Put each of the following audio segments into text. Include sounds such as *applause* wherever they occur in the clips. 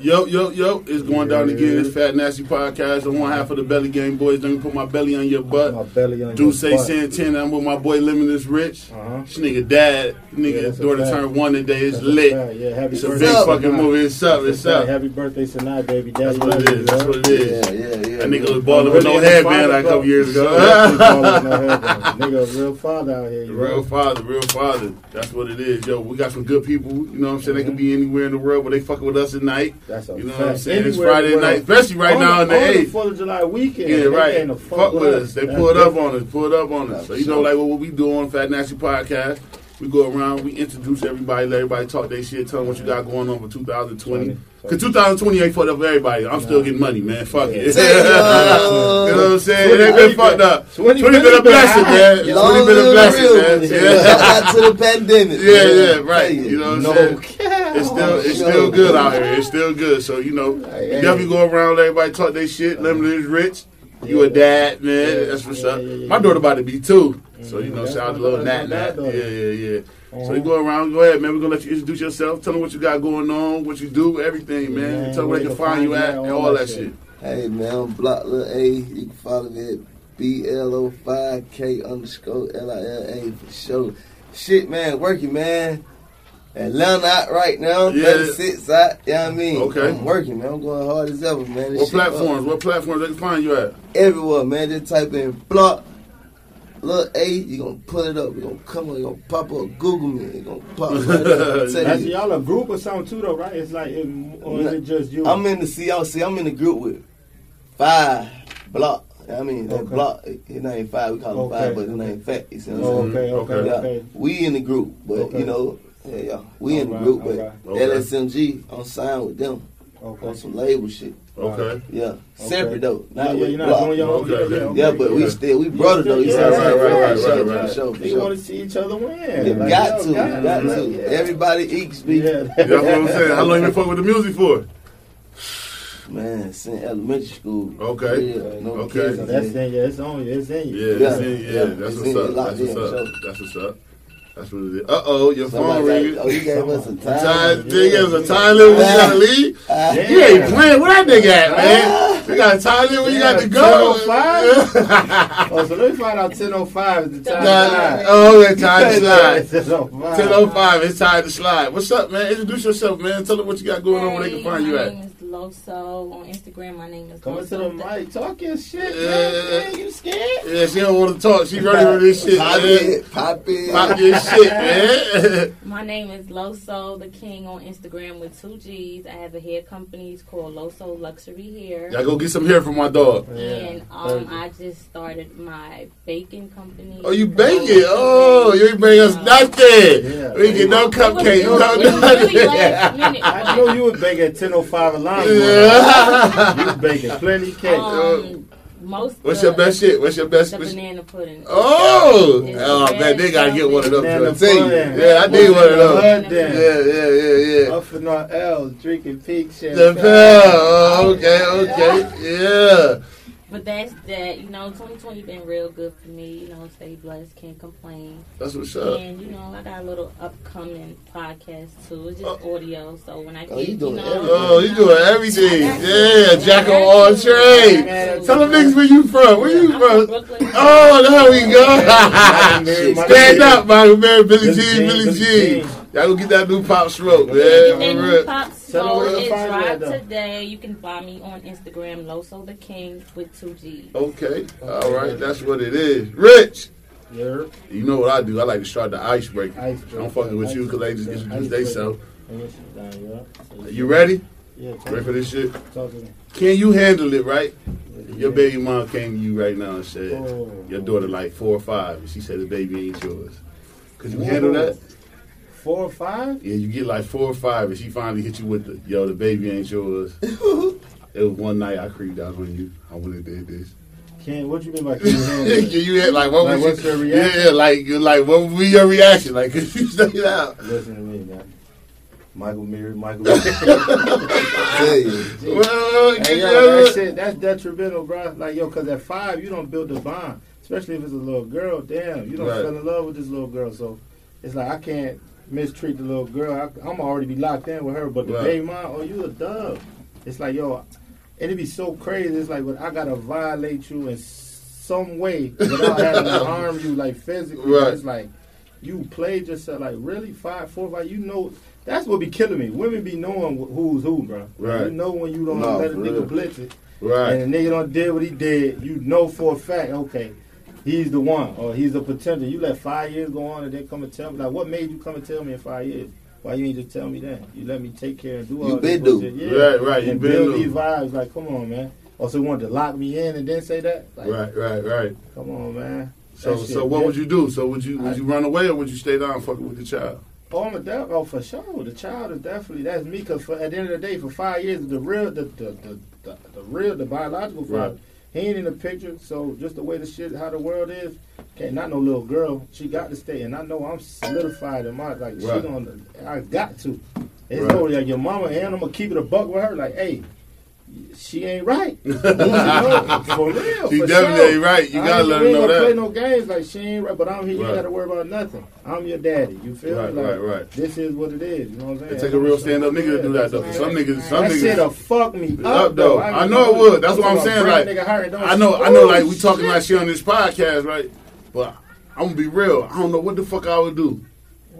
Yo, yo, yo, it's going down again. It's Fat Nasty Podcast. I'm one half of the Belly Game Boys. Let me put my belly on your butt. My belly on Do your say butt. Santana. I'm with my boy Limitless Rich. Uh-huh. This nigga dad, nigga that's a daughter turned one today. It's That's lit. Yeah, happy It's a birthday. big fucking movie. It's up. It's That's up. Happy birthday tonight, baby. That's what it is. love is. you, That's what it is. Yeah, yeah, yeah. That nigga was balling with no headband like a couple years ago. Definitely balling with no headband. Nigga, real father out here. *laughs* Real father, real father. That's what it is. Yo, we got some good people. You know what I'm saying? They could be anywhere in the world, but they fucking with us at night. That's a You know fact. what I'm saying? It's Anywhere in Friday night, especially right On now in the on 8th. Fourth of July weekend. Yeah, right. Fuck with us. They pulled up on us. Pulled up on us. So you know, like what we do on Fat Nasty Podcast. We go around, we introduce everybody, let everybody talk their shit, tell them what you got going on for 2020. Because 2020 ain't fucked up for everybody. I'm still getting money, man. Fuck it. *laughs* you uh, know what I'm saying? It ain't been fucked up. 20 20 been a blessing, man. 20 Long been a blessing, man. Shout Yeah, out to the pandemic. yeah, yeah, right. You know what I'm saying? It's still it's still good out here. It's still good. So you know, you definitely go around, let everybody talk their shit. Limited is rich. You a dad, man. That's what's up. My daughter about to be two. So you know, That's shout out to my little daughter, Nat Nat. Yeah, yeah, yeah. So Uh-huh. you go around, go ahead, man. We're gonna let you introduce yourself. Tell them what you got going on, what you do, everything, man. Yeah, Tell them where they can find you at, and all that shit. Hey man, I'm Block Lil A. You can follow me at BLO5K underscore LILA for sure. Shit man, working man. Atlanta out right now, Yeah. 36 out, you know what I mean? Okay. I'm working, man. I'm going hard as ever, man. This What shit platforms? What platforms they can find you at? Everywhere, man. Just type in Block Lil A, you gonna pull it up. you gonna come on, you gonna pop up. Google me. you gonna pop right *laughs* up. Tell That's you. y'all a group or something too, though, right? It's like, it, or is it just you? I'm in the see, I see, I'm in the group with five block. I mean, that Okay. block, his name five. We call him Okay, five, but his okay. name fat. You see what I'm Oh, saying? okay, okay, Okay. Yeah, okay. we in the group, but Okay. you know, yeah, yeah, we in the Alright, group, but alright. Okay. LSMG on sign with them on some label shit. Okay. Yeah, separate though, Yeah, not yeah, with you're not block. doing your own Okay, thing. okay. Yeah, but we Okay. still we brother though. You see Yeah, what I'm saying? right, right, For right, sure, right, for right. sure, for They sure. want to see each other win. You Like, got yo, to, you God, got like, to. yeah. Everybody eats me. Yeah. That's what I'm saying. How long you been fucking with the music for? Man, since elementary school. Okay. Yeah, no Okay. kids So in that's there. in you. It's on you. It's in you. Yeah, Yeah, that's it. yeah, yeah, that's it's what's in, up. it's locked That's what's in, up. so. That's what's up. That's what it is. Uh oh, your phone ringing. oh, you gave us a Time, time. nigga, it was a time limit when you gotta leave. Ah. You ain't playing. Where that nigga at, man? You got a time limit when you got to go. 10:05? *laughs* Oh, so let me find out 10.05 is the time Nah, slide. oh, okay, time to *laughs* slide. 10:05. 10.05, it's time to slide. What's up, man? Introduce yourself, man. Tell them what you got going on, where they can find you my at. Name is Loso. On Instagram, my name is Come into Loso. the mic. Talk your shit, Yeah. man. Man, You scared? Yeah, she don't want to talk. She ready for this shit, Pop man. it, pop it. Pop this shit, man. *laughs* My name is Loso the King on Instagram with two G's. I have a hair company. It's called Loso Luxury Hair. Y'all go get some hair from my dog. And um, I just started my baking company. Oh, you baking? Oh, you ain't bring us nothing. Yeah. We ain't get no It was- cupcakes. it No it nothing. really last minute, *laughs* I know you was baking at 10.05 alarm. Yeah. You was baking plenty cake. Um, most What's your best shit? What's your best? The banana pudding. Oh, It's oh man, they gotta get one of them. Banana I tell pudding. Yeah, I need one of those. Yeah, yeah, yeah, yeah. Up for no L's, drinking pink shit. The bell. Oh, okay, okay, yeah. But that's that. You know, 2020 been real good for me. You know, stay blessed, can't complain. That's what's up. And you know, I got a little upcoming podcast too. It's just Oh. audio, so when I oh, get, Oh, you doing know, everything. Oh, you doing everything. I Yeah, to. jack of all trades. I got to. Tell them niggas where you from. Where you I'm from? Brooklyn. Oh, there we Michael Mary, go. Michael *laughs* Stand Mary. up, Michael Mary, Billy Billie Jean, Jean, Billy Billie Jean. Jean. Y'all go get that new pop smoke, man. Get new pop Tell them smoke. where to It find dropped today. You can find me on Instagram, Loso the King with two G's. Okay, all right, that's what it is. Rich, Yeah. you know what I do? I like to start the icebreaker. Icebreaker. I'm fucking with you because they just Yeah, introduce icebreaker. themselves. And this is down. So You ready? Yeah. Ready for this shit? talk to me. Can you handle it, right? Your baby mom came to you right now and said, Oh. your daughter like four or five, and she said the baby ain't yours. Could you handle that? Four or five? Yeah, you get like four or five, and she finally hit you with the, yo, the baby ain't yours. *laughs* it was one night I creeped out on you. I went and did this. Ken, what you mean by *laughs* can you handle Can it? you had like what Like, was what's your, your reaction? Yeah, like like what would be your reaction? Like could *laughs* you say it out? Listen to me, man. Michael Mary, Michael Mary. Tell. Well, hey, yo, you- that shit, that's detrimental, bro. Like, yo, because at five, you don't build a bond. Especially if it's a little girl. Damn, you don't Right. fell in love with this little girl. So it's like, I can't mistreat the little girl, I, I'm already be locked in with her. But the Right. baby mom, oh, you a dub. It's like yo, it'd be so crazy. It's like, but I gotta violate you in some way without having to *laughs* harm you, like physically. Right. It's like you played yourself. Like really, five, four, five. You know, that's what be killing me. Women be knowing who's who, bro. Right. You know when you don't Nah, let a nigga real. blitz it. Right. And the nigga don't did what he did, you know for a fact, okay, he's the one, or he's a potential. You let five years go on and then come and tell me, like, what made you come and tell me in five years? Why you ain't just tell me that? You let me take care and do all You this been do. Yeah. Right, right, you And been build do. these vibes, like, come on, man. Also, you wanted to lock me in and then say that? Like, Right, right, right. come on, man. So, shit, so what man. would you do? So would you would you run away or would you stay down fucking with the child? Oh, I'm a def- oh, for sure. The child is definitely that's me. Cause for, at the end of the day, for five years, the real, the the, the, the, the real, the biological father, Right. He ain't in the picture. So just the way the shit, how the world is, okay, not no little girl. She got to stay, and I know I'm solidified in my like. She gonna, I got to. It's Right. no like your mama, and I'm gonna keep it a buck with her. Like, hey. *laughs* She ain't right. For real. She for definitely sure. ain't right. You I gotta let her know gonna play no games like she ain't right, but I'm here. You Right. ain't got to worry about nothing. I'm your daddy. You feel Right, me? Like, right, right. This is what it is. You know what I'm saying? It take a real stand up nigga to do that though. 'cause Some niggas, some that niggas. shit'll fuck me up, Up, though. I gonna know it would. That's what I'm saying, like, nigga heart and I know. I know. Like we talking like shit on this podcast, right? But I'm gonna be real. I don't know what the fuck I would do.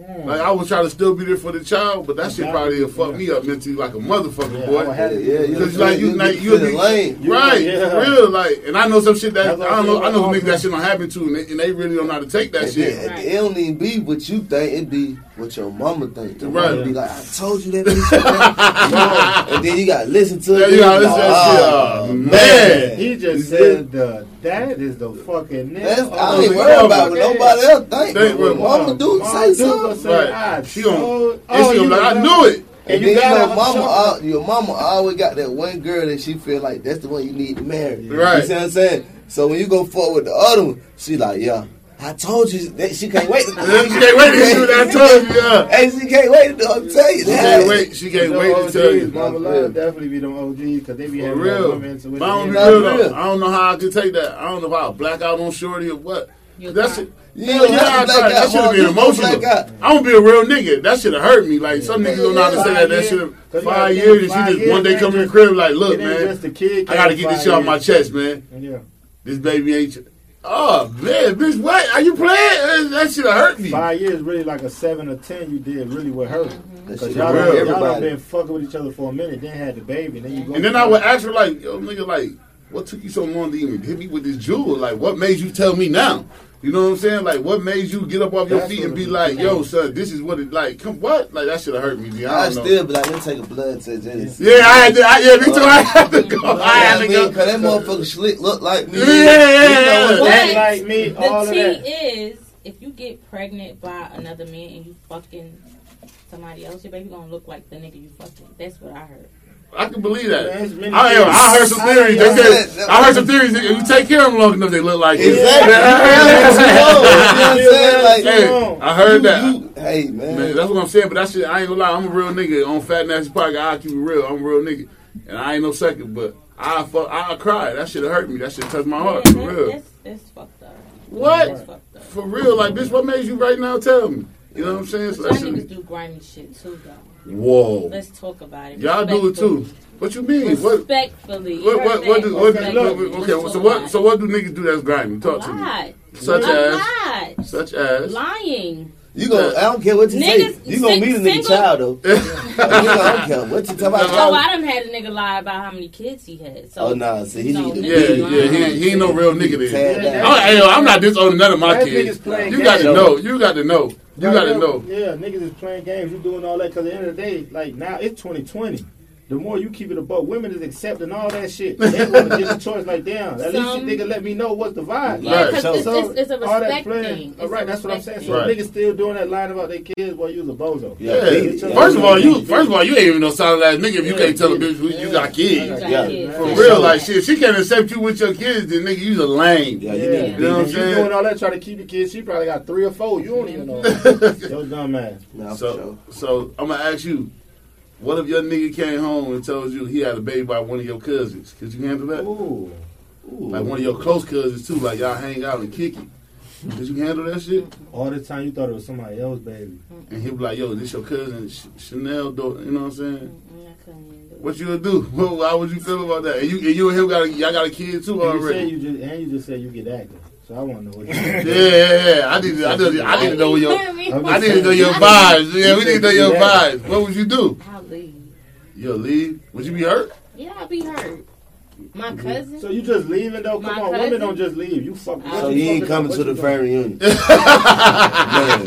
Mm. Like I would try to still be there for the child, but that shit probably will fuck me up mentally like a motherfucker, Yeah, boy. would. Yeah, you Because feel- like you, you like get you'll the be lane. Right, yeah. for real. Like, and I know some shit that That's I don't know. I'm I know some saying. niggas that shit don't happen to, and they, and they really don't know how to take that And shit. then, it don't even be what you think, it be what your mama think. Your Right. mama be like, I told you that bitch. you *laughs* know? And then you gotta listen to Yeah, it. you gotta like, listen to that shit. "Oh, Oh, man. man. He just said the that is the fucking nigga. That's, I don't even worry about what nobody else think. Think But mama do say something. Gonna say, Right. I She gonna- told- oh, she you gonna like, I knew it. And, And then you you got know, mama, jumping. al- your mama always got that one girl that she feel like that's the one you need to marry. Right. You see what I'm saying? So when you go forward with the other one, she like, yeah, I told you that she can't wait to do *laughs* She can't wait to *laughs* do that. I told you, yeah. Hey, she can't wait to I'm telling you She that. can't wait. She can't wait to OGs, tell you. Mama For Love real. definitely be them OGs because they be For having real. women. So I don't be real real. though. I don't know how I could take that. I don't know if I'll black out on Shorty or what. You'll That's cry. it. You Yeah, yeah, I black tried. out, That should have Mark. been You gonna black emotional. out. I'm gonna be a real nigga. That should have hurt me. Like some niggas don't know how to say that. That should have five years. think And she just years one day come in the crib like, look, man, just a kid. I gotta get this shit off my chest, man. Yeah. This baby ain't. Oh man, bitch, what? Are you playing? That should have hurt me. Five years really like a seven or ten you did really with her. Mm-hmm. That Cause y'all, real. y'all done been fucking with each other for a minute, then had the baby, then you go. And then I would ask her like, yo, nigga, like, what took you so long to even hit me with this jewel? Like, what made you tell me now? You know what I'm saying? Like, what made you get up off your That's feet and be like, yo, son, this is what it like. Come, what? Like that should have hurt me. G. I I don't know. still be like, let me take a blood test. Just, yeah, I had to. I, yeah, me too. I had to go. I I had to mean, go. cause that motherfucker slick look like me. Yeah, yeah, yeah, You know what yeah. I'm Act saying? like me, all The of T that. is if you get pregnant by another man and you fucking somebody else, your baby gonna look like the nigga you fucking. That's what I heard. I can believe that. Man, it's many I, things. I heard some theories. They I- said, I heard some theories. If you take care of them long enough, they look like it. Exactly. You *laughs* know I'm saying? Like, Hey, I heard that. you- hey man, Man, that's what I'm saying. But that shit, I ain't gonna lie. I'm a real nigga on Fat Nasty Podcast. I keep it real. I'm a real nigga, and I ain't no second. But I fuck, I cry. That shit hurt me. That shit touched my heart for real. That's, that's fucked up. What? That's fucked up. For real, like bitch, what made you right now? Tell me. You know what I'm saying? So Y'all that niggas shit, do grimy shit too, though. Whoa, Let's talk about it. y'all do it too. What you mean? Respectfully. What? What? What? Do, what, do, Respectfully. what, Let's okay. So what? So what do niggas do that's grimy? it. Talk to me. Such A as. Such as. Lying. You gonna, I don't care what you Niggas- say. You gonna meet a nigga single- child though. *laughs* you know, I don't care what you talk about. Oh, I done had a nigga lie about how many kids he had. So, Oh, nah, see, he no, need to- Yeah, yeah, he, he ain't no real nigga Tad then. down. I'm, hey, yo, I'm not disowning none of my That kids. You got to know. You got to know. You got to know. Yeah, niggas is playing games. You doing all that because at the end of the day, like now it's 2020. The more you keep it above, women is accepting all that shit. They want to get the *laughs* choice like, damn, at least you nigga let me know what's the vibe. Yeah, Right. because So- it's, it's, it's a all that respect playing. thing. All right, that's what I'm saying. So Right. niggas still doing that line about their kids, while you was a bozo. Yeah. Yeah. First of all, you first of all you ain't even no solid ass nigga if you Yeah, can't tell a bitch who you got kids. You got Yeah. kids. For Yeah. real, like shit, she can't accept you with your kids. Then nigga, you's a lame. Yeah, Yeah, you need to You know what I'm If you doing all that trying to keep the kids, she probably got three or four. You don't even know. *laughs* Yo, dumb man. So, so I'm gonna ask you, what if your nigga came home and told you he had a baby by one of your cousins? Could you handle that? Ooh. Ooh. Like one of your close cousins too, like y'all hang out and kick it. Did you handle that shit? All the time you thought it was somebody else's baby. And he'd be like, yo, this your cousin Ch- Chanel, do you know what I'm saying? I couldn't. What you gonna do? *laughs* What, how would you feel about that? And you, and you and him got a, y'all got a kid too And you already. you just and you just said you get active. So I want to know what you *laughs* Yeah, yeah, yeah. I need to, I need to, I need to know your, I'm I need to know your vibes. Yeah, we need to know your vibes. What would you do? You'll leave? Would you be hurt? Yeah, I'll be hurt. My mm-hmm. cousin. So you just leaving though? Come My on, cousin? women don't just leave. You fuck. So So you ain't fucking- coming to the you family reunion. *laughs* Man,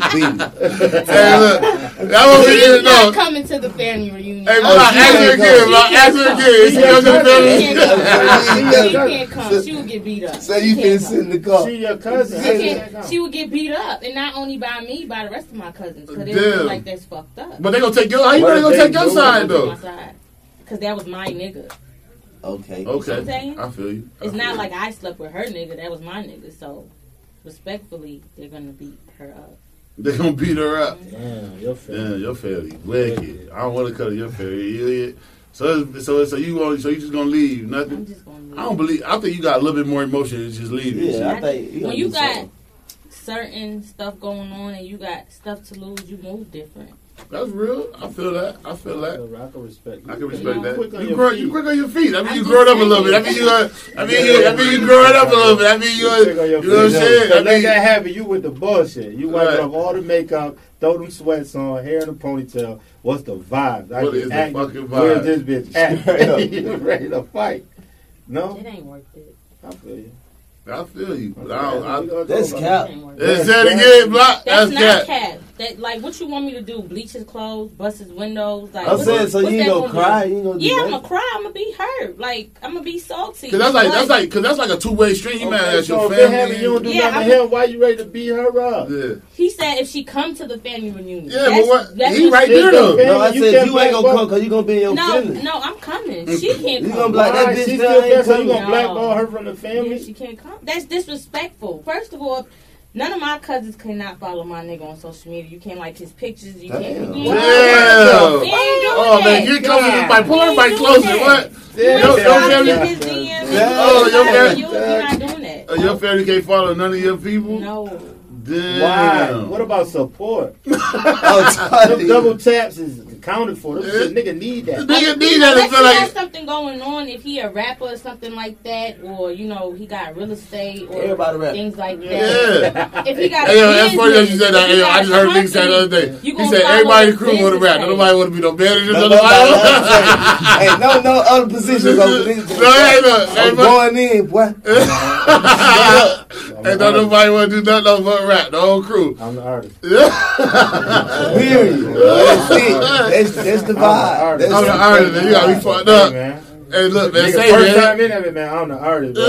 Hey, look, that what we He's need to not know. coming to the family reunion. Hey, bro, she ask her again, come. bro. Ask her again. She coming to the She family? can't come. Yeah. She can't come. She would get beat up. So you She can can't sit come. in the car. She your cousin. She, How you can't, can't she would get beat up, and not only by me, by the rest of my cousins, because they Damn. feel like that's fucked up. But they gonna take your, how you What gonna take your side what though? because that was my nigga. Okay. Okay, I'm? I feel you. I It's feel not you. like I slept with her nigga. That was my nigga. So, respectfully, they're gonna beat her up. They gonna beat her up. Mm-hmm. Damn, your Damn, family. your family wicked. I don't want to cut your family. You idiot. So, so, so you want, so you just gonna leave? Nothing. I'm Nothing. just gonna. Leave. I don't believe. I think you got a little bit more emotion than just leaving. Yeah, I think you when you got something. certain stuff going on and you got stuff to lose, you move different. That's real. I feel that. I feel that. I can respect. I can respect that. Quick You grow, you quick on your feet. I mean, you just growing up a little bit. I mean, you. Uh, I mean, you. I mean, you growing up a little bit. I mean, you. Uh, you know what I'm saying? So I let mean, that happen. You with the bullshit. You wipe Right. off all the makeup, throw them sweats on, hair in a ponytail. What's the vibe? I What get the active. fucking Where's this bitch at? *laughs* *laughs* you ready to fight? No, It ain't worth it. I feel you. I feel you. But I don't. I, That's It cap. ain't worth say it again, block. That's, That's not cat. cap. That like what you want me to do? Bleach his clothes, bust his windows. Like I'm saying, so you ain't that gonna do? cry, you ain't gonna do Yeah, I'm gonna cry. I'm gonna be hurt. Like I'm gonna be salty. Cause that's like But- that's like cause that's like a two way street. You mad at your so if it happen, family. you don't do Yeah, nothing I'm- to him. Why you ready to beat her up? yeah. He said if she come to the family reunion. Yeah, but what- That's he what- right there, though. No, I You said can't you ain't gonna come because you gonna be in your No, feelings. no, I'm coming. Mm. She can't You come. gonna be like, that bitch She still still there, so you gonna blackball her from the family? she can't come. That's disrespectful. First of all, none of my cousins cannot follow my nigga on social media. You can't like his pictures. You Damn. can't. You Damn. ain't doing Oh man, that. you come to God. my pull everybody You closer. ain't What? You Your, your family, in his DMs. Yeah. Oh, your family- You're not doing that. uh, your family can't follow none of your people. No. Damn. Why? What about support? *laughs* I'm Them telling double taps is accounted for. Them shit, nigga need that. Nigga need that know, to Unless he like has something going on, if he a rapper or something like that, or you know he got real estate or Everybody rap. things like that. Yeah. If he got Hey, yo, a that's funny that you business, said that. if Hey, yo, I just heard niggas say the other day. you He gonna said everybody in the the crew want to rap. page. Nobody want to be no managers No, on no, the no, Bible. hey, no, no other positions over this. *laughs* No, hey, look, hey, I'm but- going in, boy. *laughs* Hey, don't nobody want to do nothing else but rap. The whole crew. I'm the artist. Period. That's it. *laughs* That's, that's the vibe. That's I'm the artist, man. You got me fucked up. man. Hey, look, man, say first time in it, man. I'm the artist, bro.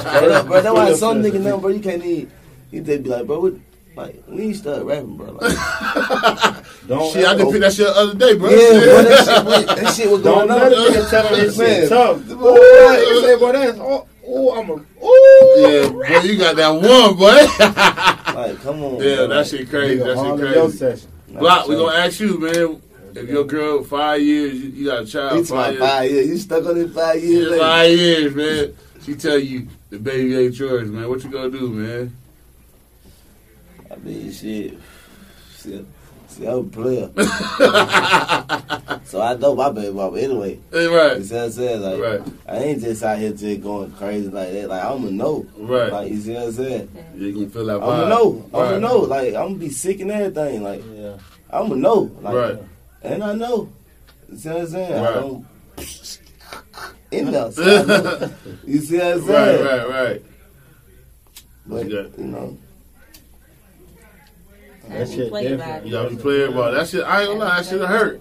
Straight up. That's why some sensitive. nigga know, bro. You can't need. You just be like, bro, what? Like, we need to start rapping, bro. Like, *laughs* Don't Shit, I just picked that shit the other day, bro. yeah, bro. That shit, was- that shit was Don't going let a on. nigga tell him this Man. shit tough. Boy. Boy, you say, boy, that's oh, oh, I'm a ooh. Yeah, boy, you got that one, boy. *laughs* Like, come on. yeah, bro. that shit crazy. Nigga, That all shit crazy. session. Block, we gonna ask you, man. If your girl five years, you, you got a child It's my five years. five years. You stuck on it five years Yeah, five years, man. She tell you the baby ain't yours, man. What you gonna do, man? I mean, shit. See, see I'm a player. *laughs* so I know my baby mama anyway. Hey, You see what I'm saying? Like, right, I ain't just out here just going crazy like that. Like, I'm a to know. right. Like, you see what I'm saying? You gonna feel that vibe. I'm vibe. going to know. I'm Right. going to know. Like, I'm going to be sick and everything. Like, Yeah. I'm a to know. Like, Right. And I know. You see what I'm saying? I Right. don't. *laughs* In there. So I know. *laughs* you see what I'm Right, saying? right, right. right. But, you know. That shit Play different. about it. You gotta be playing about that shit. I ain't gonna lie, that shit hurt.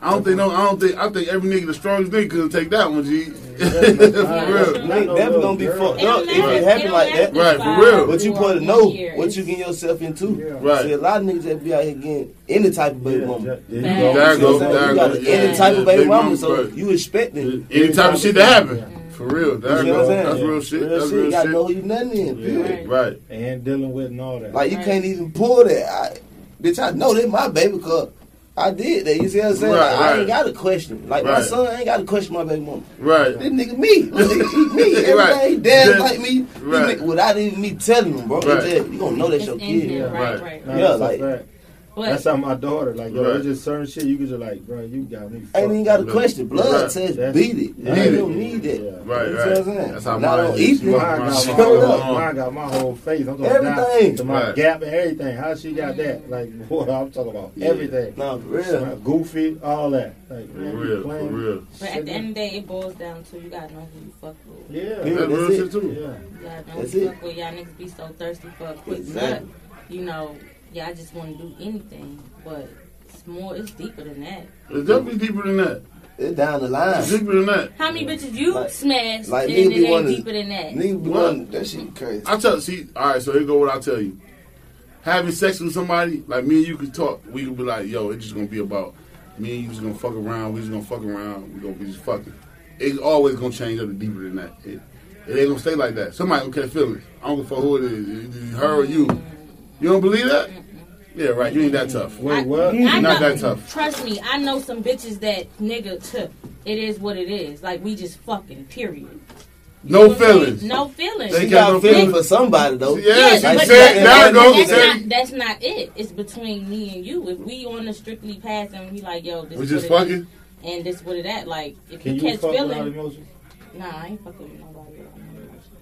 I don't think no. I don't think. I think every nigga the strongest nigga couldn't take that one. G. for real. You ain't never going to be fucked up if it it happen like that. Right, for real. But you for supposed to know year. what you get yourself into. Yeah. Right. See, a lot of niggas that be out here getting any type of baby Yeah, mama. there you There go. There You go, know what I'm saying? there You go. got Yeah, any type yeah, of baby big mama, mama, so right. you expecting. Any type of shit to happen. For real. There You you see what I'm saying? That's real shit. Real That's shit. real You gotta know shit. who you nothing in. Yeah. Period. Right. And dealing with and all that. Like you Right. can't even pull that. I, bitch, I know they my baby cause I did that. You see what I'm saying? Right, Like, I ain't got a question. Like my Right. son ain't got to question my baby mama. Right. This nigga me. This nigga *laughs* me. Everything Right. dad Yeah. like me. Right. Right. Without even me telling him, bro. Right. just- you gonna know that's It's your kid. here, Right. right, right. Yeah, that's a like- fact. But That's how my daughter, like, yo, Right. it's just certain shit you can just like, bro, you got me. Ain't even got a question. Blood Right. says That's- beat it. Yeah. I don't need that. Yeah. Right, You see right. what I'm saying? That's how Not mine on is. Ethan. Mine My got, shit my, Straight whole, up. mine got my whole face. I'm talking Everything. down to my Right. gap and everything. How she got that? Like, *laughs* boy, I'm talking about everything. No, for real. Goofy, all that. Like, For man, you real, for real. But at the end of the day, it boils down to you gotta know who you fuck with. Yeah. Yeah. That's real that's shit it. too. Yeah. You gotta know That's who you it. fuck with. Y'all niggas be so thirsty for a quick nut. Exactly. You know, yeah, I just want to do anything, but it's more, it's deeper than that. It's definitely deeper than that. It's down the It's line. deeper than that. How many bitches you Like- smashed like and nigga it ain't wanting- deeper than that? Nigga be What? wanting that shit crazy. I tell you, see, all right, so here go what I tell you. Having sex with somebody, like me and you could talk, we could be like, yo, it's just gonna be about me and you just gonna fuck around, we just gonna fuck around, we gonna be just fucking. It's always gonna change up deeper than that. It, it ain't gonna stay like that. Somebody gonna catch feelings. I don't give a fuck who it is, it- it- her or you. You don't believe that? Yeah, right, you ain't that tough. Wait, I- what? I Not know- that tough. Trust me, I know some bitches that nigga. Tuh, it is what it is. Like we just fucking. Period. No what feelings. No feelings. They She got got no feelings. for somebody though. Yeah, Yes, she like but said, said, that- there that's not that's not it. It's between me and you. If we on the strictly path and we like, yo, this We is just what it is, fucking. and this what it at. Like if Can you you catch fuck without feeling, emotions? nah, I ain't fucking with nobody. without no emotion.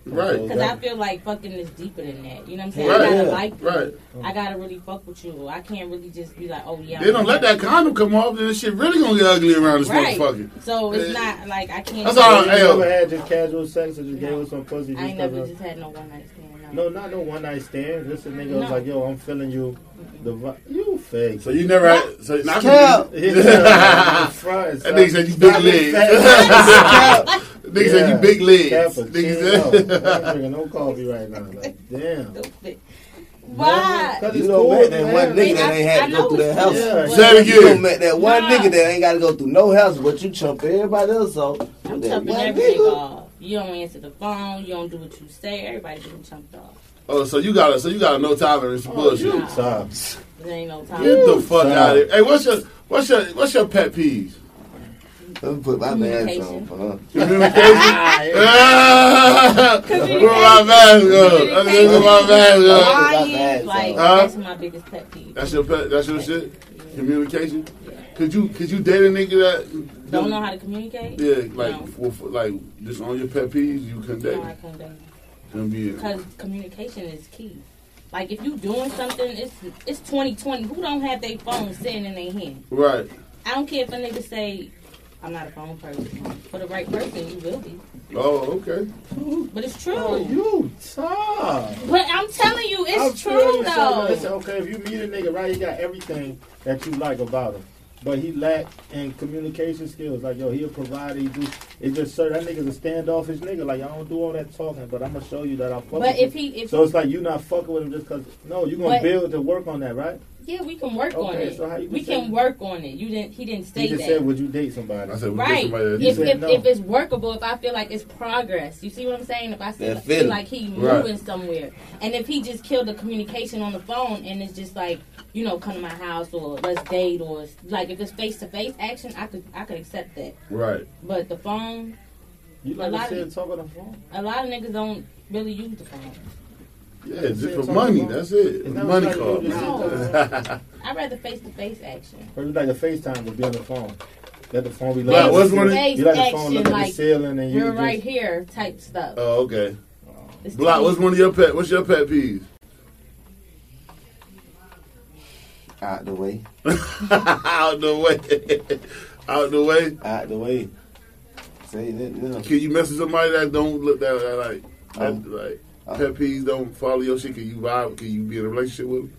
Right. Because I feel like fucking is deeper than that. You know what I'm saying? Right, I gotta yeah, like you. right. I gotta really fuck with you. I can't really just be like, oh yeah. They don't let that condom come off, then this shit really gonna get ugly around this Right. motherfucker. So it's Yeah. not like I can't. That's all You Hey, yo. ever had just casual sex or just No. gave us some pussy? I ain't never 'cause of- just had no one night stand. No, not no one night stand. Just a nigga was like, yo, I'm feeling you. The vi- you fake. So you never had. So not Cap. Hit that the That nigga said you big legs. it, *laughs* fat. Nigga said you big legs. Cappuccino. Nigga I ain't said. drinking no coffee right now. Like, *laughs* damn. Stupid. Why? Cause You it's don't cool met that have. one nigga that ain't had to go through that house. Yeah. Say it You don't met that one Nah. nigga that ain't got to go through no house, but you chump everybody else off. I'm chumping one every nigga nigga. off. You don't answer the phone. You don't do what you say. Everybody getting chumped off. Oh, so you got a so you got a no tolerance for bullshit. You tough. There ain't no time. Get the fuck Son. out of here. Hey, what's your what's your what's your pet peeve? Let me put my mask on for her. Communication. Ah, *laughs* Put my mask on. I'm gonna put my mask on. Lying, like Huh? that's my biggest pet peeve. That's your pet. That's your shit. Communication. Could you could you date a nigga that Don't know how to communicate. Yeah, like No. for, for- like just on your pet peeves, you couldn't date. No, I couldn't date. Because communication is key. Like if you doing something, it's it's 2020. Who don't have their phone sitting in their hand? right. I don't care if a nigga say I'm not a phone person. For the right person, you will be. Oh, okay. But it's true. Oh, you tough. But I'm telling you, it's I'm true though. something. Listen, okay, if you meet a nigga, right, he got everything that you like about him. But he lack in communication skills. Like, yo, he'll provide. He do. It's just certain that nigga's a standoffish nigga. Like, I don't do all that talking, but I'm gonna show you that I'm fucking. But with if you. he, if so it's like you not fucking with him just cause. No, you gonna But- build to work on that, right? yeah, we can work on Okay, it. so how you we say- can work on it. You didn't. He didn't He say just that. said, "Would you date somebody?" I said, we Right. get somebody that If, if, no. if it's workable, if I feel like it's progress, you see what I'm saying? If I feel, That feel like he Right. moving somewhere, and if he just killed the communication on the phone, and it's just like you know, come to my house or let's date or like if it's face to face action, I could I could accept that. right. But the phone, You a like lot to of- talk on the phone. a lot of niggas don't really use the phone. Yeah, just Say for money. That's it. that Money what you call. No. I'd rather face to face action. Or you like a FaceTime to be on the phone. Let the phone be Right, looking. what's one of- you like the phone action, look at the like ceiling and you you're just, right here type stuff. Oh, okay. It's Block. What's one of your pet? What's your pet peeves? Out the way. *laughs* Out the way. Out the way. Out the way. Say that, know. Can you mess with somebody that don't look that, that like that, Um, like um, pet peeves don't follow your shit? Can you vibe? Can you be in a relationship with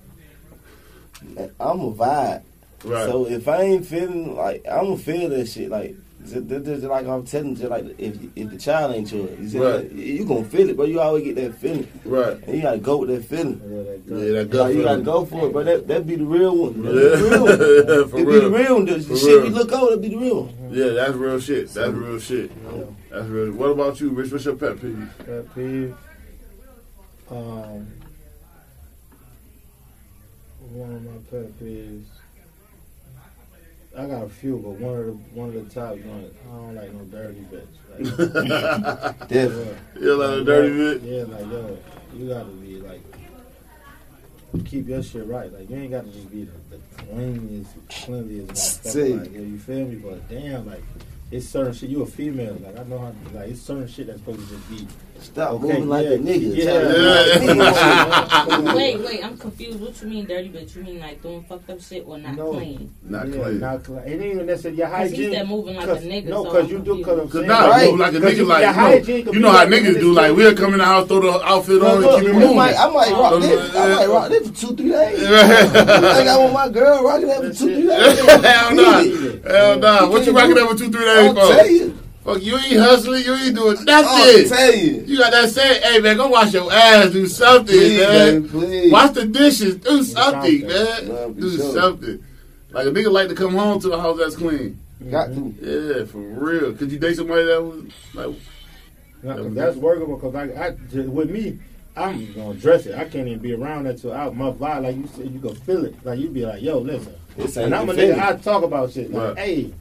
them? I'm a vibe. Right. So if I ain't feeling like I'm gonna feel that shit like just, like I'm telling you like if if the child ain't yours, you, see Right. that? you gonna feel it, but you always get that feeling, right. and you gotta go with that feeling. Yeah, that Yeah, good. that gut Like, you gotta go for it, but that that be the real one. That be Yeah. the real one. For It be the real one. *laughs* The, the For shit real. we look over, that be the real one. Yeah, that's real shit. That's real shit. Yeah. That's real. What about you, Rich? What's your pet peeve? Pet peeve. Um, one of my pet peeves. I got a few, but one of the one of the top joints. I don't like no dirty bitch. Like, *laughs* Definitely. You like a dirty bit? Yeah, like yo, you gotta be like keep your shit right. Like you ain't got to just be the, the cleanest, cleanliest motherfucker. Like, yeah, you feel me? But damn, like it's certain shit. You a female, like I know how. Like it's certain shit that's supposed to just be. Stop Okay, moving like yeah, a nigga. yeah. Yeah. Wait, wait, I'm confused. What you mean dirty bitch? You mean like doing fucked up shit or not No. clean? Not yeah, clean. Not clean. It ain't even necessarily your Cause he's hygiene. there moving like a nigga. no, cause I'm you do. confused. Cause I'm Cause saying, nah, Right. you like a nigga like your you know, hygiene you know how like- niggas do. Like we'll come in the house, throw the outfit on, Look, and keep it I moving. might, I might rock this. I might rock this for two, three days. *laughs* I think I want my girl rocking that for two, three days. *laughs* Hell no, hell no. What you rocking up for two, three days I'll tell for? You. Fuck, you ain't hustling, you ain't doing I'll nothing. tell you. You got that say, hey man, go wash your ass, do something, Please, man. baby, please. Wash the dishes, do something, something. man. Nah, for do sure. something. Like a nigga like to come home to a house that's clean. Got to. Yeah, for real. Could you date somebody that was like, Nah, 'cause that's workable. Cause I, I j- with me, I'm gonna dress it. I can't even be around that till out my vibe. Like you said, you can feel it. Like you be like, yo, listen. This And I'm a the nigga. I talk about shit. Like, Right. hey,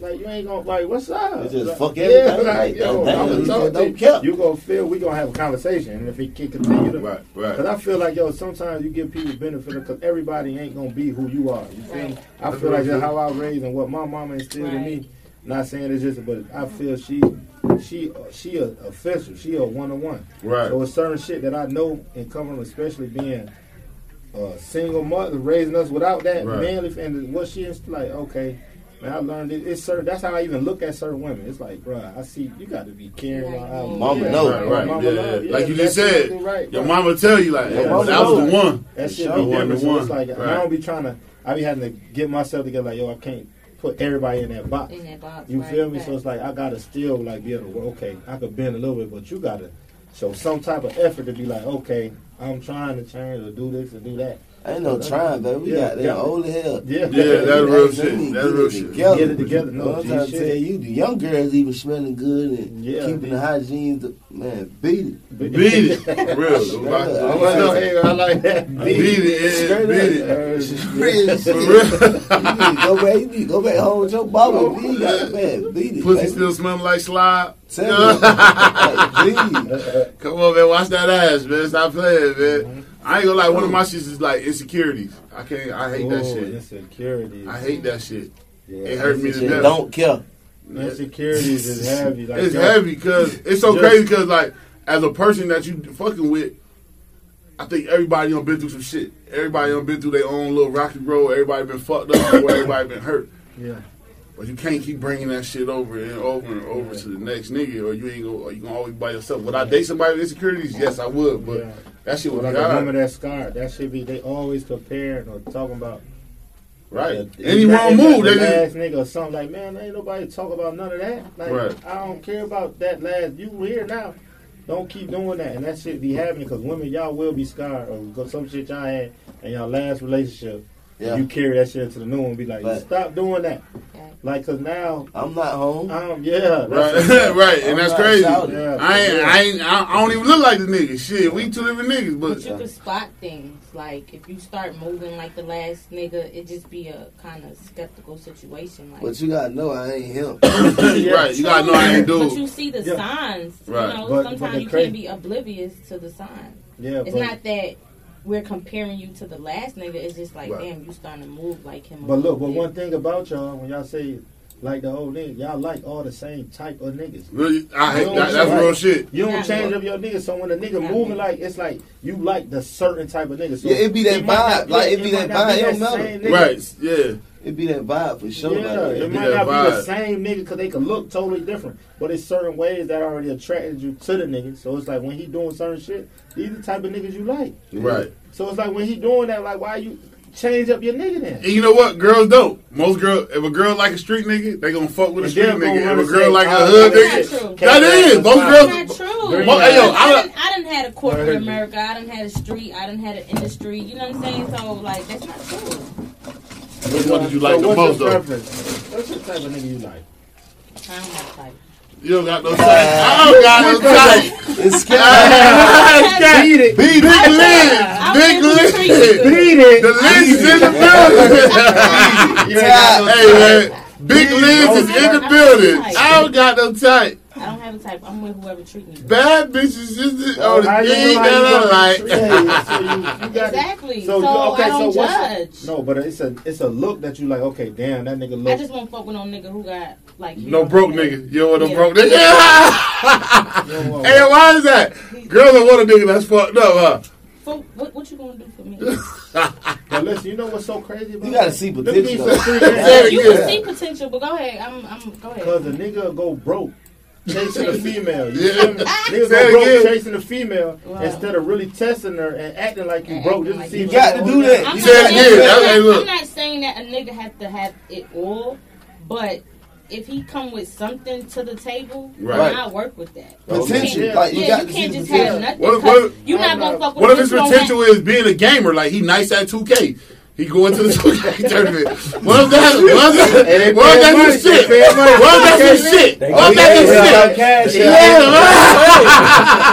like you ain't gonna like, what's up? You just like, fuck everything, like, like, yo, damn, I'ma talk to don't you. care. You gonna feel we gonna have a conversation, and if it can continue to. right, right. Cause. I feel like yo, sometimes you give people benefit because everybody ain't gonna be who you are. You feel? Right. I feel like real that's how I raised and what my mama instilled in me. Not saying it's just, but I feel she, she, she a official. She a one on one. Right. So it's certain shit that I know and coming, especially being a single mother, raising us without that Right. manly, and what she is like. Okay, man, I learned it. It's certain. That's how I even look at certain women. It's like, bruh, I see you got to be caring Right. about Mama yeah, know. Right, right. Mama Yeah, love, yeah. Like you just said, exactly right, Your bruh. mama tell you like, Yeah, yeah, that was the one. That should shit sure. be One different. to So it's like Right. I don't be trying to. I be having to get myself together. Like yo, I can't put everybody in that box. In that box, You right, feel me? right. So it's like I gotta still like be able to. work. Okay, I could bend a little bit, but you gotta show some type of effort to be like, okay, I'm trying to change or do this or do that. Ain't no trying, baby. We Yeah, got that old as hell. Yeah, Yeah, that's real shit. That's real shit. together. Get it together. No, I'm trying to tell you, the young girls even smelling good and Yeah. keeping the hygiene. To, man, beat it. Beat it. Real. Straight Go back- up. go I, back know, to- hey, I like that. Beat it. yeah, Beat up. it. Real. For You real. need to go back. You need to go back home with your mama. You got man, beat it. Pussy still smelling like slide. Tell me. *laughs* Come on, man. Watch that ass, man. Stop playing, man. Mm-hmm. I ain't gonna lie. One of my oh. shits is like insecurities. I can't. I hate that Oh, shit. Insecurities. I hate that shit. Yeah. It hurt me to death. Don't care. Insecurities is heavy. Like, It's yo, heavy because it's so Just- crazy because like as a person that you fucking with, I think everybody done been through some shit. Everybody done been through their own little rocky road. Everybody been fucked up. *coughs* everybody been hurt. Yeah. But you can't keep bringing that shit over and over and over to the next nigga, or you ain't gonna, or you gonna always by yourself. Would I date somebody with insecurities? Yes, I would. But Yeah. that shit was like a God, woman that's scarred. That should be. They always comparing or talking about. right? If Any wrong move, that they last nigga or something like, man, ain't nobody talk about none of that. Like, Right. I don't care about that last. You here now? Don't keep doing that, and that shit be happening because women, y'all will be scarred or because some shit y'all had in your last relationship. Yeah. You carry that shit into the new one, and be like, Right. stop doing that. Okay. Like, cause now, I'm not home. um, yeah, right, that's *laughs* right, and I'm that's crazy. Yeah. I ain't, I ain't, I I don't even look like the nigga. Shit, we two different niggas, But but you can spot things. Like if you start moving like the last nigga, it just be a kind of skeptical situation. Like, But you gotta know I ain't him. *coughs* right, you gotta know I ain't dude. but you see the Yeah. signs. Right. You know, But- but sometimes the you cra- can't be oblivious to the signs. yeah. It's but, not that we're comparing you to the last nigga. It's just like, Right. damn, you starting to move like him. But look, but bit. one thing about y'all, when y'all say like the old nigga, y'all like all the same type of niggas. Really, I hate that. That's what? real shit. You don't change up your niggas. so when a nigga moving me. like it's like you like the certain type of nigga. So Yeah, it be that might not- vibe. Like, yeah, it be that vibe. It don't that matter. Right? Yeah. It be that vibe for sure. Yeah, like, it be might that not be the same nigga because they can look totally different, but it's certain ways that already attracted you to the nigga. So it's like when he doing certain shit, these the type of niggas you like. Right. So it's like when he doing that, like why you change up your nigga then? And you know what? Girls don't. Most girls, if a girl like a street nigga, they gonna fuck with a street nigga. If a girl say, like a "Oh, hood that's nigga, true. that is. Most That's girls. Not true. Mo- hey, yo. I I don't- done, I done had a corporate Right. America. I done had a street. I done had an industry. You know what I'm saying? So like, that's not true. Which one did you like so the most though? preference? What's your type of nigga you like? I don't have a type. You don't got no tight. I don't got no tight. It's *laughs* scary. Ah, Beat it. Big Liz. I'm Big gonna Liz. Beat it. The Liz is in the building. You ain't got no hey, man. Big Liz is in the building. I don't got no tight. I don't have a type. I'm with whoever treat me. Bad bitches is oh, the Oh, on the thing know how you that I gonna- like. Yeah, *laughs* so you- you got it. Exactly. So, So, okay, I don't so judge. no, but it's a it's a look that you like. Okay, damn, that nigga look. I just won't fuck with no nigga who got like No broke like- nigga. You don't want no Yeah. broke nigga. You *laughs* don't hey, why is that? Girls don't want a nigga that's fucked up, For, what, what you gonna do for me? huh? *laughs* But listen, you know what's so crazy about You gotta see potential. be so free. Say it you can see potential, but go ahead. I'm. I'm. Go ahead. Cause a nigga go broke chasing a female. You Yeah. feel me? *laughs* Nigga Say it go broke again. chasing a female Wow. instead of really testing her and acting like you And broke. Just to like see you if You got to do that. I'm You not said it saying- again. I'm not- look. I'm not saying that a nigga have to have it all, but if he come with something to the table, Right. then I work with that. Potential. Yeah. Like you yeah, got you can't just potential. have nothing. What if- 'cause what- you're not gonna fuck with What if his bitch who don't potential is being a gamer? Like he nice at 2K. He going to the 2K tournament. What if that? What if And that? What if pay money, that's his shit? they pay money. What if that's his shit? They What if go, that's his yeah, shit? cash Yeah,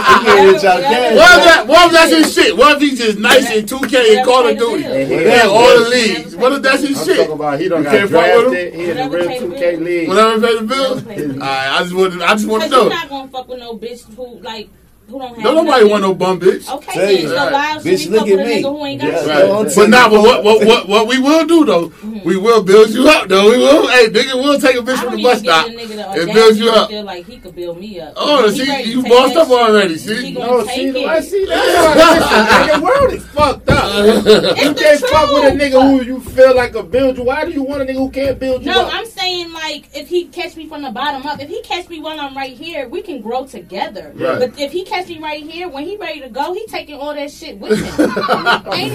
You can't hit y'all Yeah. cash. What if that? What if that's his shit? What if he's just nice in 2K and Call of Duty? And he Yeah, got all the this. leagues. What if that's his I'm shit? talking about he don't You got can't fuck with him? drafted. He in the Whatever real pay the 2K bill. league. Whatever pay the bills. Whatever pay the bill. Alright, I just want. I just want to Because you're know. not gonna fuck with no bitch who like who don't have. Don't nobody nothing. want no bum bitch. Okay, Tell then, you. so Right. why should Bitch, we look at me. who ain't got Yeah. shit? Right. But now, but what, what what what we will do though, mm-hmm. we will build you up though. We will. Hey, nigga, we'll take a bitch from the bus stop give the nigga the and build you up. Feel like he could build me up. Oh, He see, you take bossed that up already. See, gonna No, see, it. I see that. *laughs* the world is fucked up. *laughs* It's You can't fuck with a nigga who you feel like a build you. Why do you want a nigga who can't build you No. I'm saying like if he catch me from the bottom up, if he catch me while I'm right here, we can grow together. But if he catch me right here, when he ready to go, he taking all that shit with him. *laughs* ain't,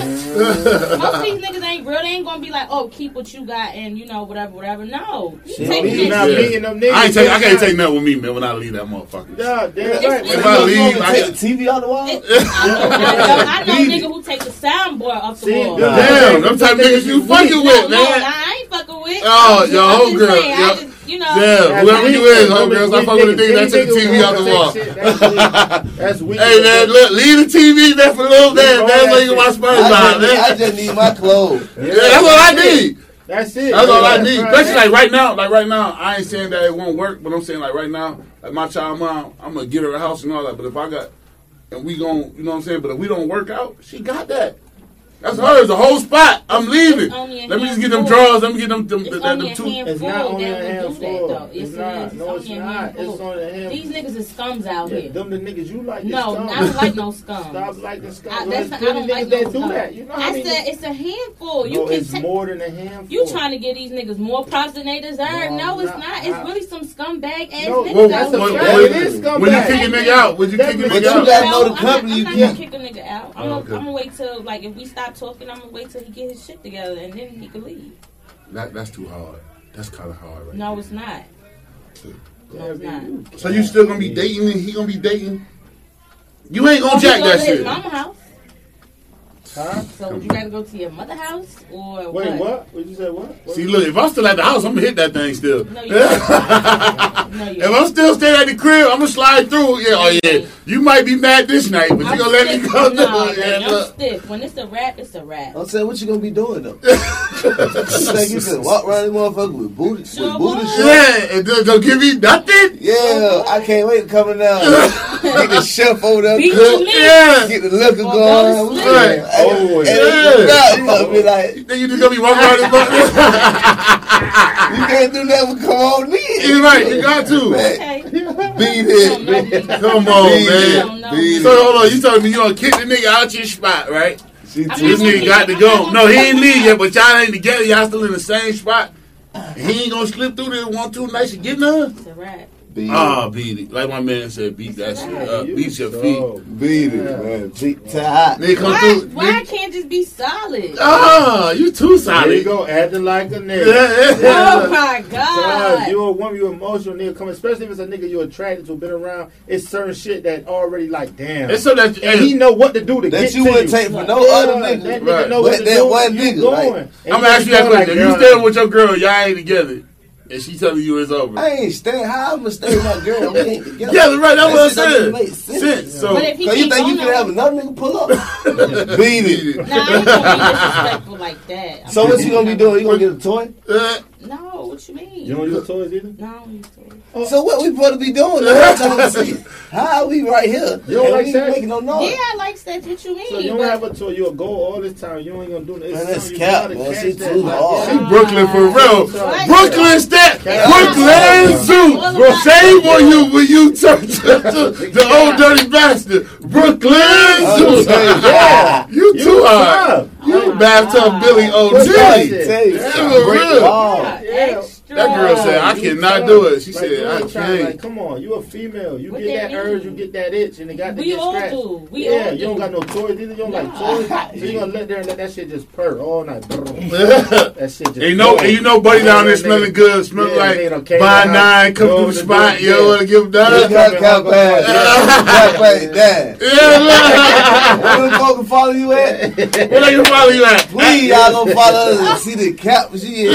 most of these niggas ain't real. They ain't gonna be like, oh, keep what you got and you know whatever, whatever. No, he Shit, taking you that not shit. them niggas. I ain't take. I can't take nothing with me, man. When I leave that motherfucker. Yeah, damn It's- right. If I leave, I take the TV out the wall. It- I know, I know, I know Beat nigga who take the soundboard off the wall. them- Damn, them type of niggas you fucking with, man. I ain't fucking with. Oh, I'm your whole girl, saying, I yeah. just, you know. Damn, whoever you is, homegirl, stop fucking with the nigga that took the TV out the wall. That's weak. Hey man, look, leave the TV there for a little bit, Leave all man. So that you can watch. SpongeBob, I just, need, I just need my clothes. Yeah, that's all I need. That's it. That's all I need. right. Especially like right now, like right now, I ain't saying that it won't work, but I'm saying like right now, like my child mom, I'm gonna get her a house and all that. But if I got, and we gon' you know what I'm saying. But if we don't work out, she got that. That's hers, the whole spot. I'm leaving. It's only a Let me just get them handful. drawers. Let me get them them, It's them, only them a two. handful It's not only a that will do that, though. It's it not. It's No, it's only not. handful. It's only a handful. These niggas is scums out Yeah, here. them the niggas you like. No, is. I don't like no *laughs* scum. Stop liking scum. I, Well, that's there's not, I don't like niggas no that do scum. that. You know how I many said it's a handful. You No, can it's take. more than a handful. You trying to get these niggas more props than they deserve? No, No, it's not- not. It's really some scumbag ass No, niggas. Well, That's a when, when- It is scumbag. when you kick a nigga out, when you kick a But nigga you got- No, know the company you I'm not gonna kick a nigga out. I'm, Oh, gonna, okay. I'm gonna wait till like if we stop talking, I'm gonna wait till he get his shit together and then he can leave. that, that's too hard. That's kind of hard, right? No, it's not. No, it's not. So you still gonna be dating and he gonna be dating? You ain't gonna Well, jack go that to his shit. mama house. Huh? So would you gotta go to your mother house or Wait, what? What you say? What? what? See, look, if I'm still at the house, I'm gonna hit that thing still. No, you. No, you *laughs* If I'm still staying at the crib, I'm gonna slide through. Yeah, oh yeah, you might be mad this night, but you I'm gonna let me go No, through. man, Yeah, I'm look. stiff. When it's a rap, it's a rap. I'm saying, what you gonna be doing though? like *laughs* you said, walk around this motherfucker with booty, Sure with booty would. shit. Yeah, and don't, don't give me nothing. Yeah, I can't wait to come down. *laughs* Get the chef over there, Beat cook. Yeah. get the liquor Or going. Go to sleep. Right. Oh, and yeah. and yeah. you gonna be like, You think you just gonna be walking around this *laughs* butt? you can't do that, with come on in. You're right, you got to. Okay. Beat You it. Come on, Beat man. don't. Beat So hold on, you telling me you gonna kick the nigga out your spot, right? She I'm This nigga got to go. No, he ain't leave yet, but y'all ain't together. Y'all still in the same spot. He ain't gonna slip through there one two nights and get none. It's a rap. Beat it. Ah, beat it. Like my man said, beat that shit up. Beat your feet. Beat it, man. Beat tight. Nigga come Why? through. Why I nigga- can't just be solid? Ah, you too solid. there you go, acting like a nigga. Yeah, yeah. Oh my Cause god! you a woman, you emotional nigga come, especially if it's a nigga you attracted to, been around. It's certain shit that already like damn. It's so that and he know what to do to That get you to wouldn't take for no Yeah, other That nigga. nigga Right. know But what to that do. one you nigga, going. like- I'm you asking you that question. like, if you girl, staying with your girl, y'all ain't together. And she telling you it's over. I ain't staying. How I'm gonna stay with my girl? *laughs* We ain't together. Yeah, right. That's what I'm shit don't saying. even make sense. Sense. So But if he Cause you think you can have another nigga pull up? *laughs* Beat it. Nah, I ain't gonna be disrespectful like that. I'm So what you gonna be doing? You gonna get a toy? uh, No, what you mean? You don't use toys either. no, I don't use toys. Oh, so what we supposed to be doing? That's what I'm trying to see. How are we right here? You don't and like sex? making no noise. Yeah, I like sex. What you mean? So you don't have a toy. You'll go all this time. You ain't gonna do nothing. Man, that's something cap, gotta man. catch She too hard. she Brooklyn for real. What? Brooklyn stat. Brooklyn suit. Bro, Shame on you when you turn to *laughs* the Ol' Dirty Bastard. Brooklyn I'm suit. saying, yeah. *laughs* You You too hard. Tough. You bathtub Billy What's OG. that? shit. Tell you, Yeah, something. for Break real. The law. Yeah, Yeah. extra. That girl said, I cannot do it. She Like, said, I ain't trying, Like, can't. come on, you a female. You What get that that urge, you get that itch, and it got to We get all do. We yeah, all you don't got no toys either. You don't like toys. So you gonna let there and let that shit just purr all night. *laughs* that shit just. And you know, you know, buddy down there smelling good, smelling Yeah, like nigga by down, nine, come through the the spot, door, yo, yeah. wanna give him *laughs* *laughs* Look down. at Cap Bad. Cap Bad, Dad. Yeah, Where the fuck can follow you at? look. Where they can follow you at? Please, y'all gonna follow us and see the cap. She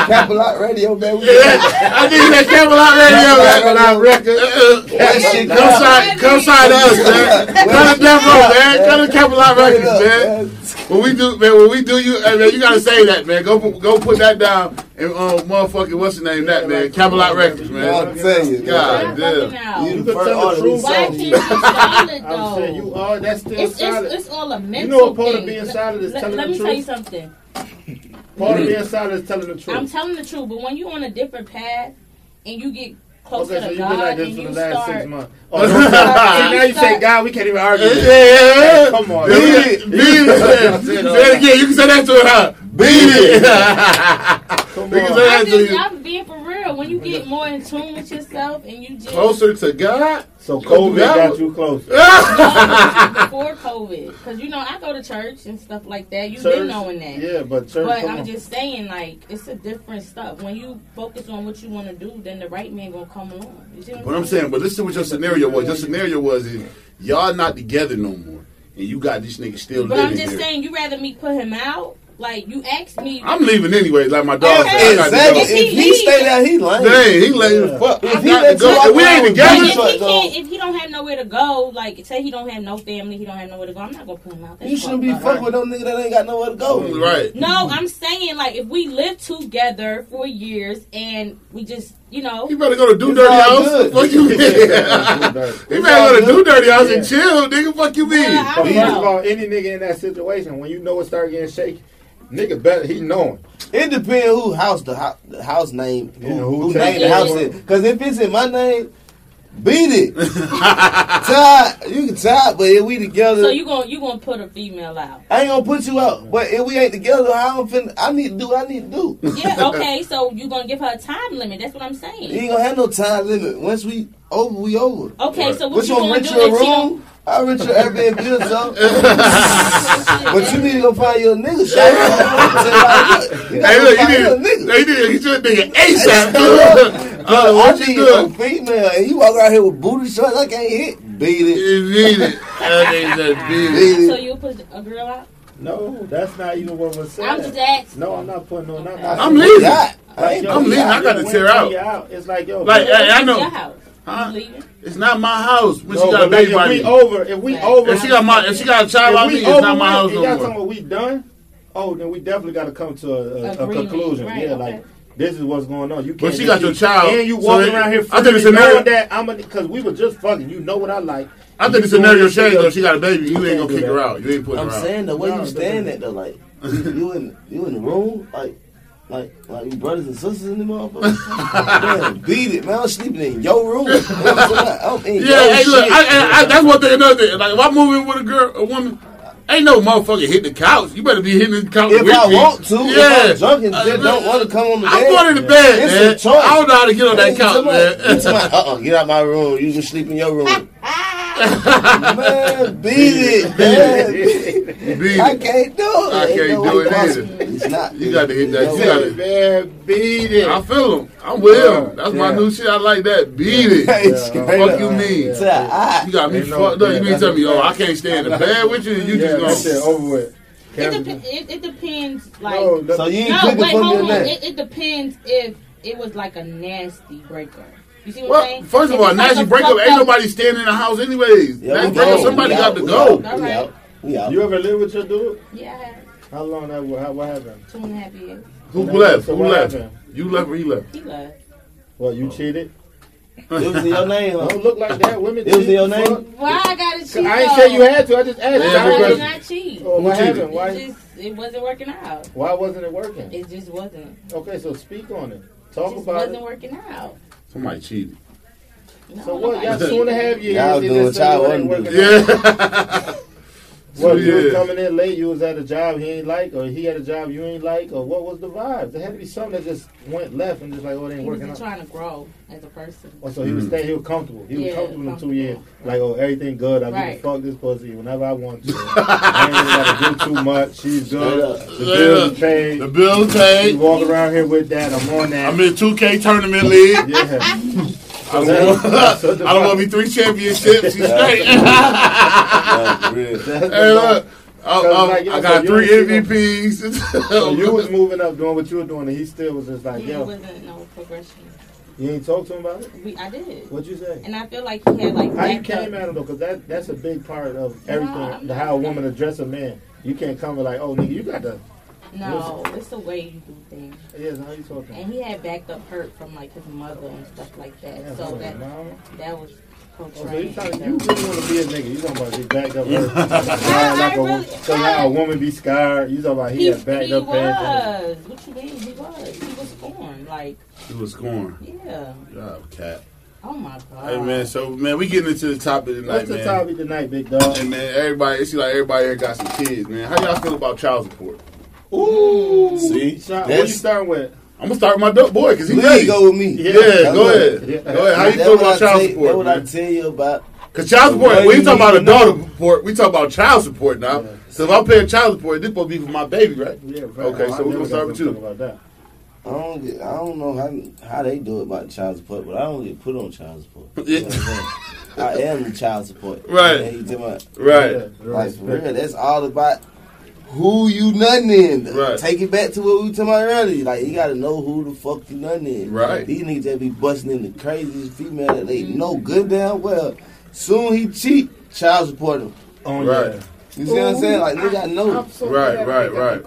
in Camelot radio, man. We I think that Camelot Radio, man. Camelot record. That shit Come come side, come side us, man. Come to Death man. Come to Camelot Records, man. When we do, man, when we do you, hey, man, you gotta say that, man. Go, go put that down and uh, motherfucking what's the name that, man? Camelot Records, man. I'll tell you. God damn. You You the can first tell the artist truth. Why can't you. you be solid *laughs* I'm saying you are. That's still It's, solid. it's, it's all a mental thing you know a part of being solid is let, telling let me tell you something. *laughs* Part of being solid is telling the truth. I'm telling the truth, but when you're on a different path and you get closer Okay, so to you've been God like this and for you the last start, six months. *laughs* Oh, don't say- See, now you say God, we can't even argue. Yeah, this. yeah, Come on. Beat it, beat it. *laughs* Say it again. You can say that to her. Beat it. Come on. *laughs* I'm just. I'm being for real. When you get more in tune with yourself and you just Closer to God. So COVID got you close. *laughs* before COVID, because you know I go to church and stuff like that. You've Church, been knowing that. Yeah, but church. But I'm on. just saying, like, it's a different stuff. When you focus on what you want to do, then the right man gonna come along. You see what, What I'm saying, but listen to what your scenario was. Your scenario was is y'all not together no more, and you got this nigga still But living I'm just here. saying, you rather me put him out? Like you asked me. I'm leaving anyway. Like my dog Okay. said, I got Exactly. to go. If he stay there, he lame. Dang, he letting the fuck. If he let to go. If we ain't around with But together. If he can't, if he don't have nowhere to go, like say he don't have no family, he don't have nowhere to go. I'm not gonna put him out. That's You shouldn't be fucked fucking with no nigga that ain't got nowhere to go. Right. No, I'm saying like if we live together for years and we just, you know, He better go to Do It's Dirty all House. good. Fuck you mean? *laughs* he better go to Do. Dirty House and chill, nigga. Fuck you mean? Well, I But don't first know. of all, any nigga in that situation, when you know it start getting shaky, nigga better he knowing. It depends who house the house, the house name, who, Yeah, who who take name the house is. Because if it's in my name, beat it. *laughs* Ty, you can tie, but if we together, so you gonna you gonna put a female out. I ain't gonna put you out. But if we ain't together, how I'm finna, I need to do what I need to do. Yeah, *laughs* okay, so you gonna give her a time limit. That's what I'm saying. You ain't gonna have no time limit. Once we over, we over. Okay, so what What you you gonna gonna do you a if room? I rent your Airbnb or something. But But you need to go find your nigga. Shaq. You Hey, look, go find you your need, nigga. you need, you should nigga ASAP. Look, Uh, I what you need doing? a female, and you walk around here with booty shorts. I can't hit. Beat it. You need it. That nigga said, *laughs* beat it. So it. you put a girl out? No, that's not even what was said. I'm just asking. no, I'm not putting no. Not, I'm leaving. God, I ain't Yo, I'm leaving. I got to tear out. out. It's like yo, Like, bro, hey, I know. Your house. Huh? It's not my house when no, she got a but like, baby if we over, if we over, If she got my, if she got a child by me, we it's over, not my house with, no y'all more. talking about we done? Oh, then we definitely got to come to a, a, a conclusion. right, yeah, okay. like this is what's going on. You can't. But she got your child, and you walking it- around here. I think the freely scenario- knowing that I'm because we were just fucking. You know what I like. I think the You doing scenario this shit changed though. She got a baby. You ain't gonna kick that. her out. You ain't putting I'm her out. saying the way No, you stand doesn't. at though, like *laughs* you in you in the room, like like like you brothers and sisters in the motherfucker. *laughs* man, beat it, man. I'm sleeping in your room. *laughs* You know I'm saying? I'm in Yeah, your hey, look, shit. I, I, I, that's one thing. Another thing, like if I'm moving with a girl, a woman, ain't no motherfucker hit the couch. You better be hitting the couch if with I me. want to, yeah. if I'm drunk and Uh, don't want to come on the bed, I'm going to the bed, it's man. a choice. I don't know how to get on that couch, talking man. you talking about, Uh-uh, get out my room. You can sleep in your room. *laughs* man, beat it, man. Beat I can't do it. I can't no do it possible. either. It's not. You got to hit that. No You got to. Man, beat it. I feel him. I'm with him. That's my new shit. I like that. Beat it. Hey, Yeah, straight Fuck up. you mean? To the eye. You got me Ain't no- fucked up. yeah, You mean that's tell me, a oh, I can't stay in the bed with you? You yeah, just shit gonna. over with. Kevin. dep- it, it depends. Like No, the- So you ain't no, wait, hold on. It, it depends if it was like a nasty breakup. You see what I'm Well, saying? first of all, now like break a breakup fucked ain't up- nobody staying in the house anyways. Yeah, nasty we breakup, gone. somebody We got out, to we go. out, All We out. We out. You ever live with your dude? Yeah, How long that? What, how, what happened? two and a half years. Who So left? Who left? happened? You left or he left? He left. What you cheated? It was in your name, huh? Don't look like that. Women It was in cheat. your name? fuck. Why I gotta cheat? I ain't say you had to. I just asked. Yeah, you. I did not cheat. Oh, what happened? It Why? just it wasn't working out. Why wasn't it working? It just wasn't. Okay, so speak on it. It Talk just about it. It wasn't working out. Somebody cheated. No, So what? nobody Y'all cheated. *laughs* two and a half years. Y'all you doing just say what y'all it ain't wanna working *laughs* do. out. Yeah. You was coming in late, you was at a job he ain't like, or he had a job you ain't like, or what was the vibe? There had to be something that just went left and just like, oh, it ain't He working was out. trying to grow as a person. Oh, so he was Mhm. staying, he was comfortable. He was Yeah, comfortable in two comfortable. years. Like, oh, everything good. I Right. can fuck this pussy whenever I want to. *laughs* I ain't gotta do too much. She's Straight good. The Straight bills paid. The bills You paid. walk around here with that. I'm on that. I'm in 2K tournament league. yeah. *laughs* *laughs* I don't want, *laughs* I don't want to be three championships. He's straight. Yeah, real. That's Hey, look, I, I, like, you know, I got so three don't MVPs. So you was *laughs* moving up doing what you were doing, and he still was just like, He yo, wasn't no progression. you ain't talk to him about it? We, I did, What'd you say? and I feel like he had like How you backed up- came at him though? Because that that's a big part of everything. I'm the how a woman address a man. You can't come with like, oh nigga, you got the No, it's the way you do things. yes. How you talking? And he had backed up hurt from like his mother and stuff like that. Yeah, so that on, that was Oh, so you portrayed. trying, you really want to be a nigga? You talking about be backed up? hurt? *laughs* I like a, really- so how a woman be scarred? You talking about he, he, had backed he up pants? was. What you mean? He was. He was scorned. Like, He was scoring. yeah. God, cat. Oh my god. Hey man, so man, we getting into the topic tonight, What's the man. topic tonight, big dog? Hey man, everybody, it seems like everybody here got some kids, man. How y'all feel about child support? Ooh, mm. See? Sean, what you That's- starting with? I'm gonna start with my dope boy because he Please ready. go with me. Yeah, Yeah, go that's ahead. what- Go ahead. How you That's feel about child tell- That's support, what I tell you about. Because child support, we you talk about need to adult support. We talk about child support now. Yeah. So if I'm paying child support, this supposed to be for my baby, right? Yeah, Right. Okay, I so we're gonna start got with you. talk About that. I don't get, I don't know how how they do it about child support, but I don't get put on child support. *laughs* You know I'm saying? I am the child support. Right. And he talking about, Right. Yeah, like for real, that's all about who you nothing in. Right. Take it back to what we were talking about earlier. Like you gotta know who the fuck you nothing in. Right. These niggas that be busting in the craziest female that they know good damn well. Soon he cheat, child support him. On Right. yeah. You see what I'm saying? Like nigga gotta know. Right, right, right.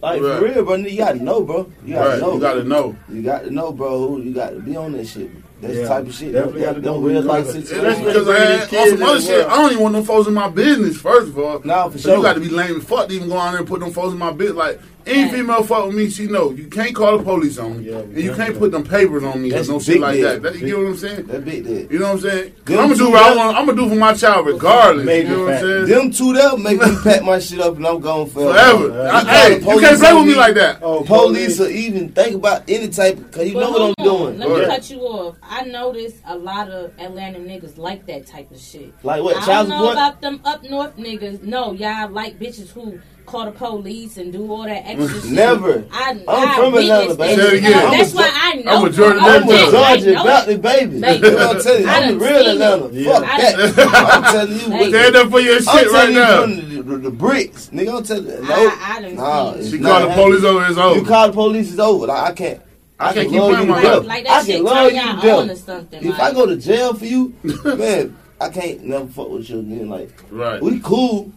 Like Right. for real, bro. You gotta know, bro. You gotta Right. know. You gotta know. You got to know, bro. Who you got to be on that shit. That's Yeah. the type of shit. Definitely That- gotta that know don't who you real life That's because I had, these on kids some other shit, well. I don't even want them folks in my business, first of all. Nah, for So sure. you got to be lame as fuck to even go out there and put them folks in my business. Like, any Right. female fuck with me, she know. You can't call the police on me. Yeah, and you can't put them papers on me or That's no shit like that. that. You get what I'm saying? That big dead. You know what I'm saying? Them I'm gonna do two what I want. I'm gonna do for my child regardless. Major you know what I'm saying? Them two there make me *laughs* pack my shit up and I'm gone forever. Forever. Uh, I- hey, you can't police play with me me. like that. Oh, Police or even think about any type because you But know what I'm on, doing. Let me cut you off. I noticed a lot of Atlanta niggas like that type of shit. Like what? I Child don't know about them up north niggas. No, y'all like bitches who call the police and do all that extra mm. shit. Never. I, I'm I from Atlanta, witnessed baby. that Say it shit. again. That's I'm a- why I know. I'm a Jordan I'm a Georgia know Valley baby. Baby. You know what I'm telling you? I I'm done the real. Atlanta. Yeah. Fuck I that. I'm telling you Hey. what. Stand up for your I'm shit right you now. from the, the, the bricks. Nigga, I'm telling you. No, I, I done nah, seen She called the happening. police over. It's You over. call the police, it's over. Like, I can't. I can't keep love you my to life. death. Like I that shit can love you to y'all on or death. If like, I go to jail for you, *laughs* man, I can't never fuck with you again. Like, Right. we cool,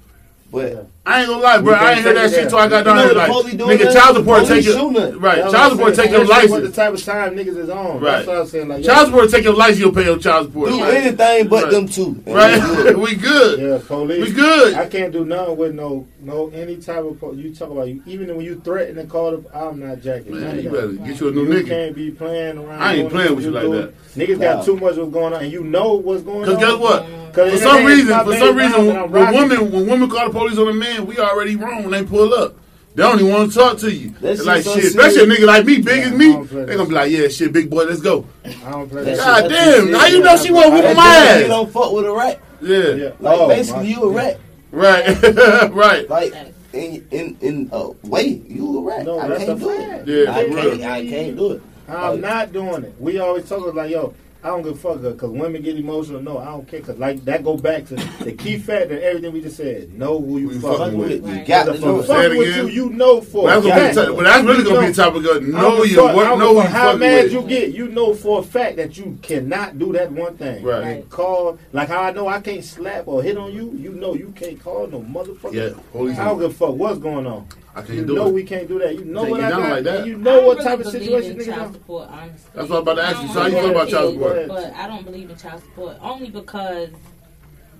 but I ain't gonna lie, bro. I ain't can't hear that shit till I got You down know here. Like, nigga, now? child support take your right. That's Child support saying. take your Especially What the type of time niggas is on. Right. That's what I'm saying. Like, Child support take your license. You'll pay your child support. do Right. anything but Right. them two. And *laughs* Right. we good. Yeah, police. We good. I can't do nothing with no, no any type of. Po- you talk about you, even when you threaten to call the. I'm not jacking. Man, you better get you a new You nigga. can't be playing around. I ain't playing with you like that. Niggas got too much what's going on, and you know what's going on. Cause guess what? 'Cause For some reason, for some reason, when women when women call the police on a man, we already wrong when they pull up. They don't even want to talk to you. That It's like shit so especially a nigga like me, big Yeah, as me. They gonna be like, yeah, shit, big boy, let's go. I don't play That that. God shit, damn, too how you know she won't whoop That's my because You don't fuck with a rat. Yeah, Yeah. Like Oh, basically, my- you a rat. right, *laughs* right. Like in in in a way, you a rat. No, I can't do fact. it. Yeah, I can't. I can't do it. I'm not doing it. We always talk about like, yo, I don't give a fuck because women get emotional. No, I don't care because like that go back to the key *laughs* factor. Everything we just said. Know who you Who you fucking fucking with. with. Right. You got to know if it. I'm Say it fucking with you, again. you know for That's a gonna be fact. the type, that's really gonna be the topic of I know give a you fuck- I what don't know who you how mad with. you get. You know for a fact that you cannot do that one thing. Right. And call like how I know I can't slap or hit on you. You know you can't call no motherfucker. Yeah, holy I don't give a fuck what's going on. I can't You do know it. we can't do that. You know Can't what I down got. like that. You know don't what really type of situation in niggas child are. support, honestly. That's what I'm about to ask you. So how you feel about child support? support? But I don't believe in child support only because,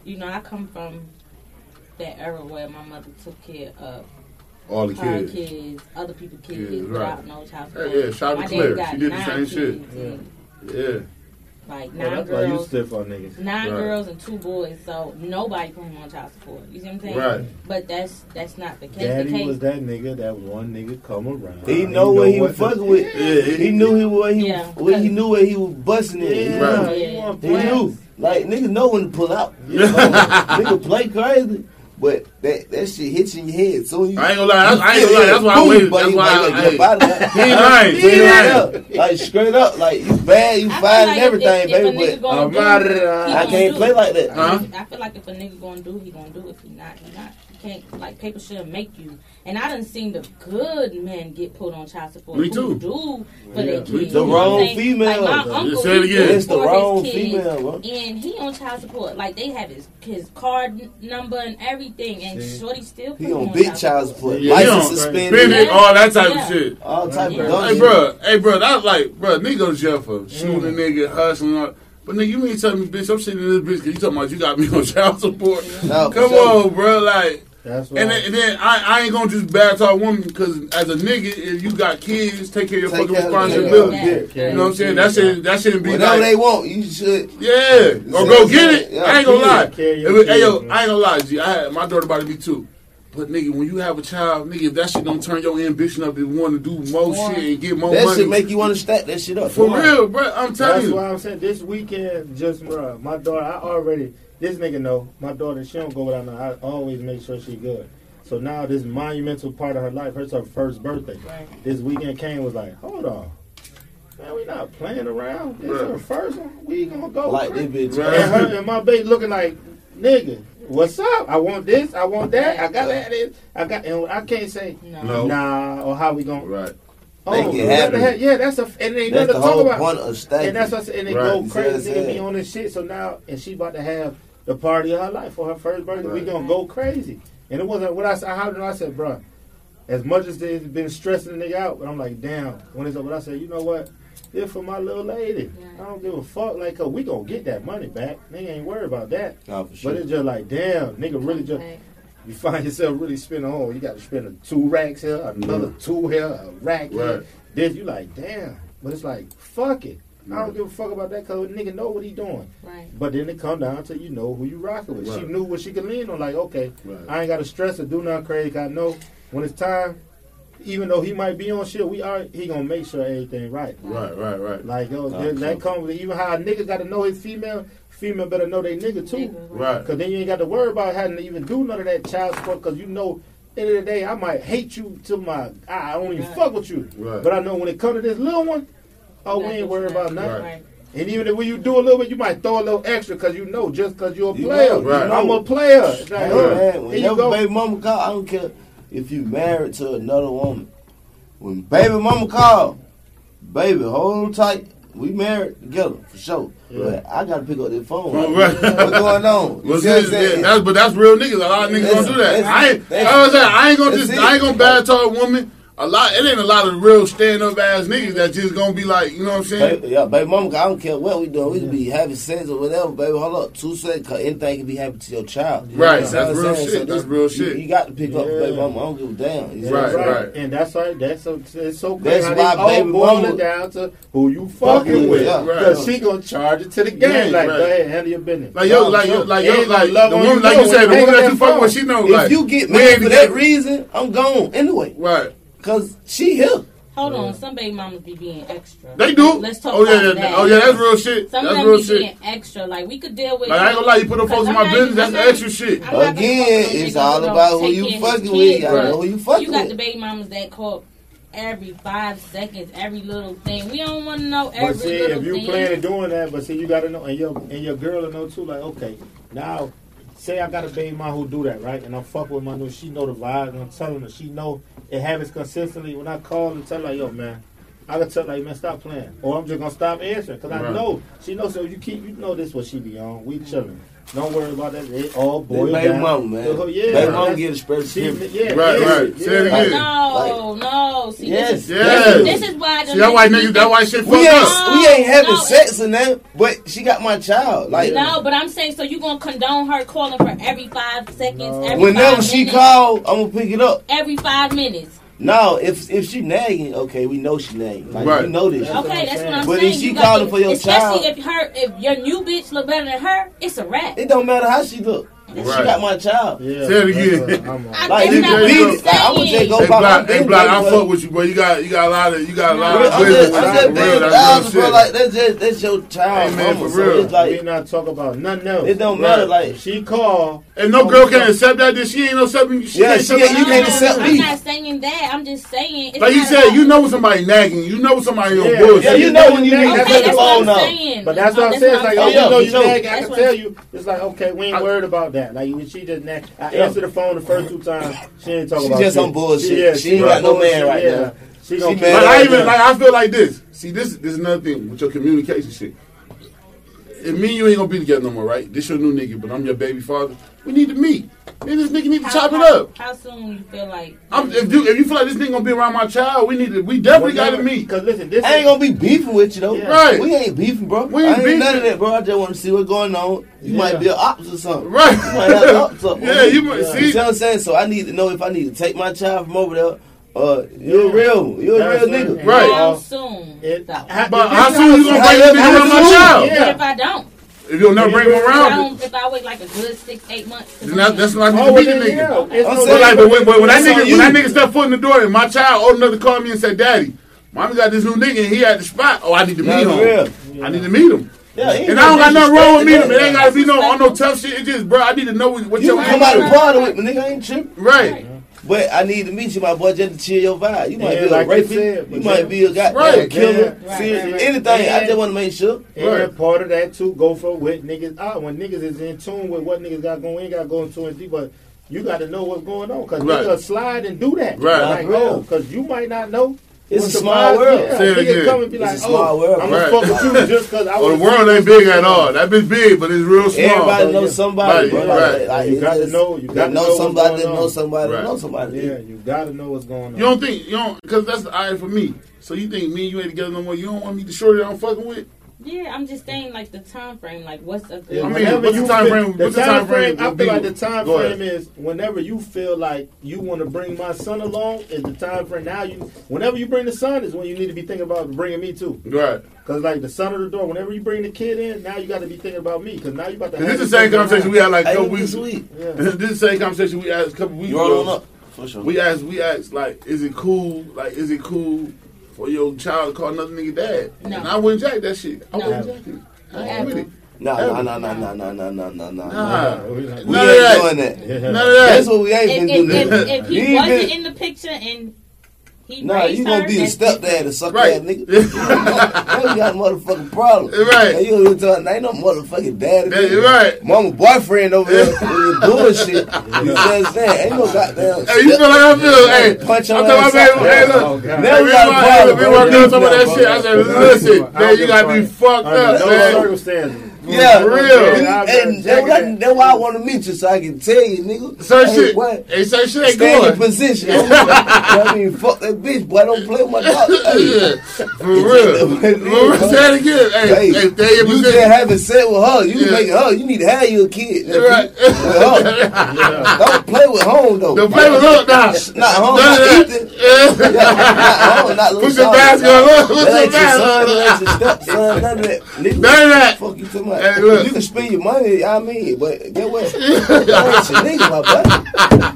you know, I come from that era where my mother took care of All the kids. kids, other people's kids, Kids, without right. no child Yeah, support. yeah, shout out to Claire. She did the nine same shit. kids and, Yeah. Like oh, nine that's why you girls, stiff on niggas. nine Right. girls and two boys. So nobody put him on child support. You see what I'm saying? Right. But that's that's not the case. the Daddy case was that nigga that one nigga come around. He know what he was to- fucking with. Yeah, He knew he what he Yeah. what he knew what he was busting Yeah, in. Right. he He knew. Like niggas know when to pull out. Yeah. nigga play crazy, but that that shit hits in your head. So you, I ain't gonna lie. That's, I ain't gonna lie. That's why I Boom, waited. but That's why like, I, like, jump hey, out of that. He *laughs* ain't lying. He ain't Straight lying. up, like straight up, like you bad, you I feel fine like and everything, if, if baby. nigga But gonna I'm do, outta there. he I can't do play like that. Huh? I feel like if a nigga gonna do, he gonna do. If he not, he not. You can't like people shouldn't make you. And I done seen the good men get put on child support. Me too. Do for Yeah, their me kids. too. You The know wrong female. Like my Yeah, uncle, say it again. did It's the for his wrong kids, female, bro. And he on child support. Like they have his his card number and everything. And See? Shorty still. He put him on big child support, Yeah, he license on- suspended, Spend it, all that type Yeah. of shit. all type Yeah. of dumb Hey, bro. Hey, bro. That's like, bro. Nigga go to jail for Mm. shooting a nigga, hustling. All, but nigga, you ain't telling me, bitch. I'm sitting in this bitch because you talking about you got me on *laughs* child support. No, Come sure. on, bro. Like, That's why. and then, and then I, I ain't gonna just bad talk woman because as a nigga, if you got kids, take care of your Take fucking care of them. responsibility. Yeah. You know what I'm saying? That shit, that shouldn't be Whatever like, they want, you should. Yeah, or go get it. Yeah, I ain't gonna lie. Carry was- Hey yo, I ain't gonna lie. G. I had my daughter about to be two. But nigga, when you have a child, nigga, if that shit don't turn your ambition up to want to do more More. shit and get more That money, should make you want to stack that shit up. for real, bro. I'm telling That's you. why I'm saying this weekend, just bro, my daughter. I already this nigga know my daughter. She don't go without no. I always make sure she good. So now this monumental part of her life. It's her first birthday. Right. This weekend came was like, hold on, man, we not playing around. This Right. her first one. We gonna go. Like crazy. this bitch. Right. and, her, and my baby looking like nigga. What's up? I want this. I want that. I got that. I got. And I can't say No. No. nah or how we gonna. Right. Oh, Make it happen. have- yeah, that's a. And it ain't That's nothing to the talk whole about. point of stacking. And that's what I said. And they Right. go crazy. what Nigga be on this shit. So now, and she about to have the party of her life for her first birthday. We Right. gonna go crazy. And it wasn't what I said. How did I said, bro? As much as they've been stressing the nigga out, but I'm like, damn. When it's over, I said, you know what? This for my little lady. Yeah. I don't give a fuck. Like, cause we gonna get that money back. Nigga ain't worried about that. Nah, for sure. But it's just like, damn, nigga really just you find yourself really spending oh, you got to spend a two racks here, another two here, a rack here. Right. Then you like, damn. But it's like, fuck it. I don't give a fuck about that because nigga know what he doing. Right. But then it come down to you know who you rocking with. She knew what she could lean on. Like, okay, Right. I ain't got to stress or do nothing crazy. I know when it's time, even though he might be on shit, we are he gonna make sure everything right. Right. Right. Right. Like yo, that, that comes with even how a nigga got to know his female. Female better know they nigga too. Nigga, Right. Cause then you ain't got to worry about having to even do none of that child support. Cause you know, end of the day, I might hate you to my. I don't even Right. fuck with you. Right. But I know when it come to this little one, oh, we ain't what worried about got. nothing. Right. And even if when you do a little bit, you might throw a little extra because you know, just because you're a You player. know, Right. I'm a player. It's like, Hey, huh, man, here you go. baby mama call, I don't care if you married to another woman. When baby mama call, baby, hold tight. We married together for sure. Yeah. But I gotta pick up this phone. Right. What's going on? *laughs* Well, see what I'm see, saying? yeah, that's, but that's real niggas. A lot of niggas gonna do that. I ain't, that's- I was saying, I ain't gonna just, it. I ain't gonna bad talk a woman. A lot, it ain't a lot of real stand up ass niggas that just gonna be like, you know what I'm saying? Baby, yeah, baby mama, I don't care what we doing. We can be having sex or whatever, baby. Hold up, two seconds, cause anything can be happening to your child. Right, You know that's what I'm real shit, that's real shit. You, got to pick up baby mama. I don't give a damn. You see Right, what right. And that's why that's so it's so That's crazy. why all baby mama- down to who you fucking with. yeah. Right. Because she gonna charge it to the game. Yeah, like, right. go ahead, handle your business. Like yo, No, like yo, like yo, like love the woman, like you said, the woman that you fuck with, she know. Like If you get mad for that reason, I'm gone anyway. right? Cause she here. Hold on, some baby mamas be being extra. They do. Let's talk oh yeah, about yeah, that. oh yeah, that's real shit. Some that's of them real be shit. being extra. Like we could deal with. Like I ain't gonna lie, you put a folks in my I'm business, that's I'm not- extra shit. I'm not gonna Again, fuck with no it's all about who you care of fucking with. kids, You gotta know who you fucking with. You got with. the baby mamas that call every five seconds, every little thing. We don't want to know every But see, little if you thing. plan on doing that, but see, you gotta know, and your and your girl will know too. Like, okay, now, say I got a baby mom who do that, right? And I'm fucking with my new. She know the vibe, and I'm telling her she know it happens consistently. When I call and tell her, like, yo, man. I can tell her, like, man, stop playing. Or I'm just gonna stop answering. Cause I know. She knows, so you keep, you know this what she be on. We chilling. Don't worry about that. It all They boils baby down. mama, man. Oh, yeah. baby mama that's- get a special she, treatment. yeah, Right, yeah, right. yeah. Say it again. No, no. See, Yes. this, is, Yes. this is why. the See, that why niggas niggas, that why shit We fucked ain't, up. we ain't having No, sex and that, but she got my child. Like No, but I'm saying, so you gonna condone her calling for every five seconds, No. every whenever five she minutes, call, I'm gonna pick it up. every five minutes. No, if if she nagging, okay, we know she nagging. Like Right. we know this. Okay, that's what I'm saying. But if she You calling to- for your especially child- if her, if your new bitch look better than her, it's a wrap. It don't matter how she look. She Right. got my child. Yeah, Say it again. I'm *laughs* I- on. Like That's you not can what beat I'm it. Like, I would just go Hey, by Block, hey, big Block, I fuck with you, bro. You got, you got a lot of, you got a lot I'm of just. I'm just being real, thousand, bro. Like that's just that's your child, Hey, man, mama. for So real. it's like we not talk about nothing else. it don't Right. matter. Like She call. And no girl can accept that. That she ain't no accepting. She Yeah, can't she accept you can't accept me. I'm not saying that. I'm just saying. It's Like you said, you know when somebody nagging. You know somebody on Yeah, bullshit. yeah, you know when you need to that's cut what the phone what I'm off. saying. But that's what I'm saying. Like, oh, you know you for nag. I can tell you. It's like, okay, we ain't worried about that. Like when she just nag. I Yeah. answered the phone the first two times. She ain't talking She about just shit. on bullshit. yeah, She ain't got no man right yeah. now. She gonna She keep- Like I even like I feel like this. See, this this is another thing with your communication shit. If me and you ain't gonna be together no more, right? This your new nigga, but I'm your baby father. We need to meet. Me and this nigga need to How- chop it up. How soon you feel like? I'm, if you if you feel like this nigga gonna be around my child, we need to. We definitely gotta meet. Cause listen, this I ain't gonna be beefing with you though. Yeah. Right. We ain't beefing, bro. We I ain't ain't beefing. none of that, bro. I just want to see what's going on. You Yeah. might be an ops or something. Right. You might have an ops up. *laughs* yeah, you might Yeah. You see. see what I'm saying? So I need to know if I need to take my child from over there. Uh, you're Yeah. real. You're a real nigga. Right. How soon? It- though? ha- But this how is soon you gonna bring this nigga around my child? Yeah. What if I don't? If you'll never bring him around, if I wait like a good six, eight months. then that, that's him. when I need Oh, to well, the nigga. yeah. It's no But like, but when, but when that It's on nigga, when that nigga step foot in the door and my child old enough to call me and say, "Daddy, mommy got this new nigga and he at the spot. Oh, I need to meet That's him. real. I need to meet him." Yeah, And I don't got nothing wrong with meeting him. It ain't gotta be no on no tough shit. It's just, bro, I need to know what, what that. You your come out aim and is. party with me, nigga. I ain't tripping. Right. But I need to meet you, my boy, just to chill your vibe. You might Yeah, be a like you rapist. said, you but might be a goddamn Right. killer. Yeah. Right, serious- right, right. Anything. I And- just want to make sure. And Right. part of that too, go for what niggas are. When niggas is in tune with what niggas got going, we ain't got going to go into it deep, but you got to know what's going on. Because Right. niggas slide and do that. Right. Like, Real. oh, because you might not know. It's what a small world. Yeah, Say it again. come and be It's like, a small oh, world. I'm Right. going to fuck with you just because I Oh, was the world ain't big at all. That bitch big, but it's real small. Everybody knows somebody, Right, bro. right. Like, like, You got to know. You got to know know somebody going that know somebody that Right. know somebody. Yeah, you got to know what's going on. You don't think you don't because that's the eye for me. So you think me and you ain't together no more? You don't want me to shorty that I'm fucking with? Yeah, I'm just saying like the time frame. Like what's a good? Yeah, I mean, whenever what's the you time feel- frame- The what's the time time frame frame. I feel like the time Go frame ahead. is whenever you feel like you want to bring my son along. Is the time frame now? You whenever you bring the son is when you need to be thinking about bringing me too. Right. Cause like the son of the door. Whenever you bring the kid in, now you got to be thinking about me. Cause now you about to. This is the same conversation we had like a Hey, couple this weeks. week. Yeah. This is the same conversation we had a couple weeks You rolling ago. up for sure. We asked, we asked, like, is it cool? Like, is it cool for your child to call another nigga dad? No. And I wouldn't jack that shit. I No. wouldn't jack it. I ain't with it. Nah, nah, nah, nah, nah, nah, nah, nah, nah, nah. Nah. we not- We None ain't doing that. None of that. That's what we ain't been doing. if, if You he wasn't in the picture and he Nah, you gonna be a stepdad and suck Right. that nigga. *laughs* now you got a motherfucking problem. Right. And you gonna tell ain't no motherfucking daddy. That- nigga. right. Mama boyfriend over there with *laughs* your bullshit. You understand? Ain't no goddamn. Hey, you feel like I feel? Hey, Punch I your told my ass baby, out. hey, Oh, look. God. Now we we got a problem, We bro. working on some of that shit. I said, listen, give a- I man, you gotta be fucked Under up, no man. circumstances. Yeah, For real. Yeah, And that's jacking that's why I want to meet you so I can tell you, nigga. Hey, shit. What? Hey, certain shit ain't Stay in your position. *laughs* I mean, fuck that bitch, boy. Don't play with my dog. *laughs* Hey. For real. For real. Say it again. Hey, Hey, hey, you just position. having sex with her. You Yeah. making her. You need to have you a kid. Right. With her. *laughs* Don't play with home though. Don't play with her now. Not home. Not Ethan. that. Not home. Not little Put your basket on. Put your ain't your son. That basket ain't your stepson. None of that. None of that. Fuck you talking about. Hey, look. You can spend your money. I mean, but get what? *laughs* That ain't your nigga, my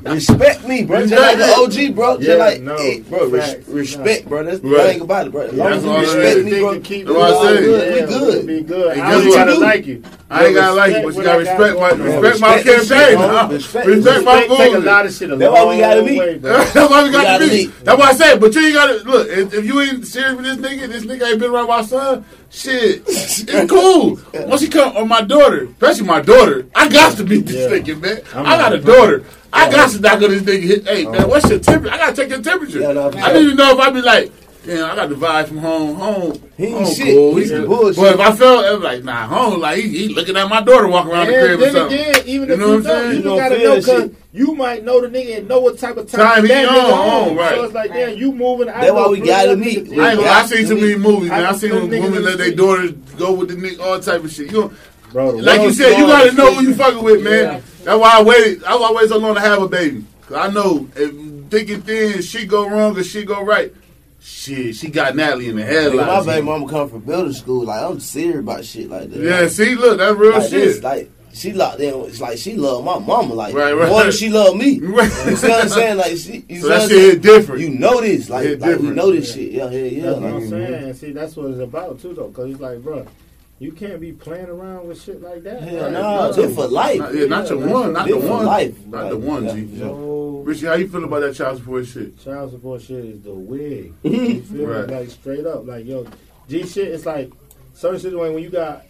boy. Respect me, bro. Just like the OG, bro. Just Yeah, like, no, hey, bro. res- facts. respect, bro. That's the Right. thing about it, bro. As long That's as you all it respect is. me, bro. Keep That's what I all say. good. Yeah, We good. we good. Hey, I guess ain't what? gotta You like you. I ain't gotta like you, but you gotta what I got respect my going respect my Respect this campaign. shit, huh? bro. Respect- Respect my Respect take a lot of shit a That's why we gotta meet. *laughs* That's why we got gotta to meet. meet. That's why I say, but you ain't got to look. If, if you ain't serious with this nigga, this nigga ain't been around my son. Shit, *laughs* it's cool. Once he come, or my daughter, especially my daughter, I got to meet this Yeah. nigga, man. I'm I got a daughter. I got to knock on this nigga. Hit, hey man, what's your temperature? I gotta take your temperature. Yeah, no, I need to know if I be like. Damn, I got the vibe from home. Home, He ain't home shit. cool. He's He- some bullshit. But if I felt it was like, nah, home, like he, he looking at my daughter walking around the And crib or then something. again, even You if know you what I'm don't, saying? you You don't don't gotta know because you might know the nigga and know what type of time, Time he that on, nigga on, on. right. So it's like, damn, you moving. I That's why we gotta meet. I ain't gonna. I seen too many movies, man. I I seen know women let their street. daughters go with the nigga, all type of shit. You know, Bro, like you said, you gotta know who you fucking with, man. That's why I waited. That's why I waited so long to have a baby. Cause I know if thick and thin, shit go wrong or shit go right. Shit, she got Natalie in the Nigga, my baby mama come from building school. Like I'm serious about shit like that. Yeah, Like, see, look, that's real like shit. this, like she locked in. It's like she love my mama. Like Right, right. more than she love me. Right. *laughs* You see what I'm saying? Like she, you so see that what shit saying? hit different. You know this, like, like we know this shit. Yeah, yeah, yeah. That's what I'm saying. And see, that's what it's about too, though. Because it's like, bro, you can't be playing around with shit like that. hell bro. nah, No. this for life. not, yeah, not your Yeah, one, not the one, life. not the one. G. for sure. So, Richie, how you feel about that child support shit? child support shit is the wig. *laughs* You feel Right. me? Like straight up, like yo, G shit. It's like certain situations when you got.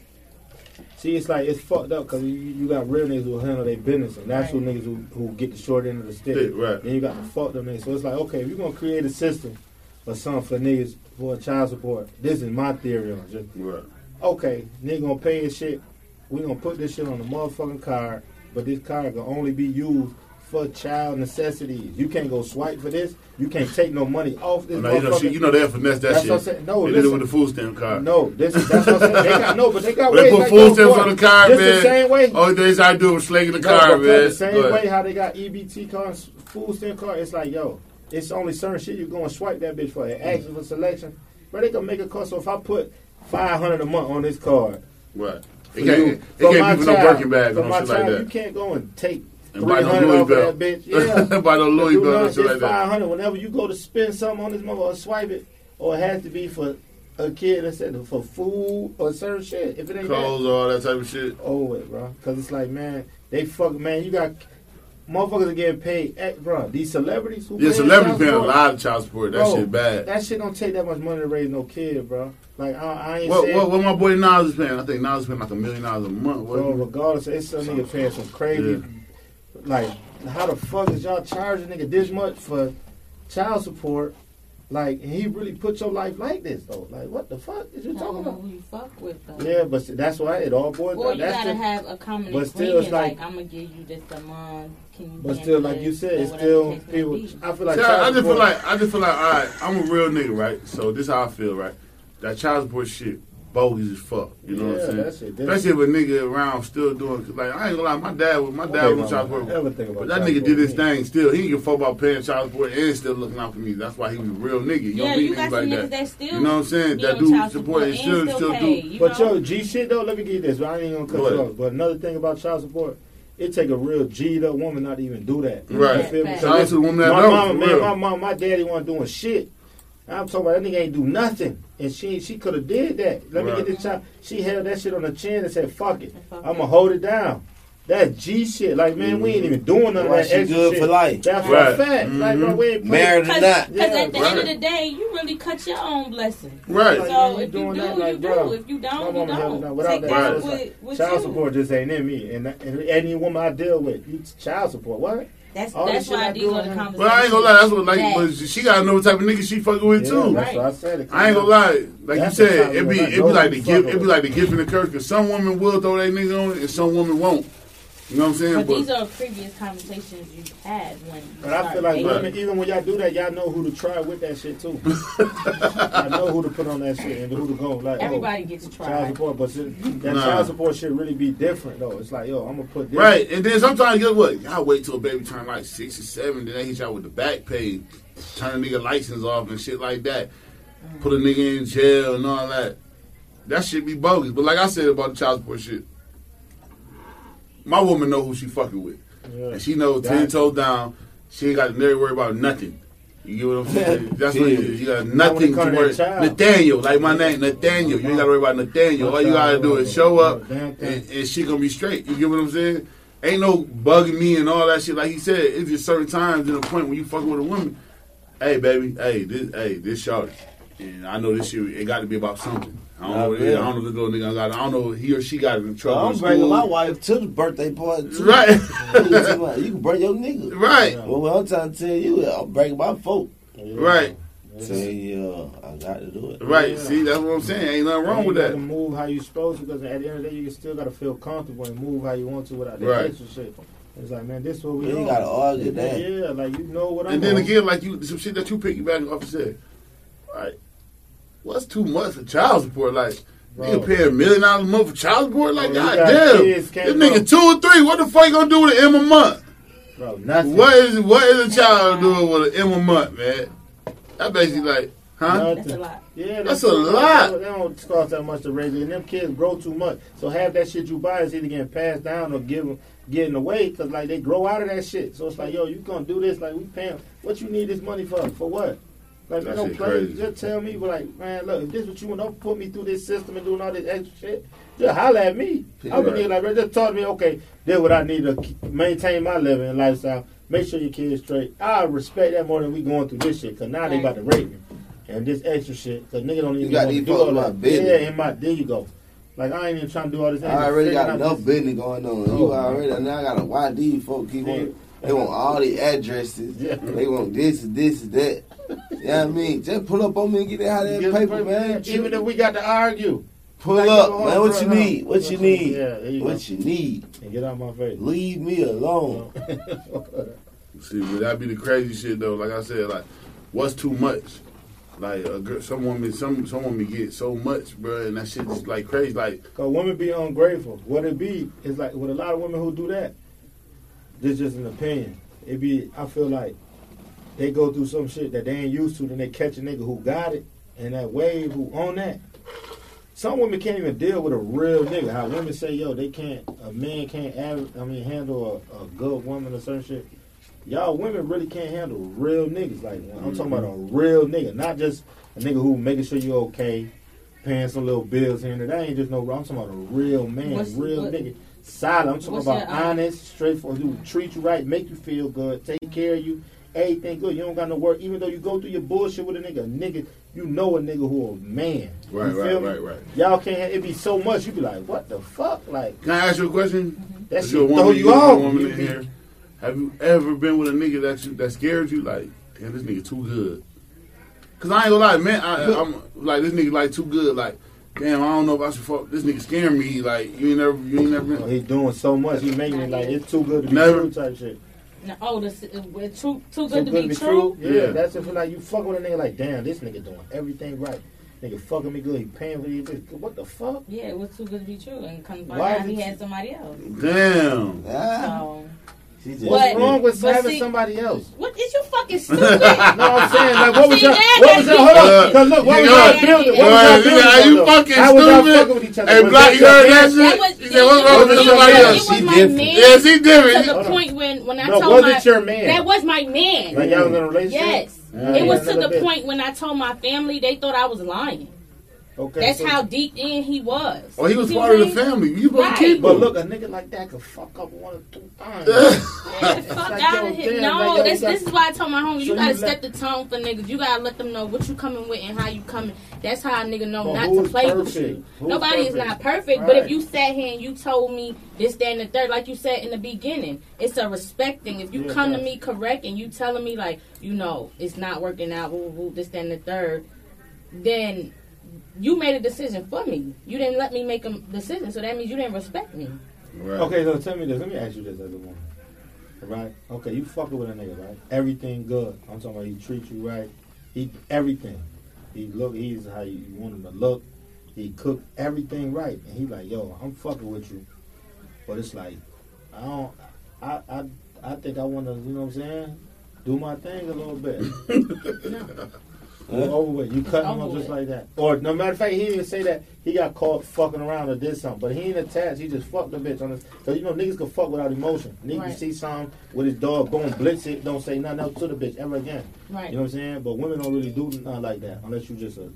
See, it's like it's fucked up because you, you got real niggas who handle their business, and that's who niggas who, who get the short end of the stick. Stick, right. Then you got the fucked up niggas. So it's like, okay, if you're gonna create a system or something for niggas for child support, this is my theory on it. Right. Okay, nigga gonna pay his shit. We gonna put this shit on the motherfucking card, but this card can only be used for child necessities. You can't go swipe for this. You can't take no money off this. Oh, now, you know, she, you know they'll finesse that That's shit. what I'm saying. No, they did it listen. with the food stamp card. No, this is that's what I'm saying. They got no, but they got They ways put like food stamps on the card, This man. the same way. All they I do is slinging the No, card, man. The same way how they got EBT cards, food stamp card. It's like yo, it's only certain shit you're gonna swipe that bitch for. It asks mm. you for selection, but they can make a cost. So if I put five hundred a month on this card, Right. It can't, you, can't my be for no child, Birkin bag for or my no shit like child, that. You can't go and take And three buy no Louis off of that bitch. Yeah, *laughs* buy no Louis not- and shit like that. five hundred. Whenever you go to spend something on this mother or swipe it, or it has to be for a kid that said for food or certain shit. If it ain't that, Clothes, all that type of shit. Oh, it, bro. Because it's like, man, they fuck, man. You got motherfuckers are getting paid, eh, bro. These celebrities who Yeah, celebrities paying a lot of child support. That Bro, shit bad. That shit don't take that much money to raise no kid, bro. Like I, I ain't What, saying, what, what my boy Nas is paying? I think Nas is paying like a million dollars a month. What? bro. Regardless, it's some nigga paying some crazy. Like, how the fuck is y'all charging nigga this much for child support? Like, he really put your life like this though. Like, what the fuck is you I talking don't know about? who you fuck with though. Yeah, but that's why it all boils Or down. you That's gotta just, have a common but still, it's like, like- I'm gonna give you this a month. Can you? but still, like you said, it's still the case may people. I feel like See, I, I just feel like I just feel like all right, I'm a real nigga, right? So this how I feel, right? That child support shit, bogus as fuck. You know what Yeah, I'm saying? that shit different. Especially if a nigga around still doing like I ain't gonna lie, my dad was my dad Okay, was mama, child support. ever about But that child nigga did his support, thing still. He didn't give fuck about paying child support and still looking out for me. That's why he was a real nigga. You Yeah, don't meet you got niggas some like niggas that. that still. You know what I'm saying? That dude do support and and still still pay, do. you But know? yo, G shit though, let me get this. But I ain't gonna cut Go you off. But another thing about child support, it take a real G'd up woman not to even do that. Right. You feel me? Fact. Shout out to the woman that my know, mama, man, my mom, my daddy wasn't doing shit. I'm talking about that nigga ain't do nothing, and she she could have did that. Let Right. me get this child. She held that shit on her chin and said, "Fuck it, Fuck I'ma it. hold it down." That G shit, like man, we ain't mm-hmm. even doing none of Why that she extra good shit. for life? That's Right. for a fact. Like, bro, we ain't mm-hmm. Married or Because not. at the Yeah, end of the day, you really cut your own blessing. Right. Like, So man, you if you do, that, you like, do. bro, If you don't, you mama held it down. don't. Without Take that, that it's with, like, with child you. support just ain't in me, and, and any woman I deal with, you child support. What? That's All that's why I these do are on the her- conversations. But I ain't gonna lie, that's what like that- but she gotta know what type of nigga she fucking with Yeah, too. That's what I said. I ain't gonna lie, like That's you said, it of be it be like the gift, it be like the gift and the curse. Cause some women will throw that nigga on it, and some women won't. You know what I'm saying? But But, these are previous conversations you've had when. you But I feel like dating. women, even when y'all do that, y'all know who to try with that shit too. *laughs* I know who to put on that shit and who to go like. Oh, everybody gets oh, to child support, but shit, that Nah. child support should really be different though. It's like, yo, I'm gonna put this. right, and then sometimes guess what? Y'all wait till a baby turn like six or seven, then they hit y'all with the back pay, turn a nigga license off and shit like that. Put a nigga in jail and all that. That shit be bogus. But like I said about the child support shit, my woman know who she fucking with. Yeah. And she knows ten Gotcha. toes down. She ain't got to never worry about nothing. You get what I'm saying? *laughs* That's what it is. You got nothing to worry. Nathaniel, like my name, Nathaniel. You ain't gotta worry about Nathaniel. All you gotta do is show up, and, and she gonna be straight. You get what I'm saying? Ain't no bugging me and all that shit. Like he said, it's just certain times and a point when you fucking with a woman. Hey, baby. Hey, this. Hey, this shorty. And I know this shit. It got to be about something. I don't know what it is. I don't know if this little nigga got. I don't know. if He or she got in trouble. in I'm bringing school. my wife to the birthday party too. Right. *laughs* you can bring your nigga. Right. Well, what I'm trying to tell you, I'm bringing my folk. Right. Tell you, uh, I got to do it. Right. Yeah. See, that's what I'm saying. Ain't nothing wrong you with gotta that. move how you supposed to because at the end of the day, you still gotta feel comfortable and move how you want to without that Right. extra shit. It's like, man, this is what we You ain't gotta argue yeah, that. Yeah, like you know what I'm And then on. again, like you, some shit that you piggyback off and said, right? What's too much for child support? Like, Bro. nigga pay a million dollars a month for child support? Like, Bro, you got goddamn, kids, this nigga go. two or three. What the fuck you gonna do with an M a month? Bro, nothing. What is what is a child doing with an M a month, man? That basically like, huh? Nothing. That's a lot. Yeah, That's a lot. They don't cost that much to raise it, and them kids grow too much. So half that shit you buy is either getting passed down or given getting away because like they grow out of that shit. So it's like, yo, you gonna do this? Like we paying? What you need this money for? For what? Like man, That don't play. crazy. Just tell me, like man, look, if this what you want, don't put me through this system and doing all this extra shit. Just holler at me. I would Right. need like man, just talk to me. Okay, this what I need to maintain my living and lifestyle. Make sure your kids straight. I respect that more than we going through this shit because now they about to rape me and this extra shit because nigga don't even You got these do folks all my that. business. Yeah, in my there you go. Like I ain't even trying to do all this. I already got enough business going on. You already now I got a YD folk keep Yeah. on. They want all the addresses. *laughs* Yeah. They want this this that. You know what I mean? Just pull up on me and get that out of that Get paper, man. Even if we got to argue, Pull Like, up, man. What you need? What you need? Yeah, you What you need? and get out my face. Leave me alone. *laughs* See, would that be the crazy shit though? Like I said, like, what's too much? Like, a girl, some woman, some some woman get so much, bro, and that shit just like crazy. Like, Cause women be ungrateful. What it be is like with a lot of women who do that. This just an opinion. It be I feel like they go through some shit that they ain't used to, then they catch a nigga who got it and that wave who on that. Some women can't even deal with a real nigga. How women say, yo, they can't a man can't av- I mean handle a, a good woman or some shit. Y'all women really can't handle real niggas. Like I'm talking about a mm-hmm. real nigga, not just a nigga who making sure you okay, paying some little bills here and there. That ain't just no. I'm talking about a real man, What's- real what- nigga, solid. I'm talking what's about honest, straightforward. Who treat you right, make you feel good, take care of you, everything good. You don't got no work. Even though you go through your bullshit with a nigga, a nigga, you know a nigga who a man. right, you right, right, right. Y'all can't. It be so much. You be like, what the fuck? Like Can I ask you a question? Mm-hmm. That's your throw woman, you you're off. woman You in here. Have you ever been with a nigga that you, that scared you? Like, damn, this nigga too good. Cause I ain't gonna lie, man. I, I'm like this nigga like too good. Like, damn, I don't know if I should fuck this nigga. Scaring me. Like, you ain't never, you ain't never Oh, been. he doing so much. He making it like it's too good to be Never. true type shit. No, oh, this is we're too too So good to be true. Yeah, Yeah. that's if like you fuck with a nigga like, damn, this nigga doing everything right. Nigga fucking me good. He paying for these. What the fuck? Yeah, it was too good to be true, and come find Why he had somebody else. Damn. Ah, So she just What's But- wrong with but having see- somebody else? what is you fucking stupid? *laughs* No, I'm saying like, what was See, your, that what was gotta your, hold on, different. cause look, what was Yeah. y'all building? What was Yeah, y'all you building? know, you fucking How was y'all stupid. fucking with each other? Hey, Black, you heard that shit? That was, He said, what's wrong with was somebody your else? It was She my different. man. Yes, he To the point when when I No, told was my it your man? that was my man. Like y'all was in a relationship? Yes. It was to the point when I told my family they thought I was lying. Okay. That's so- how deep in he was. Oh, he was part of the family. You supposed Right. to keep But look, a nigga like that could fuck up one or two times. *laughs* Yeah, the fuck like, out yo, of here. No, like, this, this is why I told my homie, So you gotta you set let- the tone for niggas. You gotta let them know what you coming with and how you coming. That's how a nigga know But not to play with you. Who's Nobody is not perfect, but if you sat here and you told me this, that, and the third, like you said in the beginning, it's a respect thing. If you Yeah, come to me correct and you telling me like, you know, it's not working out, woo, woo, this, that, and the third, then you made a decision for me. You didn't let me make a decision, so that means you didn't respect me. Right. Okay, so tell me this. Let me ask you this as a woman. Right? Okay, you fucking with a nigga, right? Everything good. I'm talking about he treat you right. He everything. He look. He's how you want him to look. He cook everything right, and he like, yo, I'm fucking with you. But it's like, I don't. I I I think I want to. You know what I'm saying? Do my thing a little bit. *laughs* Or over with. You cut him up just like that. Or no matter of fact, he didn't even say that he got caught fucking around or did something. But he ain't attached. He just fucked the bitch on this. So you know niggas can fuck without emotion. Niggas Right. see something with his dog, boom, blitz it, don't say nothing else to the bitch ever again. Right. You know what I'm saying? But women don't really do nothing like that unless you just a, a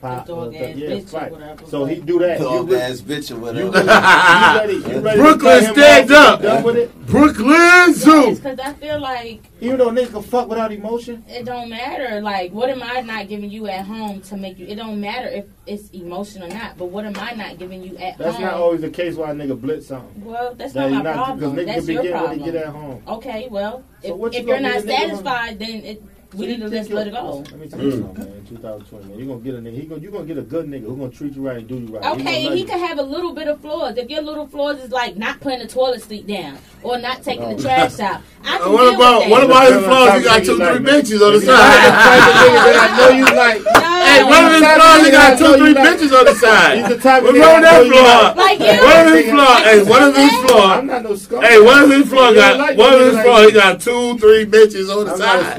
pop. dog or ass yeah, bitch or right. whatever, So he do that. You Dog re- ass bitch or you whatever. ready, you ready, you ready *laughs* Brooklyn, to cut him stand up. Done with it. Brooklyn Zoo. Because I feel like Even though niggas can fuck without emotion. it don't matter. Like, what am I not giving you at home to make you? It don't matter if it's emotion or not. But what am I not giving you at That's home? That's not always the case why a nigga blitz something. well, that's That not he my not problem. because niggas That's can your begin when they problem. get at home. Okay, well, So if, you if you're not get a nigga satisfied, then it, we So need to just let it go. Let me tell you Mm. something, man. In 2020, man, you gonna get a nigga. He gonna, you gonna get a good nigga who's gonna treat you right and do you right. Okay, gonna and he you. can have a little bit of flaws. If your little flaws is like not putting the toilet seat down or not taking No. the trash out, *laughs* I can Uh, what deal about what about his flaws? the He got two, you three like, bitches on the If you like the side. type of nigga that I know you like. Hey, one of his flaws, he got two, three bitches on the side. He's the type of nigga wrong with I know that flaw? like. Like you. One of his flaws. Hey, one of his I'm not no scum. Hey, one of his flaws You don't got like one of his like flaws. He got two, three bitches on the I'm not a side.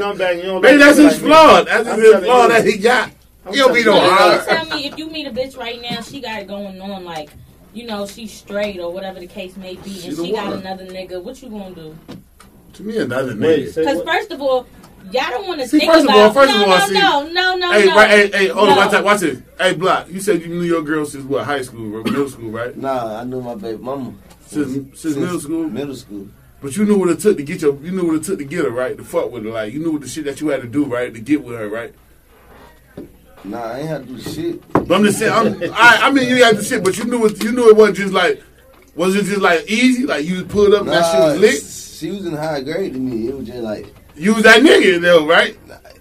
Scumbag. Don't Maybe like that's his like me. flaw. That's I'm his flaw that he got. He'll be telling no you. So hard. tell me if you meet a bitch right now, she got it going on like, you know, she's straight or whatever the case may be, She and she got one. another nigga. What you gonna do? To me, another Wait, nigga. say Because first of all, y'all don't want to See, think first of all- first no, of all, no, see- no, no, no, Hey, no. right, hey, hey, hold on, No. watch that, watch this. Hey, Block, you said you knew your girl since what, high school or middle school, right? Nah, I knew my baby mama. Since, since middle school? Middle school. But you knew what it took to get your, you knew what it took to get her, right? To fuck with her, like, you knew what the shit that you had to do, right? To get with her, right? Nah, I ain't had to do shit. But I'm just saying, I'm, I, I mean, you had the shit, but you knew it, you knew it wasn't just like, was it just like easy? Like, you just pulled up and that shit was lit? She was in high grade to me. It was just like, You was that nigga, though, right?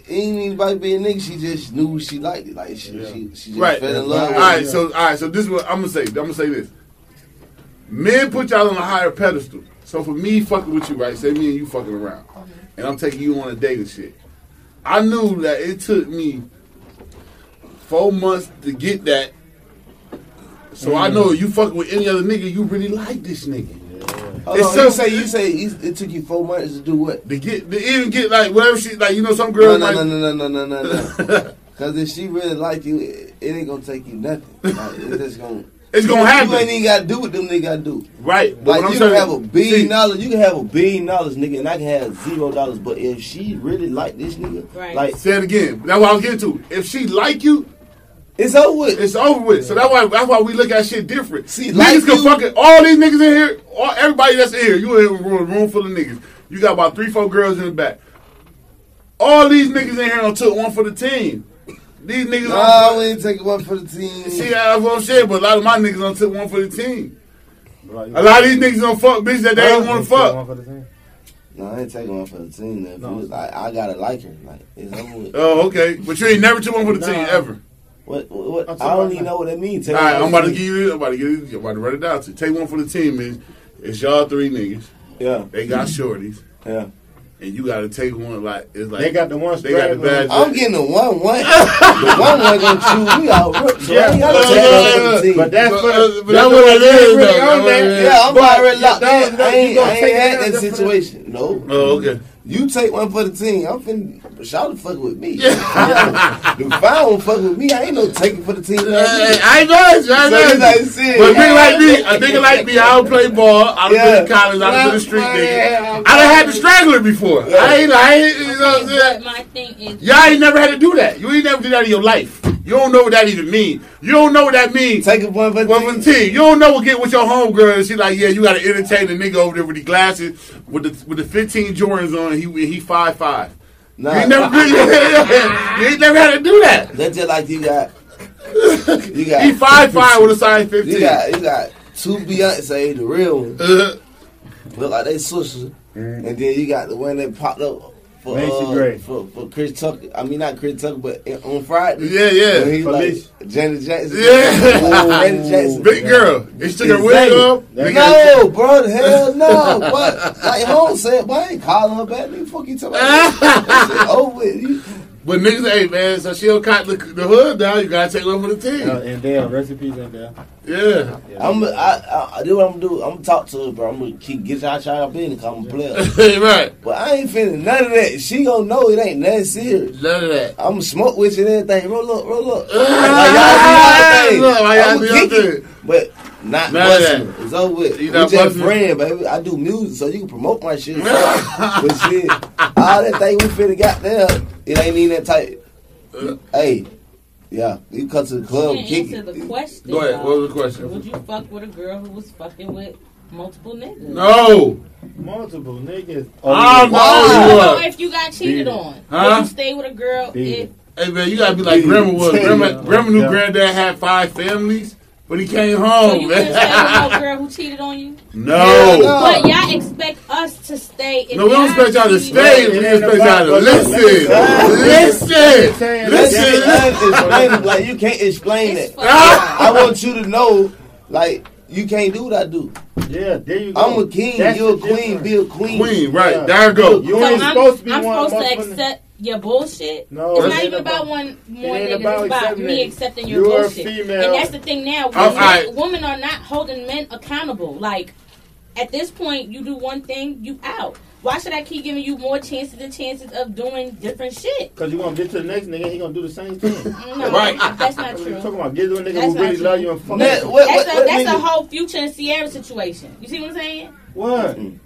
it ain't even about being a nigga. She just knew she liked it. Like, she, Yeah. she, she just Right. fell in love All with so all right, so this is what I'm gonna say. I'm gonna say this. Men put y'all on a higher pedestal. So for me fucking with you, right? Say me and you fucking around, and I'm taking you on a date and shit. I knew that it took me four months to get that. So I know you fucking with any other nigga, you really like this nigga. Hold It's on, so- you say, you say it it took you four months to do what? To get to even get like whatever shit like you know some No, no, like no, no, no, no, no, no, no. *laughs* Cause if she really like you, it, it ain't gonna take you nothing. Like, it's just gonna. It's gonna happen. You ain't even gotta do what them niggas gotta do. right? But Like what I'm you can saying- have a billion see, dollars, you can have a billion dollars, nigga, and I can have zero dollars. But if she really like this nigga, Right. like Say it again. That's what I was getting to. If she like you, it's over with. It's over with. So that's why that's why we look at shit different. See, niggas like can you- fucking all these niggas in here, all everybody that's in here. You in a room, room full of niggas. You got about three, four girls in the back. All these niggas in here done took one for the team. These niggas. Nah, done- we ain't taking one for the team. See, that's what I'm saying. But a lot of my niggas don't took one for the team. Right. A lot of these niggas don't fuck bitches that they ain't want to fuck. no, I ain't taking one for the team. If No. was like, I gotta like her. Like it's over with. Oh, okay. But you ain't never took one for the team ever. What? what, what I'm I talking don't even know what that means. All right, I'm about to give you. I'm about to give you. I'm about to run it down to you. Take one for the team. Is it's y'all three niggas. Yeah, They got shorties, yeah. And you got to take one like it's like They got the one They got the bad- I'm getting a one one. the one one gonna chew me out. Rip, so I ain't Yeah, take yeah, one yeah. But that's But, for uh, the. but that's what it is, though. That's what yeah, I'm But already locked that was- in. that- I ain't, you I ain't had that out there for situation. No. Oh, okay. You take one for the team. I'm finna shout the fuck with me. the foul fuck with me. I ain't no taking for the team. Hey, I know it. I So know you it. like shit. But a nigga like me, a nigga like me, I don't play ball. I don't Yeah. been to college. I don't been to street Yeah, nigga. I'm I done had the straggler before. I ain't, I ain't, you know what I'm saying? my thing is, Y'all ain't never had to do that. You ain't never did that in your life. You don't know what that even mean. You don't know what that means. Take a one for One for the team. team. You don't know what get with your homegirl. And she like, yeah, you got to entertain the nigga over there with the glasses, with the with the 15 Jordans on. He he five five. Nah, You ain't never *laughs* you ain't never had to do that. that's just like you got. You *laughs* got. He five five with a size 15. You got. You got two Beyonce, the real one, Uh, look like they sisters, and then you got the one that popped up. For, Macy uh, Gray. for for Chris Tucker, I mean not Chris Tucker, but on Friday. yeah, yeah. When he Felicia. like Janet Jackson. Yeah. Janet *laughs* Jackson. Big girl. He took her wig off. That- No, bro, hell *laughs* no. But like Holmes said, boy, I ain't calling her back. Nigga, fuck you talking about? That shit over with. You- But niggas, hey man, so she don't cut the, the hood down. You gotta take one for the team. Uh, and Dale, recipes and Dale. Yeah. I'm, I, I, I do what I'm gonna do. I'm gonna talk to her, bro. I'm gonna keep get y'all y'all business. Cause I'm a player. *laughs* right. But I ain't feeling none of that. She gonna know it ain't nothing serious. None of that. I'm gonna smoke with you and everything. Roll up, roll up. *laughs* Like y'all do y'all thing. look, like y'all I'ma do y'all kick it. thing. But not None of busting. It's over with. You We just busting? friend, baby. I do music, so you can promote my shit. *laughs* but shit, all that thing we finna got there, it ain't even that tight. Uh. hey, yeah, you come to the club, You kick didn't answer it. the question. Go ahead. though. What was the question? Would you fuck with a girl who was fucking with multiple niggas? No. Multiple niggas. I don't know. I you don't know if you got cheated Beat it. on. Huh? Would you stay with a girl Beat if. Hey man, you gotta be like grandma was. Grandma, grandma knew Yeah. granddad had five families, but he came so home, you couldn't stay with no girl who cheated on you? no. no. But y'all expect us to stay. If No, we don't expect y'all to stay. It We expect y'all to about- listen. Listen. Listen. it. That's explain it. Like you can't explain It's it. fucking- I want you to know, like you can't do what I do. Yeah, there you go. I'm a king. That's You're a queen. difference. Be a queen. Queen, right? Yeah. There you go. You So ain't I'm, supposed to be I'm one supposed to motherfucker- accept your bullshit. No, it's it not even about about- one more it niggas. about It's about accepting me accepting your You're a bullshit. female. And that's the thing now. I'm- Women, I- women are not holding men accountable. Like at this point, you do one thing, you out. Why should I keep giving you more chances and chances of doing different shit? Cause you gonna get to the next nigga, he gonna do the same thing. *laughs* No, *laughs* Right. that's not *laughs* What you true. talking about? Get to a nigga That's who really true. love you and fuck That- you. what- That's, what- a, what that's a whole future and Ciara situation. You see what I'm saying? What? Mm-hmm.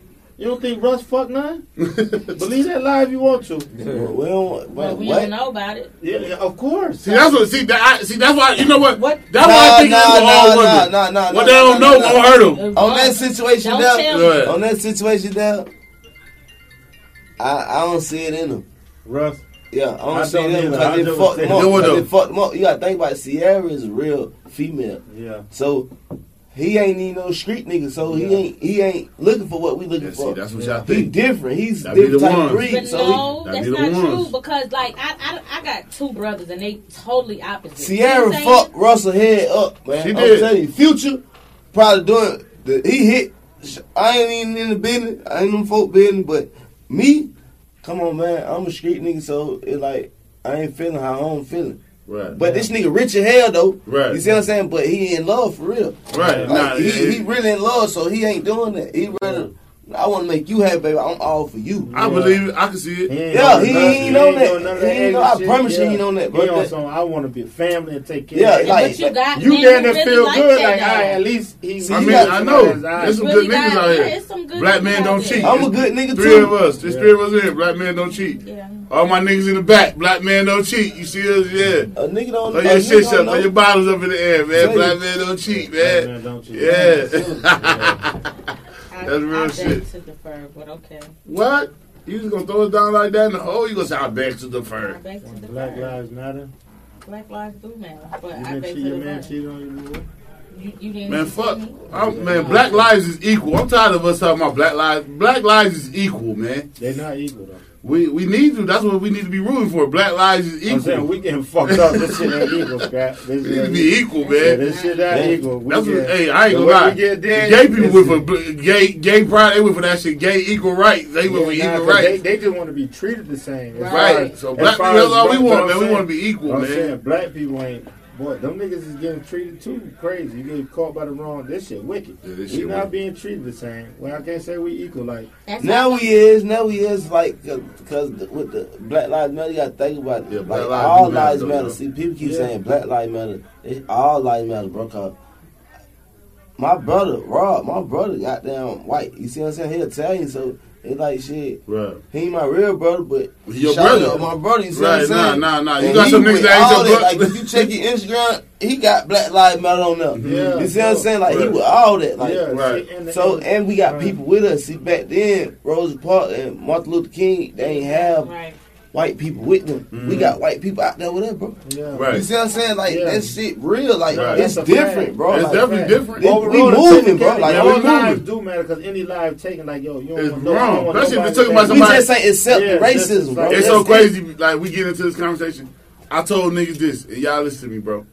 You don't think Russ fuck none? *laughs* Believe that lie if you want to. *laughs* We don't. But we what? don't know about it. Yeah, yeah, of course. See, that's what. See, that, I, see, that's why. You know what? What? That's why I think nah, it's for all nah, women. nah, nah, what nah, they don't nah, know nah, won't hurt them. On that situation Don't there, tell on that situation there, I I don't see it in them. Russ. Yeah, I don't I see don't them either. I because they fucked them up. You know what 'cause They fucked them up. You gotta think about it. Ciara is real female, Yeah. so he ain't even no street nigga. So he ain't he ain't looking for what we looking Yeah, see, for. that's what y'all He think. different. He's That be different the type of ones. breed. But So no, that that's be the not ones. true because like I, I I got two brothers and they totally opposite. he, You know Ciara what I'm saying? fucked Russell head up, man. She I'm did. telling you, Future probably doing. The, he hit. I ain't even in the business. I ain't no folk business, but me, come on, man. I'm a street nigga, so it like I ain't feeling how I'm feeling. Right. But this nigga rich as hell though. Right. You see what I'm saying? But he in love for real. Right. Like, Nah, he, yeah, he really in love, so he ain't doing that. He rather. Mm. I want to make you happy, baby. I'm all for you. I believe it. I can see it. ain't Yeah, on he ain't on that. doing none He ain't extra know- I shit. promise you he ain't on that, He on some, I want to be a family and take care Yeah, of like- but you got You men damn really feel like good. that, Like, though. all right, at least he. I mean, got- I know. There's There's some Really good niggas out here. some good Black niggas men don't cheat. I'm a good nigga Three too. of us. There's Yeah. three of us here. Black men don't cheat. Yeah. All my niggas in the back. Black men don't cheat. You see us? Yeah. A nigga don't. Throw a your shit don't up. know. Throw your bottles up in the air, man. Black it. men don't cheat, Black man. man don't cheat. Yeah. *laughs* I, That's real I shit. beg to defer, but okay. what? You just gonna throw us down like that in the hole? You gonna say I beg to I defer? beg to defer. Black lives matter. Black lives do matter, but You I beg to your man defer. cheated on you before? You, you didn't Man, fuck. I'm, man, black lives is equal. I'm tired of us talking about black lives. Black lives is equal, man. They're not equal though. We we need to. That's what we need to be rooting for. Black lives is I'm saying equal. we getting fucked up. This shit ain't equal, scrap. *laughs* This need shit to be equal, Yeah, man. this shit Man, equal. We That's what, hey, I ain't gonna lie. gay people with for gay gay pride. They with for that shit. Gay equal rights. They with for Yeah, nah, equal rights. They, they just want to be treated the same. Right. Right. So black people, that's all we want, man. We want to be equal, I'm saying man. black people ain't. Boy, them niggas is getting treated too crazy. You get caught by the wrong. This shit wicked. Yeah, this we shit not wicked. being treated the same. Well, I can't say we equal. Like That's Now why- we is, now we is like, uh, because with the Black Lives Matter, you gotta think about it. Yeah, like, Black lives all do matter, lives though, matter. See, people keep Yeah. saying Black Lives Matter. It, all lives matter, bro. Cause my brother, Rob, my brother, goddamn white. You see what I'm saying? He Italian, so it's like shit. Right. He ain't my real brother, but He your shout brother. out My brother, you see Right, what I'm saying? nah, nah, nah. You And got some niggas that ain't your brother. Like if you check your Instagram, he got Black Lives Matter on there. Yeah, you see what I'm saying? Like he Right. with all that. Like yeah, right. and- so, and- and we got Right. people with us. See, back then, Rosa Parks and Martin Luther King, they ain't have Right. White people with them. We Mhm. got white people out there with us, bro. yeah. Right. You see what I'm saying? Like Yeah. that shit real. Like Right. it's different, fact. bro. It's like, definitely fact. different. They- Overall, we the moving, taking bro. Like, Yeah, all we moving. lives do matter because any life taken, like yo, you don't It's want no, wrong. you don't Especially if nobody they talking about say- we just ain't accept Yeah, racism, bro. It's so crazy. Like we get into this conversation. I told niggas this, and y'all listen to me, bro.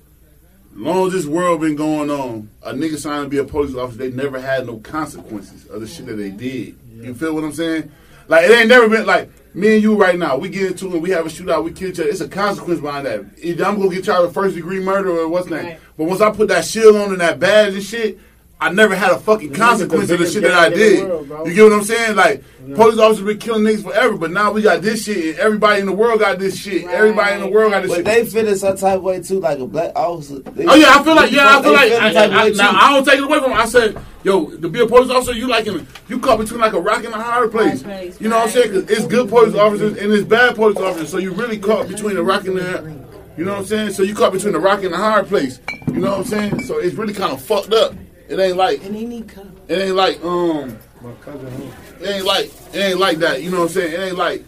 Long as this world been going on, a nigga signed to be a police officer, they never had no consequences of the shit that they did. You feel what I'm saying? Like it ain't never been like me and you right now. We get into it, we have a shootout, we kill each other. It's a consequence behind that. Either I'm gonna get charged with first degree murder or what's name. Right. But once I put that shield on and that badge and shit, I never had a fucking consequence of the shit that I gang in the did. world, you get what I'm saying? Like Yeah. police officers been killing niggas forever, but now we got this shit, and everybody in the world got this shit. Right. Everybody in the world got this shit. But shit. they feel it some type of way too, like a black officer. They- Oh yeah, I feel like yeah, I they feel like the I, I, now. I don't take it away from. Him. I said, yo, to be a police officer, you like in, you caught between like a rock and a hard place. Hard place, You know what I'm saying? saying? 'Cause it's good police officers and it's bad police officers. So you really caught between the rock and the, you know what I'm saying? So you caught between the rock and the hard place. You know what I'm saying? So it's really kind of fucked up. It ain't like And they need cover. it ain't like um My cousin, who- it ain't like it ain't like that. You know what I'm saying? It ain't like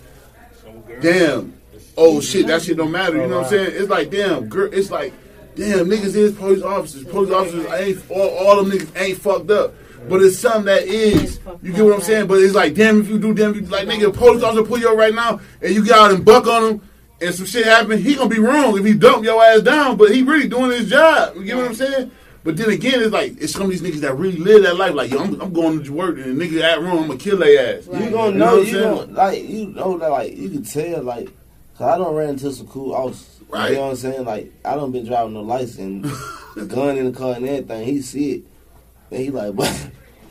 damn. Oh shit, that shit don't matter. You know what I'm saying? It's like damn, girl. It's like damn, niggas is police officers. Police officers ain't all, all them niggas ain't fucked up. But it's something that is. You get what I'm saying? But it's like damn if you do damn if you like nigga, police officer pull you up right now and you get out and buck on him. And some shit happen, he gonna be wrong if he dump your ass down, but he really doing his job. You get what I'm saying? But then again, it's like it's some of these niggas that really live that life. Like, yo, I'm, I'm going to work, and the nigga at room, I'm gonna kill their ass. You Right. gonna You know know, what you saying? gonna like, you know that like you can tell like, cause I don't ran into some cool officers. Right. You know what I'm saying? Like I don't been driving no license and *laughs* the gun in the car and everything. He see it, and he like, *laughs* but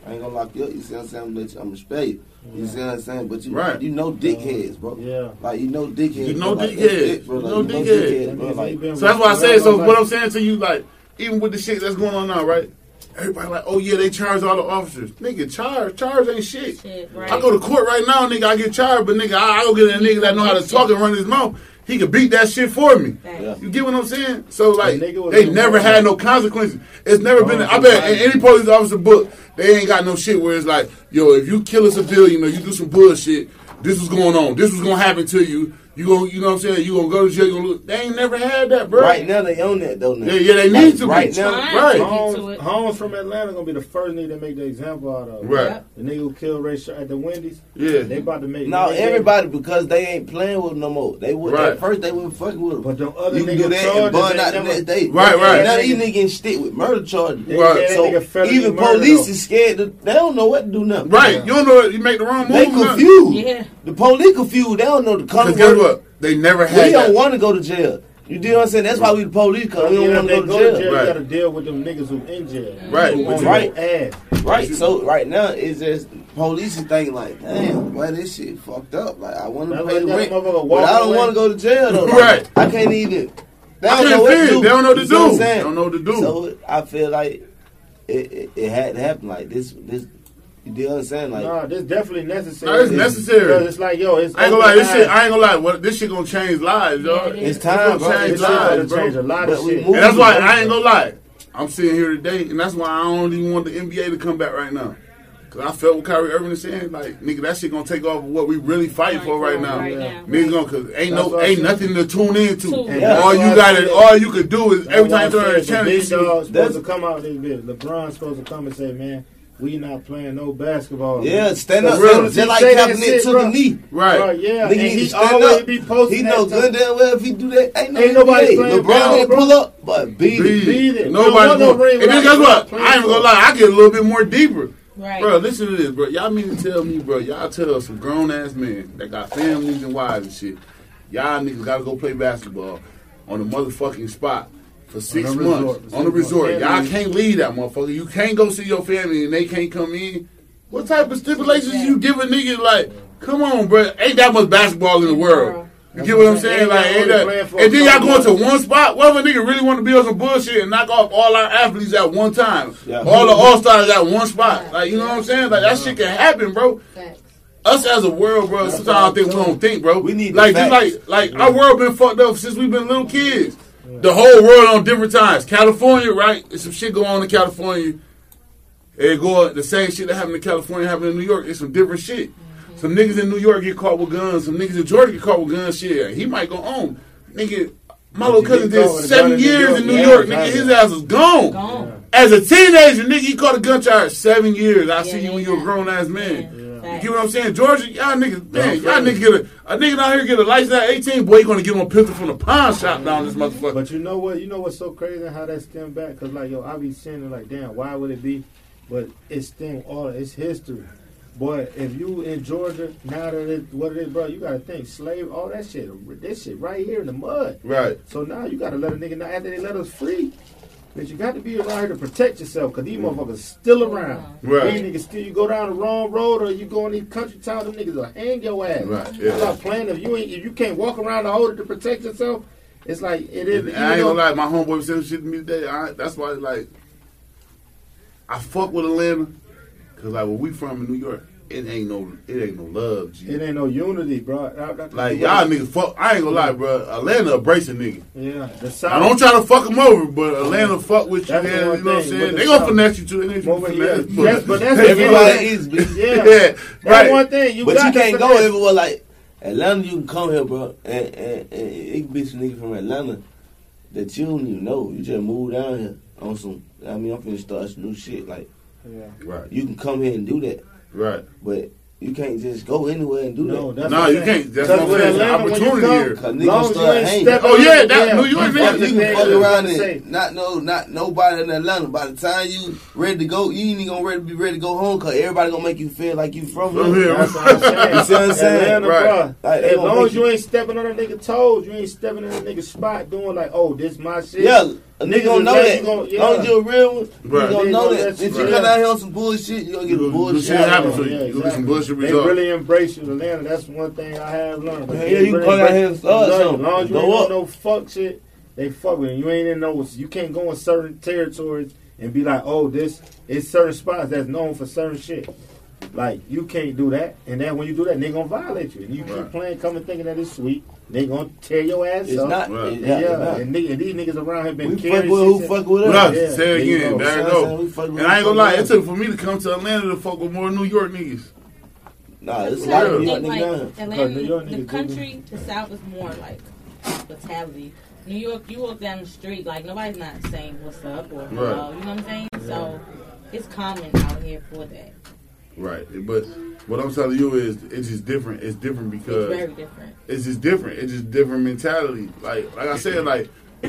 I ain't gonna lock you up. You see what I'm saying? I'm gonna, you, I'm gonna spare you. You see what I'm saying? But you, Right. you know dickheads, bro. Yeah. Like you know dickheads. You know bro. Like, dickheads. that's it, bro. You know dickheads. bro. Like, So that's why I say. So what I'm saying to you, like, even with the shit that's going on now, right? Everybody like, oh yeah, they charge all the officers. Nigga, charge, charge ain't shit. Shit, right. I go to court right now, nigga. I get charged, but nigga, I, I go get a nigga that know how to talk and run his mouth. He could beat that shit for me. Yeah. You get what I'm saying? So like, The they never the had no consequences. It's never been. Oh, I bet right. in any police officer book, they ain't got no shit where it's like, yo, if you kill a civilian or you do some bullshit, this was going on. This was gonna happen to you. You gonna, you know what I'm saying? You gonna go to jail. You gonna lose. They ain't never had that, bro. right now they own that though. Now. Yeah, yeah, they need to be. right now. Right. to get to Holmes, from Atlanta gonna be the first nigga that make the example out of. Right. Yep. The nigga who killed Rayshard at the Wendy's. Yeah. They about to make. No, they- they- everybody because they ain't playing with him no more. They would Right. at first they wouldn't fucking with him. But them other you can niggas do that and charges, burn out the next day. Right, right. Now They- these niggas getting stick with murder charges. They, Right. that So even police though. is scared. To, they don't know what to do now. Right. You don't know you make the wrong move. They confused. Yeah. The police confused. They don't know the color. Cause guess what? They never We had don't want to go to jail. You do what I'm saying? That's why we the police because we don't want to go to jail. to jail. Right. You gotta deal with them niggas who in jail. Right. Who want Right. ass. Right. So right now it's just police is thinking like, damn, why this shit fucked up? Like I want to That's pay like the that rent, but I don't want to go to jail though. *laughs* Like, Right. I can't even. They don't know what to it. do. They don't know what to You see what I'm do. saying? They don't know what to do. So I feel like it, it, it had to happen like this. This you do understand? Like Nah, this definitely necessary. Nah, it's necessary. Because it's like, yo, it's I ain't gonna lie. This shit. I ain't gonna lie. What this shit gonna change lives, y'all. Yeah, it is. it's time, It's gonna change This It's shit lives, gonna bro. change a lot But of shit. move- And that's why I ain't gonna lie. I'm sitting here today, and that's why I don't even want the NBA to come back right now. Cause I felt what Kyrie Irving is saying, like nigga, that shit gonna take off what we really fighting for right now. Right now. Niggas gonna, cause ain't That's no, ain't said. nothing to tune into. And Yeah. All you got, said- all you could do is every time you turn I on the said channel, you big see. dog's supposed That's- to come out this bitch. LeBron's supposed to come and say, man, we not playing no basketball. Yeah, stand up, For real. just like Say that Kaepernick shit, took bro. a knee. Right. Bro, yeah, Nigga and need he stand always up. be posting He that know good damn well if he do that, ain't no Ain't nobody playing LeBron ball, didn't pull up, but beat Beat it. Beat it. it. Nobody Don't no And then guess what? I ain't gonna lie. I get a little bit more deeper. Right. Bro, listen to this, bro. Y'all mean to tell me, bro, y'all tell some grown ass men that got families and wives and shit, y'all niggas gotta go play basketball on a motherfucking spot for six a months resort. on a resort. Can't Y'all can't leave that motherfucker. You can't go see your family and they can't come in. What type of stipulations you give a nigga like? Come on, bro. Ain't that much basketball in the world? You get what I'm saying? Ain't Like, ain't that? And then y'all couple going to one spot. What if a nigga really want to be on some bullshit and knock off all our athletes at one time? Yeah. All the all stars at one spot. Like, you know what I'm saying? Like, that shit can happen, bro. Us as a world, bro, sometimes I think we don't think, bro. We need the like, just facts. like, like our world been fucked up since we've been little kids. The whole world on different times. California, right? There's some shit going on in California. It go the same shit that happened in California happened in New York. It's some different shit. Some niggas in New York get caught with guns. Some niggas in Georgia get caught with guns. Shit, he might go home. Nigga, my little cousin did caught with a seven gun in New years York, in New York. yeah, Nigga, his ass is gone. Gone. As a teenager, nigga, he caught a gun charge seven years. I see you when you're a grown ass man. Yeah. You get what I'm saying? Georgia, y'all niggas, man, No, y'all niggas get a, a nigga down here get a license at 18, boy, you gonna get him a pistol from the pawn shop down this motherfucker. But you know what? You know what's so crazy how that stem back? Cause like yo, I be saying it like, damn, why would it be? But it's stem all it's history. Boy, if you in Georgia now that it what it is, bro, you gotta think slave, all that shit, this shit right here in the mud. Right. So now you gotta let a nigga know after they let us free. But you got to be around here to protect yourself, cause these mm. motherfuckers still around. Right. These niggas still, you go down the wrong road or you go in these country towns, them niggas will hang your ass. Right, You yeah. stop playing if you ain't, if you can't walk around the holder to protect yourself. It's like it is. I ain't gonna lie, my homeboy said some shit to me today. I, that's why, like, I fuck with Atlanta, cause like where we from in New York, it ain't no, it ain't no love, G. It ain't no unity, bro. That- that- Like y'all niggas fuck. I ain't gonna lie, bro. Atlanta embrace a nigga. Yeah, the South. I don't try to fuck them over, but Atlanta fuck with you. That's man, you know what I'm saying? with the They gonna South. finesse you too. They ain't Over finesse, here. but- Yes, but that's *laughs* the Everybody is, bitch. Yeah, *laughs* yeah, That's right. one thing. You but got you can't go finesse. everywhere like Atlanta. You can come here, bro, and, and, and it could be some nigga from Atlanta that you don't even know. You just move down here on some. I mean, I'm finna start some new shit. Like Yeah. Right, you can come here and do that, right. but you can't just go anywhere and do No, that. that's Nah, you can't. That's 'Cause what I'm with saying. It's an you opportunity come- here. Cause Long niggas you start ain't hanging. Oh, yeah, that- New York you niggas- fuck You can fuck around about and not know, not nobody in Atlanta. By the time you ready to go, you ain't even gonna ready, be ready to go home because everybody gonna make you feel like you from From here. here. That's what I'm saying. *laughs* You see what I'm saying? Atlanta, Right. Like, as long as you ain't stepping on a nigga toes, you ain't stepping in a nigga spot doing like, oh, this my shit. Yeah, a nigga gonna know that. you gonna- As long as you a real one, Right. you gonna They know know that. If you right. come out here on some bullshit, you gonna get You- a bullshit. shit happens to you. Yeah, You get some exactly. bullshit They results. really embrace you, Atlanta. That's one thing I have learned. Yeah, yeah, you can really come out here and start As something. long as you Go ain't up. no fuck shit, they fuck with you. You ain't in no. You can't go in certain territories and be like, oh, this it's certain spots that's known for certain shit. Like you can't do that, and then when you do that, they gonna violate you. And you Right. keep playing, coming thinking that it's sweet. They gonna tear your ass It's up. not. Right. it- Yeah, it's not. And, nigga, and these niggas around here been We fuck with who fuck with With us. us, Yeah, say it there you again. go. There you You know what I'm go. saying? We fuck with And I ain't who gonna lie, it took for me to come to Atlanta to fuck with more New York niggas. Nah, it's That's a lot why of New York like, niggas down. New Atlanta, York the country, the South is more like hospitality. New York, you walk down the street, like nobody's not saying what's up or hello. Right. You know what I'm saying? So it's common out here for that. Right, but what I'm telling you is it's just different. It's different because It's very different. it's just different. It's just different mentality. Like like I said, like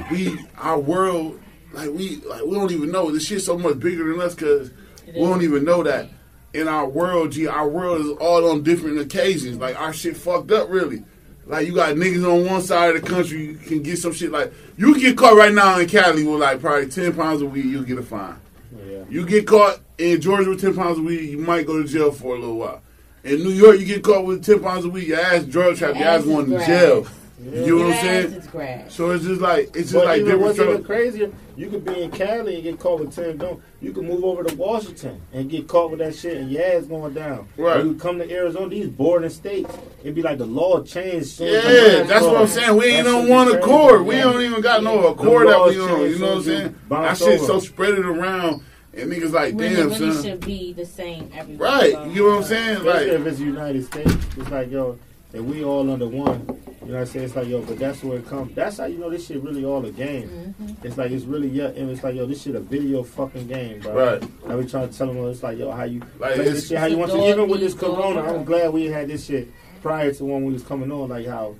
we our world, like we like we don't even know this shit's so much bigger than us because we don't even know that in our world. Gee, our world is all on different occasions. Like our shit fucked up really. Like you got niggas on one side of the country you can get some shit like you get caught right now in Cali with like probably ten pounds of weed, you'll get a fine. Yeah. You get caught in Georgia with ten pounds of weed, you might go to jail for a little while. In New York, you get caught with ten pounds of weed, your ass drug traffic, your ass Ass going to jail. Grass. You know what I'm saying? is grass. So it's just like it's just But like even different what's even crazier, you could be in Cali and get caught with ten don't. You could move over to Washington and get caught with that shit, and your ass going down. Right. Or you come to Arizona, these bordering states, it'd be like the law changed. soon as Yeah, that's what I'm saying. We ain't on one accord. We Yeah. don't even got no accord that laws we on. You know what I'm saying? That bounce shit's so over. spread it around, and niggas like, When damn, it really son. should be the same everywhere. Right? You know what I'm saying? Especially Like, if it's the United States, it's like yo, if we all under one, you know what I'm saying? It's like yo, but that's where it comes. That's how you know this shit really all a game. mhm. It's like it's really yeah, and it's like yo, this shit a video fucking game, bro. right? I be trying to tell them, it's like, yo, how you Like, play this shit, how you want to, even with this dog corona. I'm glad we had this shit prior to when we was coming on, like how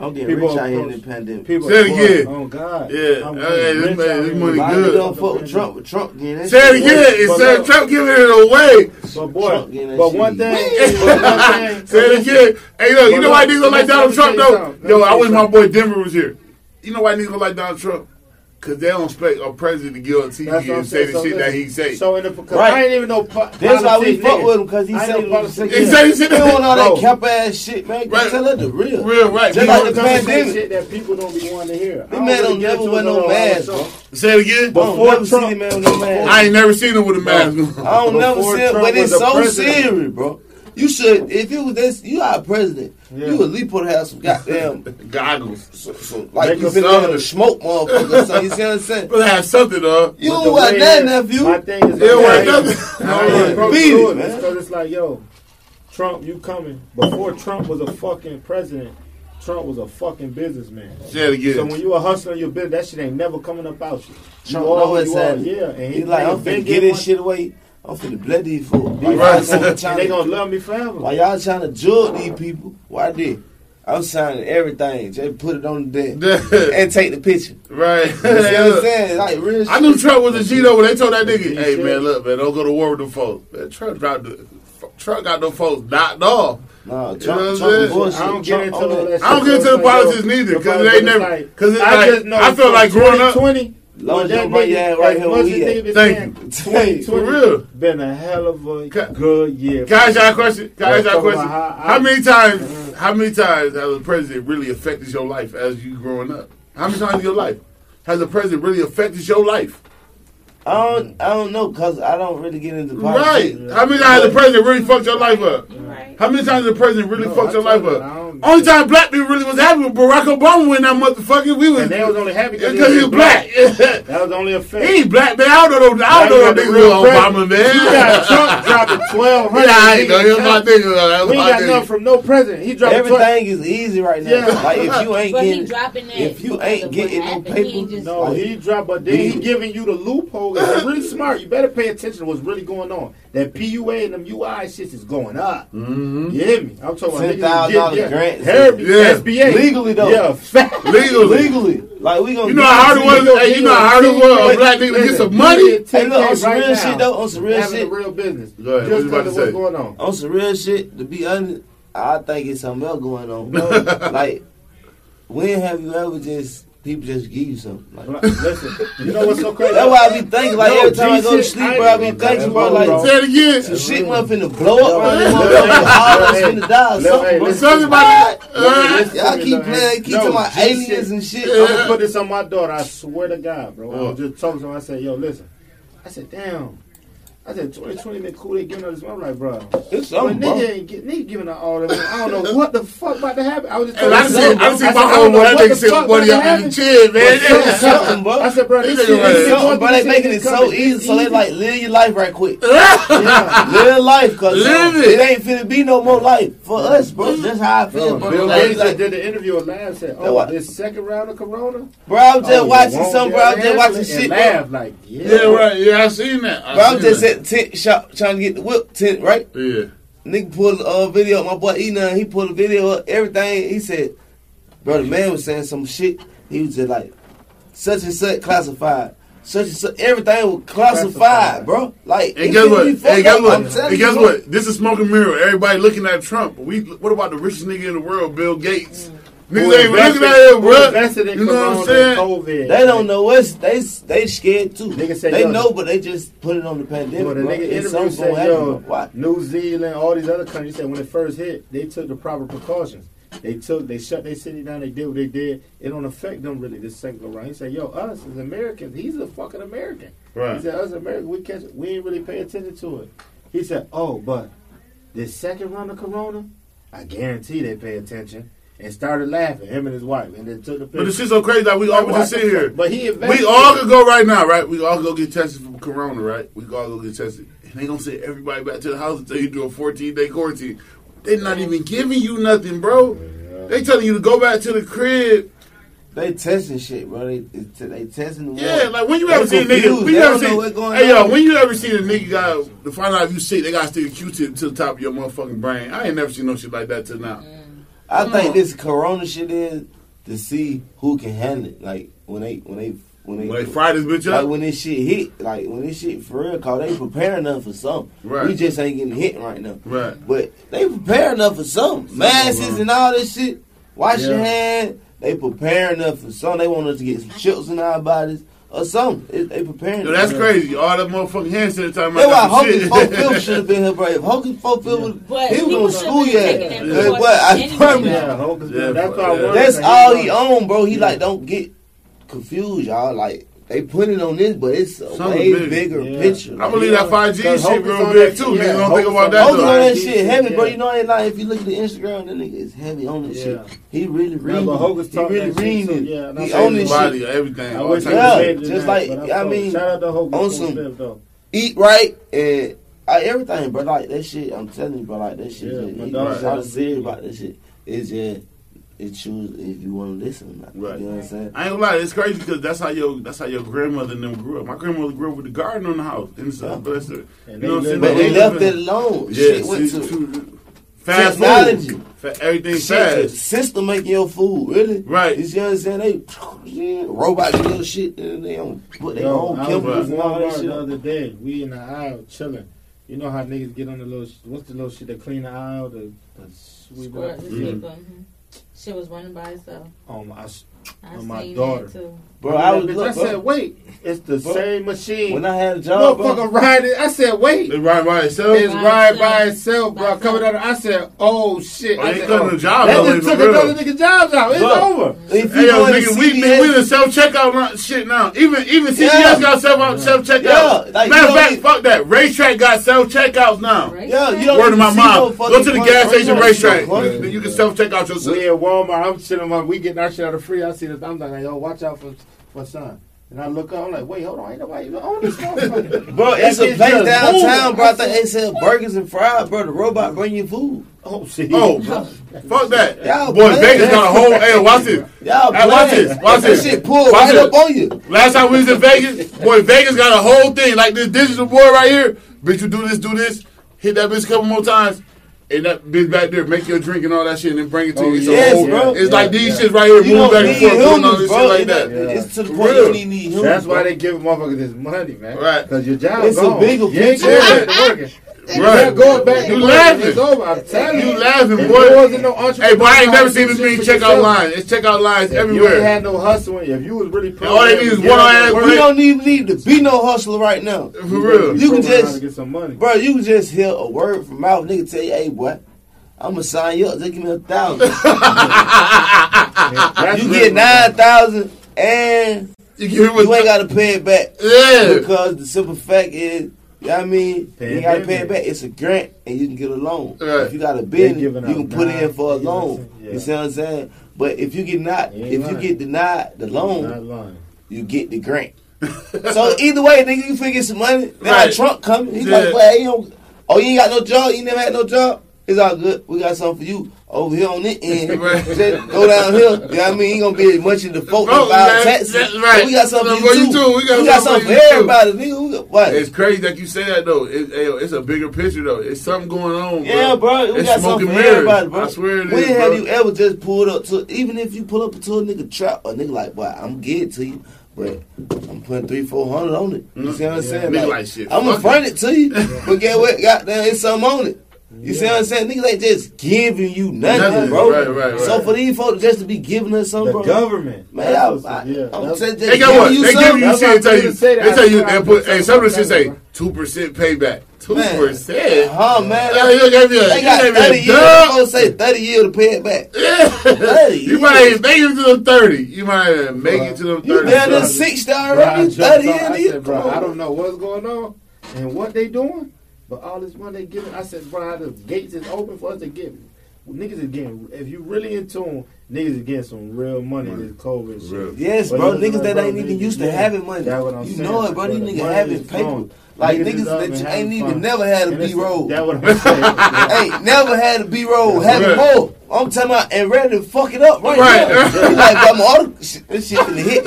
I'm getting People rich out here in approach- the pandemic. people. Say it again. Oh God. Yeah. Hey, this rich man- this money Why good. you don't fuck with Trump? With Trump getting that Say it again. away. It's But Trump, Trump giving it away. But boy, Trump getting that but one thing, but one *laughs* thing, Say it again. Hey, look, you know why look, niggas like Donald Trump though? Yo, I wish my boy Denver was here. You know why niggas don't like Donald Trump? Cause they don't expect a president to get on TV That's and say saying. the So shit that he say. So in the, cause Right. I ain't even know. Po- That's why we fuck with him because he I said know he was. He say shit They all that cap ass shit, man. Right. Tell her the real. real right. Just You like the Come pandemic. shit that people don't be wanting to hear. This I don't man really don't never wear no mask, Say it again. I Before Trump- the man with no mask. I ain't never seen him with a mask. I don't never see it, but it's so serious, bro. You should, if it was this, you are president. Yeah. You at least put have some goddamn, *laughs* Goggles. so, so, like you a finna sound. have smoke, motherfucker. so you see what I'm saying? But have something, dog. You But don't want that, that- nephew. My thing is, Yeah, like, right, how nothing. how you approach Beat to it, man. It's 'cause it's like, yo, Trump, you coming. Before Trump was a fucking president, Trump was a fucking businessman. Say. So when you a hustling your business, that shit ain't never coming up out you. Trump you know always it's you are, happening. Yeah, and He's like, I'm been finna get one- this shit away. I'm finna bled these fools. Why y'all trying they gonna love me forever. why y'all trying to judge these people? Why did? I'm signing everything. Just put it on the desk *laughs* and take the picture. right. You see what I'm *laughs* saying? Like real I knew Trump was a G though when they told that nigga, "Hey man, look man, don't go to war with them folks." Man, Trump dropped the Trump got them folks knocked off. Nah, You know Trump, Trump bullshit. I don't get into all that. I don't get into the like, politics neither, the 'cause it ain't never- 'cause it's I like- just know I feel from like growing up- 2020, Long as you that don't bring your nigga- ass right as here much where as we at. Thank you. 2020 For real. Been a hell of a Can- good year. Can I ask y'all a question? Can I ask y'all a question? how How many times? Uh-huh. How many times has a president really affected your life as you growing up? How many times in your life has a president really affected your life? I don't, I don't know, cause I don't really get into politics. Right. politics. How many times has the president really fucked your life up? You right. How many times the president really No, fucked I your life up? Only time black people really was happy with Barack Obama when that motherfucker we was And they was only happy because he was black. *laughs* That was only a fact. he ain't black, man. I don't know. I don't Now know you no got the real with Obama, man. You got *laughs* Trump dropping twelve hundred. Yeah, I ain't know. Here's my nigga. though. That's We ain't my got nothing from no president. He dropped twelve. Everything is easy right now. Yeah. Like if you *laughs* ain't But he getting, dropping that. if you ain't getting no happened. paper, He ain't just- No, he dropped, but then he he- giving you the loophole. It's really smart. You better pay attention to what's really going on. That PUA and them UI shit is going up. Mm-hmm. You hear me? I'm talking about $10,000 yeah. grants. Herbie, Yeah. SBA. Legally, though. Yeah, fact. Legally. legally, like we gonna. You know how hard it was. Hey, you know how hard it was a black nigga to get some money. Hey, look, on some real shit though, on some real shit. real business. Go ahead, Just you about to of what's say? going on. on some real shit. To be honest, I think it's something else going on. *laughs* like, when have you ever just people just give you something? Like, Listen, you know what's so *laughs* crazy? that's why I be thinking. Like No, every time I go to sleep, I bro, I be thinking, bro. Like. Say it again. some shit went finna blow up on them No, motherfuckers. All us finna die or something. hey, bro. But listen. somebody, uh, Listen, Y'all keep playing, keep talking about aliens and shit. I'm gonna put this on my daughter. I swear to God, bro. I was just talking to him. I said, "Yo, listen." I said, "Damn." I said, "2020 been cool. They giving us this." I'm like, bro. It's something, bro. nigga ain't get, nigga giving out all of it. I don't know what the fuck about to happen. I was just And I telling see, you, I see said, my I own one. That nigga the sit fuck with about to up in the happen. man. It's something, bro. I said, bro, this This shit nigga right. ain't Something, bro. They this making shit it so coming. easy, so they like live your life right quick. *laughs* Yeah. Live life, cause Live it. it. ain't finna be no more life for us, bro. That's how I feel, bro. Bro, Bill Gates like, did the interview and laughed. Said, "Oh, this second round of Corona." bro, I was just Oh, watching some, bro. I able was to just watching shit, bro. laugh like, yeah, Yeah, right. Yeah, I seen that. Bro, I was seen just that. at tent shop trying to get the whip tent, right? Yeah. Nigga pulled a uh, video up. My boy Enon, he pulled a video up, everything. He said, bro, the man was saying some shit. He was just like, such and such classified. Such and such, everything was classified, Classified. bro. Like, And it guess finna what? be And guess up. what? And guess what? This is smoking mirror. Everybody looking at Trump. We, what about the richest nigga in the world, Bill Gates? Who Niggas ain't looking at him, who bro. You know what I'm saying? COVID. They don't know what's they they scared too. Nigga say, they yo, know, but they just put it on the pandemic. Well, the nigga It's interview something said, yo, New Zealand, all these other countries said when it first hit, they took the proper precautions. They took, they shut their city down. They did what they did. It don't affect them really. This second go round. He said, "Yo, us as Americans, he's a fucking American." Right. He said, "Us Americans, we catch, we ain't really pay attention to it." He said, "Oh, but this second round of Corona, I guarantee they pay attention." And started laughing, him and his wife, and then took the picture. But the shit's so crazy. Like we all just sit here. But he invested. We all could go right now, right? We all go get tested for corona, right? We all go get tested. And they gonna send everybody back to the house until you do a 14 day quarantine. They're not even giving you nothing, bro. They telling you to go back to the crib. They testing shit, bro. They they, they testing the Yeah, water. like when you They ever seen a nigga, confused. when you ever don't know seen, what's going hey yo, when you ever seen a nigga got to find out if you sick, they got to stick a Q-tip to the top of your motherfucking brain. I ain't never seen no shit like that till now. Mm. I Come think on. this Corona shit is to see who can handle it. Like when they when they when they, When they fry this bitch like up, when this shit hit, like when this shit for real, cause they preparing us for something. Right. We just ain't getting hit right now. right? But they preparing us for something. Masks bro. and all this shit. Wash your Yeah. hand. They preparing us for something. They want us to get some chips in our bodies or something. It, they preparing. Yo, us. that's crazy. All that motherfucking hand sanitizer. That's why about Hocus shit. Should have been here, bro. If Hocus Four Fifth was, But he was people gonna school be you. taking at. But I promise anyway. Yeah, Yeah, that's yeah. That's all he own, bro. He like don't get confused, y'all. Like they put it on this, but it's a Something way big. bigger Yeah. picture. I Like, believe that 5G shit Hocus real on big that too. shit, Niggas yeah. don't think about on that Hocus though. on that shit heavy, bro. You know, ain't like if you look at the Instagram, that nigga is heavy on this Yeah. shit. He really Yeah, reading. but he really that shit reading Yeah, he said own this Body, shit. everything. I wish types he of Yeah, was shit. made just like, I'm I mean, shout out to Hocus on some- Eat right and uh, everything, bro. Like that shit. I'm telling you, bro. Like that shit. Yeah, just, my he dog was said- trying to serious about that shit. It's just it choose if you want to listen or not. Right. You know what I'm saying? I ain't gonna lie, it's crazy because that's how your that's how your grandmother and them grew up. My grandmother grew up with the garden on the house in the south, but it. And You know what I'm saying? But They they left it alone. Yeah, shit went see, to fast technology. food, Fa- everything Shit, fast. system making your food, really. Right. You see what I'm saying? They robots do little shit and they don't put their Yo, own chemicals in and all that shit. the other day. We in the aisle chilling. You know how niggas get on the little what's the little shit that clean the aisle, the, the sweep Squirt up. the Mhm. sweeper, mhm. Shit was running by itself. Um, I, s- I On my seen daughter. That too. Bro, I was Bitch, look, I said, bro, wait, it's the Bro, same machine. when I had a job, bro. Motherfucker riding. I said, wait. They ride by itself. It's By ride by itself, bro. By Coming out. I said, oh shit. Oh, I they said, cutting oh, the job That just took another nigga jobs out. It's Bro. over. If Hey, yo, go into nigga, we, CVS we the self checkout shit now. Even even CVS Yeah. got self self checkout. Yeah, like, Matter of fact, fuck that. RaceTrac got self checkouts now. Yeah, you don't Word to my mom. no Go to the gas station RaceTrac. see no point. You, you can self check out yourself. We in Walmart. I'm chilling. My, we getting our shit out of free. I see this. I'm like, yo, watch out for for son. And I look up. I'm like, wait, hold on. Ain't nobody even on this motherfucker. *laughs* Bro, it's That a place downtown, moving. bro. I think they sell burgers and fries, bro. The robot bring you food. Oh shit. Oh, fuck that. Y'all Boy, playing. Vegas got a whole. Hey, watch this. *laughs* Y'all Hey, watch this. Watch that this. shit pull Watch right this. up on you. Last time we was in Vegas, boy, Vegas got a whole thing like this digital boy right here. Bitch, you do this, do this. Hit that bitch a couple more times. And that bitch back there, make your drink and all that shit, and then bring it to Oh, you. It's, a yes, whole- bro. it's Yeah, like these yeah. shits right here, You moving back and forth, doing all this bro. shit like It- that. Yeah. It's to the point real. you don't need humans. That's why bro. they give motherfuckers this money, man. Right. Because your job It's a gone. bigger You ain't picture. going back to working. Right. going back to You laughing. It's over. I'm telling you. You laughing, If boy. there wasn't no Hey, boy, I ain't never seen entrepreneur this many shit for checkout yourself, lines. It's checkout lines If you everywhere. ain't had no hustling, if you was really And all they need is one get out ass and work, You don't even need to be no hustler right now. For real. You can just- get some money. Bro, you can just hear a word from mouth, nigga tell you, hey, boy, I'm gonna sign you up. They give me a thousand. *laughs* You get nine thousand, and You give him a- you ain't gotta pay it back. Yeah. Because the simple fact is, you know what I mean? Pay you gotta pay it back. It's a grant and you can get a loan. Right. If you got a They business, you can out put in for a you know what I'm loan. saying? You see what I'm saying? But if you get not, You ain't if you get denied the loan, Not lying. you get the grant. *laughs* so either way, nigga, you figure some money. Now Right. Trump coming. He's Yeah. like, well, you don't, oh, you ain't got no job. You never had no job. It's all good. We got something for you over here on this end. *laughs* Right. Just go down here. You know what I mean? He gonna be as much in the folk oh, about that- taxes. that's right. But we got something for you too. We got We got something for for you, too. everybody. Nigga, we got, what? It's crazy that you say that though. It, it's a bigger picture though. It's something going on. Bro. Yeah, bro, we It's got something for mirrors. everybody, bro. I swear it is, when bro. have you ever just pulled up to, even if you pull up to a nigga trap, a nigga like, boy, I'm getting to you, but I'm putting three, four hundred on it. You see what I'm saying? Nigga like shit, I'm gonna front it to you, *laughs* but get what? Goddamn, it's something on it. You see what I'm saying? Niggas ain't just giving you nothing, Nothing. bro. Right, right, So for these folks just to be giving us something, The bro. government. Man, That's I, I, what's- yeah, I'm saying just Hey, guess what? you They give you That's shit why and tell you. say. They tell you. I They put put. Hey, something some of the shit say two percent payback. Two Man. percent. Huh, man? Yeah, you gave me a. They You got 30 me a years. dub. Supposed to say 30 years to pay it back. Yeah. 30 You might ain't make it to them thirty. You might ain't make it to them You thirty. down there son. 60 Bro, I already, 30 years. I said, bro, I don't know what's going on and what they doing, but all this money they giving. I said, bro, the gates is open for us to get. Niggas is getting. If you really in tune, niggas is getting some real money Money. this COVID shit. Real. Yes, But bro. you Niggas that bro, ain't even used to yeah, having money. that's what I'm you saying. know it, bro. These niggas money having paper. flowing. Like Niggas niggas, that and you ain't even fun. never had a And B it's- roll. That's what I'm saying. *laughs* ain't never had a B roll. Yeah. Having Right. more. I'm talking about and ready to fuck it up right, Right. now. *laughs* He like, got my auto. Shit, this shit finna hit. *laughs*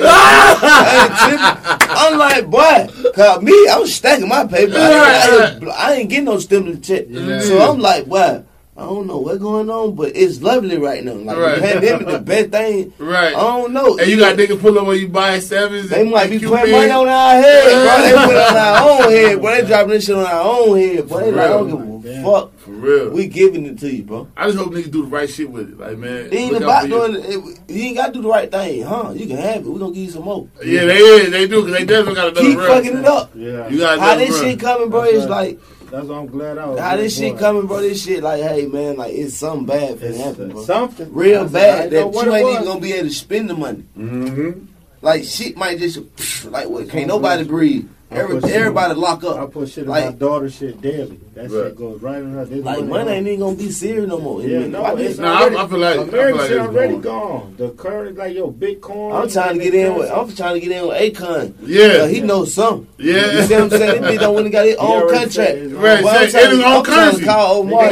I'm like, boy, cause me, I'm stacking my paper. I ain't, I ain't, I ain't getting no stimulus check. Yeah. So I'm like, boy, I don't know what's going on, but it's lovely right now. Like Right. the pandemic, *laughs* the best thing. Right. I don't know. And you got niggas pull up when you buy sevens. They and might be Cupid. putting money on our head, bro. They *laughs* put it on our own head, bro. They dropping this shit on our own head, bro. They like, I don't give a Damn. fuck. For real. We giving it to you, bro. I just hope niggas do the right shit with it. Like man, They ain't about doing it. You ain't got to do the right thing, huh? You can have it. We gonna give you some more. Yeah, they is. They do because they definitely got another Keep run. fucking it up. Yeah. You got How this run. shit coming, bro? That's It's right. like That's why I'm glad I was. how this shit coming, bro. This shit like, hey man, like it's something bad for It's happen, bro. something Real bad that you ain't even gonna be able to spend the money. Mm-hmm. Like shit might just *sniffs* like what? Can't nobody breathe. I Every, put shit- everybody lock up. I up. put shit in Like- my daughter shit daily. That Right. shit goes right in her. This Like money ain't even gonna be serious no more. Yeah, Why no, this- it's Nah, I- already, I feel like- I feel American like shit it's already gone. gone. The current, like yo, Bitcoin. I'm trying to get in with. I'm trying to get in with Akon. Yeah. Uh, he knows something. Yeah. You see what I'm saying? This don't want to got his own contract. Right, But say- I'm trying in his own I'm trying to currency. He got his own- he got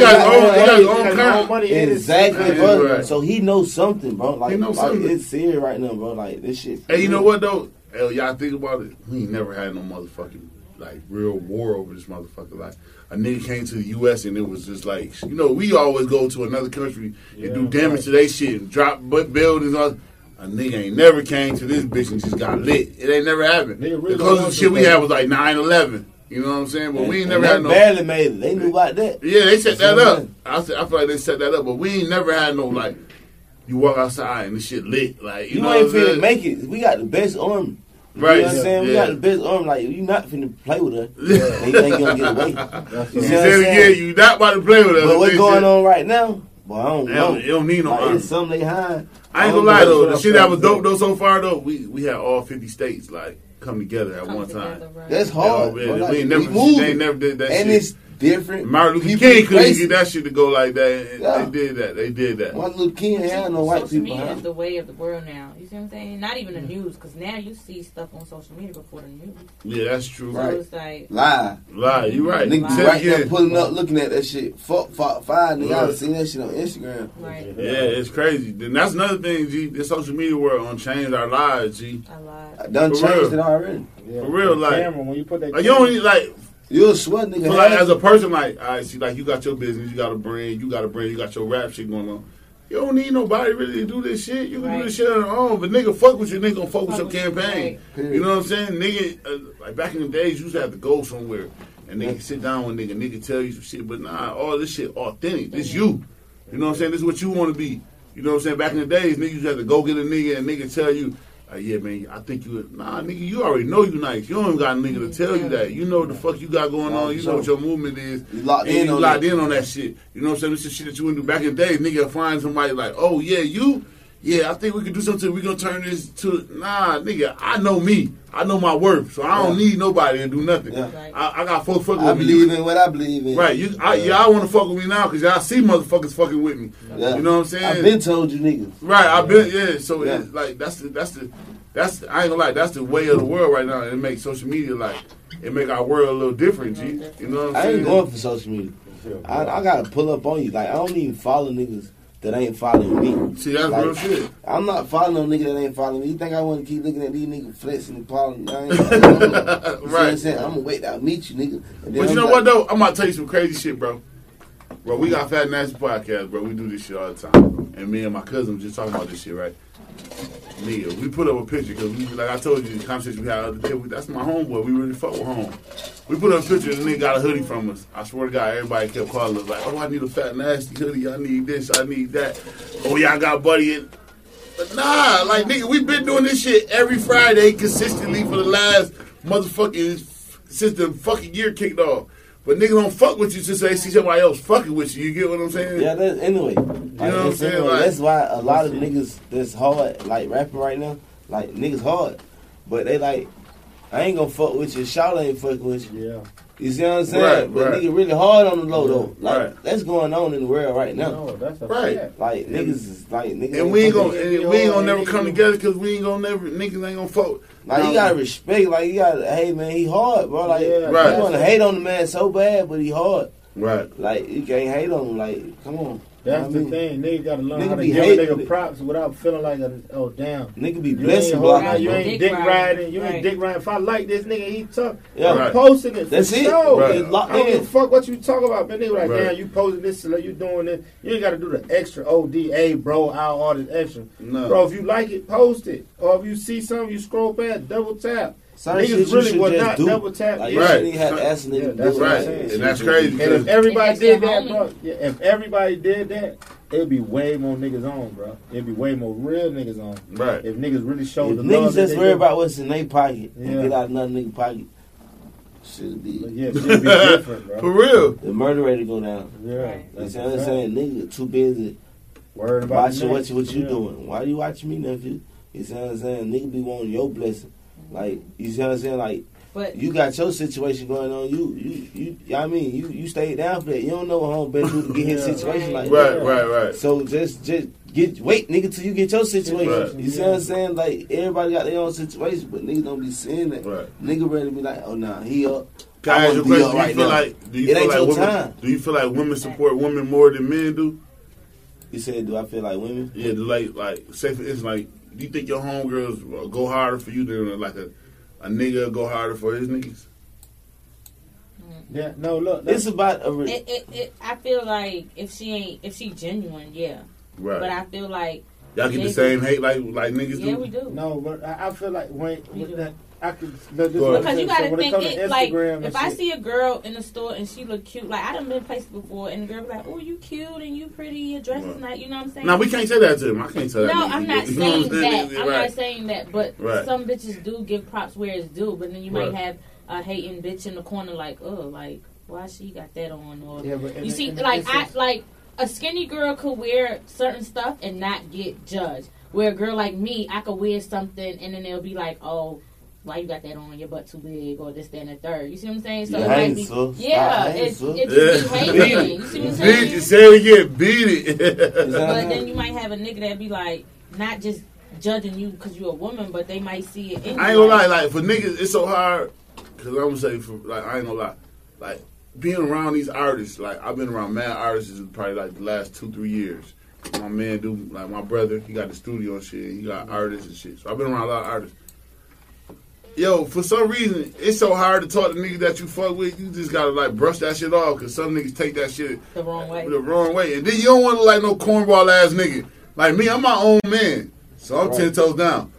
his own He got currency. money Exactly, bro. So he knows something, bro. Like, He knows like, something. it's serious right now, bro. Like this shit. Hey, you know what though? Hell, y'all think about it. We ain't never had no motherfucking like real war over this motherfucker. Like a nigga came to the U.S. and it was just like you know we always go to another country and do damage right. to their shit and drop bu- buildings. and all. A nigga ain't never came to this bitch and just got lit. It ain't never happened. Really the closest shit we had was like 9-11. You know what I'm saying? But we ain't never had no. barely made it. They knew about that. Yeah, they set that up. I'm said, I feel like they set that up, but we ain't never had no like you walk outside and the shit lit. Like you, You, know ain't what I'm finna saying? make it. We got the best army. Right, You know what I'm saying? We got the best arm. Like, you not finna play with us. And you think you gonna get away. *laughs* You You what what said saying? again. You not about to play with us. But what's This going shit- on right now? Boy, I don't It know. don't, it don't need no Like, army. it's something they hide. I ain't gonna lie know. though. The That's shit that was dope though so far though. We we had all fifty states like come together at Come one time. right. That's Yeah, hard. man, bro. we Like, ain't never, we they never did that and shit. it's different. Martin Luther People King couldn't racist. get that shit to go like that. Yeah. They did that. They did that. Martin Luther King ain't had no white social people. media Huh? is the way of the world now. You see what I'm saying? Not even the news, because now you see stuff on social media before the news. Yeah, that's true. Right. So it's like, Lie. Lie, you right. Niggas Say be it right there again. pulling up, looking at that shit. Fuck, fuck, five. Nigga, I Right. done seen that shit on Instagram. right, Yeah, it's crazy. Then that's another thing, G. This social media world on change our lives, G. I lied. I done For changed real. it already. Yeah, For real, the like- camera, when you put that Like you don't need like You a sweat nigga. So like as a person, like I see, like you got your business, you got a brand, you got a brand, you got your rap shit going on. You don't need nobody really to do this shit. You can Right. do this shit on your own. But nigga, fuck with you. Nigga gonna fuck with your Fuck with you, campaign. Period. You know what I'm saying? Nigga, uh, like back in the days, you used to have to go somewhere and nigga sit down with nigga, nigga tell you some shit. But nah, all this shit authentic. This you. You know what I'm saying? This is what you want to be. You know what I'm saying? Back in the days, niggas used to have to go get a nigga and nigga tell you, uh, yeah, man, I think you, nah, nigga, you already know you nice. You don't even got a nigga to tell you that. You know what the fuck you got going on. You know what your movement is. You locked And in you on locked that. in on that shit. You know what I'm saying? This is shit that you wouldn't do back in the day. Nigga find somebody like, oh yeah, you, yeah, I think we can do something. We gonna turn this to nah, nigga. I know me. I know my worth, so I don't Yeah. need nobody to do nothing. Yeah. I, I got folks fucking I with me. believe in what I believe in. Right, you, I, y'all want to fuck with me now because y'all see motherfuckers fucking with me. Yeah. You know what I'm saying? I've been told you niggas. Right, I've been yeah. So Yeah. it's like that's the that's the that's the, I ain't gonna lie. That's the way of the world right now. It makes social media like it make our world a little different. G, you know what I'm saying? I saying? ain't going for social media. I, I gotta pull up on you. Like I don't even follow niggas that ain't following me. See, that's Like, real shit. I'm not following no nigga that ain't following me. You think I want to keep looking at these niggas flexing and following? I ain't, I don't know. You see what I'm right. saying? I'm gonna wait till I meet you, nigga. But you I'm know like, what though? I'm about to tell you some crazy shit, bro. Bro, we got Fat Nasty podcast, bro. We do this shit all the time, and me and my cousin just talking about this shit, right? Nigga, we put up a picture because we, like I told you, the conversation we had the other day. we- That's my homeboy. We really fuck with home. We put up a picture and the nigga got a hoodie from us. I swear to God, everybody kept calling us like, "Oh, I need a Fat Nasty hoodie. I need this. I need that. Oh, y'all got Buddy in." But nah, like nigga, we been doing this shit every Friday consistently for the last motherfucking since the fucking year kicked off. But nigga don't fuck with you since they see somebody else fucking with you. You get what I'm saying? Yeah, that, anyway. Like, what I'm saying? anyway, Like- that's why a lot of niggas that's hard, like rapping right now, like niggas hard. But they like, I ain't gonna fuck with you. Shout ain't fucking with you. Yeah. You see what I'm saying? Right, but right. nigga really hard on the low though. Like Right. that's going on in the world right now. No, that's a Right. fact. Like niggas is like niggas. And we ain't fucking- gonna and we ain't gonna never come together because we ain't gonna never niggas ain't gonna fuck. Like you gotta respect. Like you gotta. Hey man, he hard, bro. Like Yeah, Right. you wanna hate on the man so bad, but he hard. Right. Like you can't hate on him. Like come on. That's I the mean, thing. Nigga gotta learn Nigga how to be give a nigga it. props without feeling like, a, oh damn. Nigga be You blessing ain't, block. you ain't Dick dick riding. riding. You Right. ain't dick riding. If I like this nigga, he tough. Yeah. I'm Right. posting it. That's for it. Sure. Right. It's locked I don't give a fuck what you talk about, man. Nigga like, Right. damn, you posting this, so you doing this. You ain't got to do the extra ODA, bro, out all this extra. No. Bro, if you like it, post it. Or if you see something, you scroll past, double tap. Certain Niggas shit you really should would not do. double tap. Like Yeah. you Right. shouldn't have to ask nigga Yeah, to do that's it. what I'm Right. saying. And that's crazy. And if everybody did that, homie. bro, yeah, if everybody did that, it'd be way more niggas on, bro. It'd be way more real niggas on. Right. If niggas really showed If the niggas love that just worry about what's in their pocket and Yeah. get out another nigga pocket, should be But yeah, shit be different, bro. For real. the murder rate to go down. Yeah, Right. You that's see a what I'm saying? Nigga too busy Worried about watching what you what you Yeah. doing. Why you watching me, nephew? You see what I'm saying? Nigga be wanting your blessing. Like you see what I'm saying? Like But you got your situation going on. You you you. you know what I mean, you you stayed down for that. You don't know what home been through to get his *laughs* Yeah. situation like Right. that. Right. Right. So just just get wait, nigga, till you get your situation. Right. You see what I'm saying? Like everybody got their own situation, but niggas don't be seeing that. Right. Nigga ready to be like, oh nah, he up. Can I I ask you a be question? up Do you right feel now. like do you It feel like your women time. do you feel like women support women more than men do? You said, do I feel like women? Yeah, the like like say for instance, like do you think your homegirls go harder for you than like a a nigga go harder for his niggas? Yeah, no, look. It's That's, about a. Re- it, it, it, I feel like if she ain't, if she genuine, yeah. Right. But I feel like Y'all get the same hate like like niggas yeah, do. we do. no, but I, I feel like when We do. that, I could. But this Go is what ahead. I'm Because you gotta so think it, like Instagram and if I shit, see a girl in the store and she look cute, like I done been places before and the girl be like, "Oh, you cute and you pretty, your dress is Right. nice." You know what I'm saying? Now we can't say that to him. I can't say that. No, I'm him. not *laughs* You know saying that. saying? I'm not saying that. But Right. some bitches do give props where it's due. But then you might Right. have a hating bitch in the corner, like, oh, like why she got that on? Or Yeah, but you the- see, like I instance- like a skinny girl could wear certain stuff and not get judged. Where a girl like me, I could wear something and then they'll be like, oh. Why you got that on? Your butt too big, or this, that, and the third. You see what I'm saying? So You it might be, so yeah, it's so. it's Yeah. just be hating. You see what I'm Beat Say it again. Beat it. But then you might have a nigga that be like, not just judging you because you're a woman, but they might see it in I ain't gonna lie, like, like for niggas, it's so hard. Cause I'm gonna say for like I ain't gonna lie, like being around these artists, like I've been around mad artists is probably like the last two three years. My man do like my brother, he got the studio and shit. He got artists and shit. So I've been around a lot of artists. Yo, for some reason, it's so hard to talk to niggas that you fuck with. You just gotta like brush that shit off, cause some niggas take that shit the wrong way. the wrong way. And then you don't want to like no cornball ass nigga. Like me, I'm my own man. So I'm Right. ten toes down.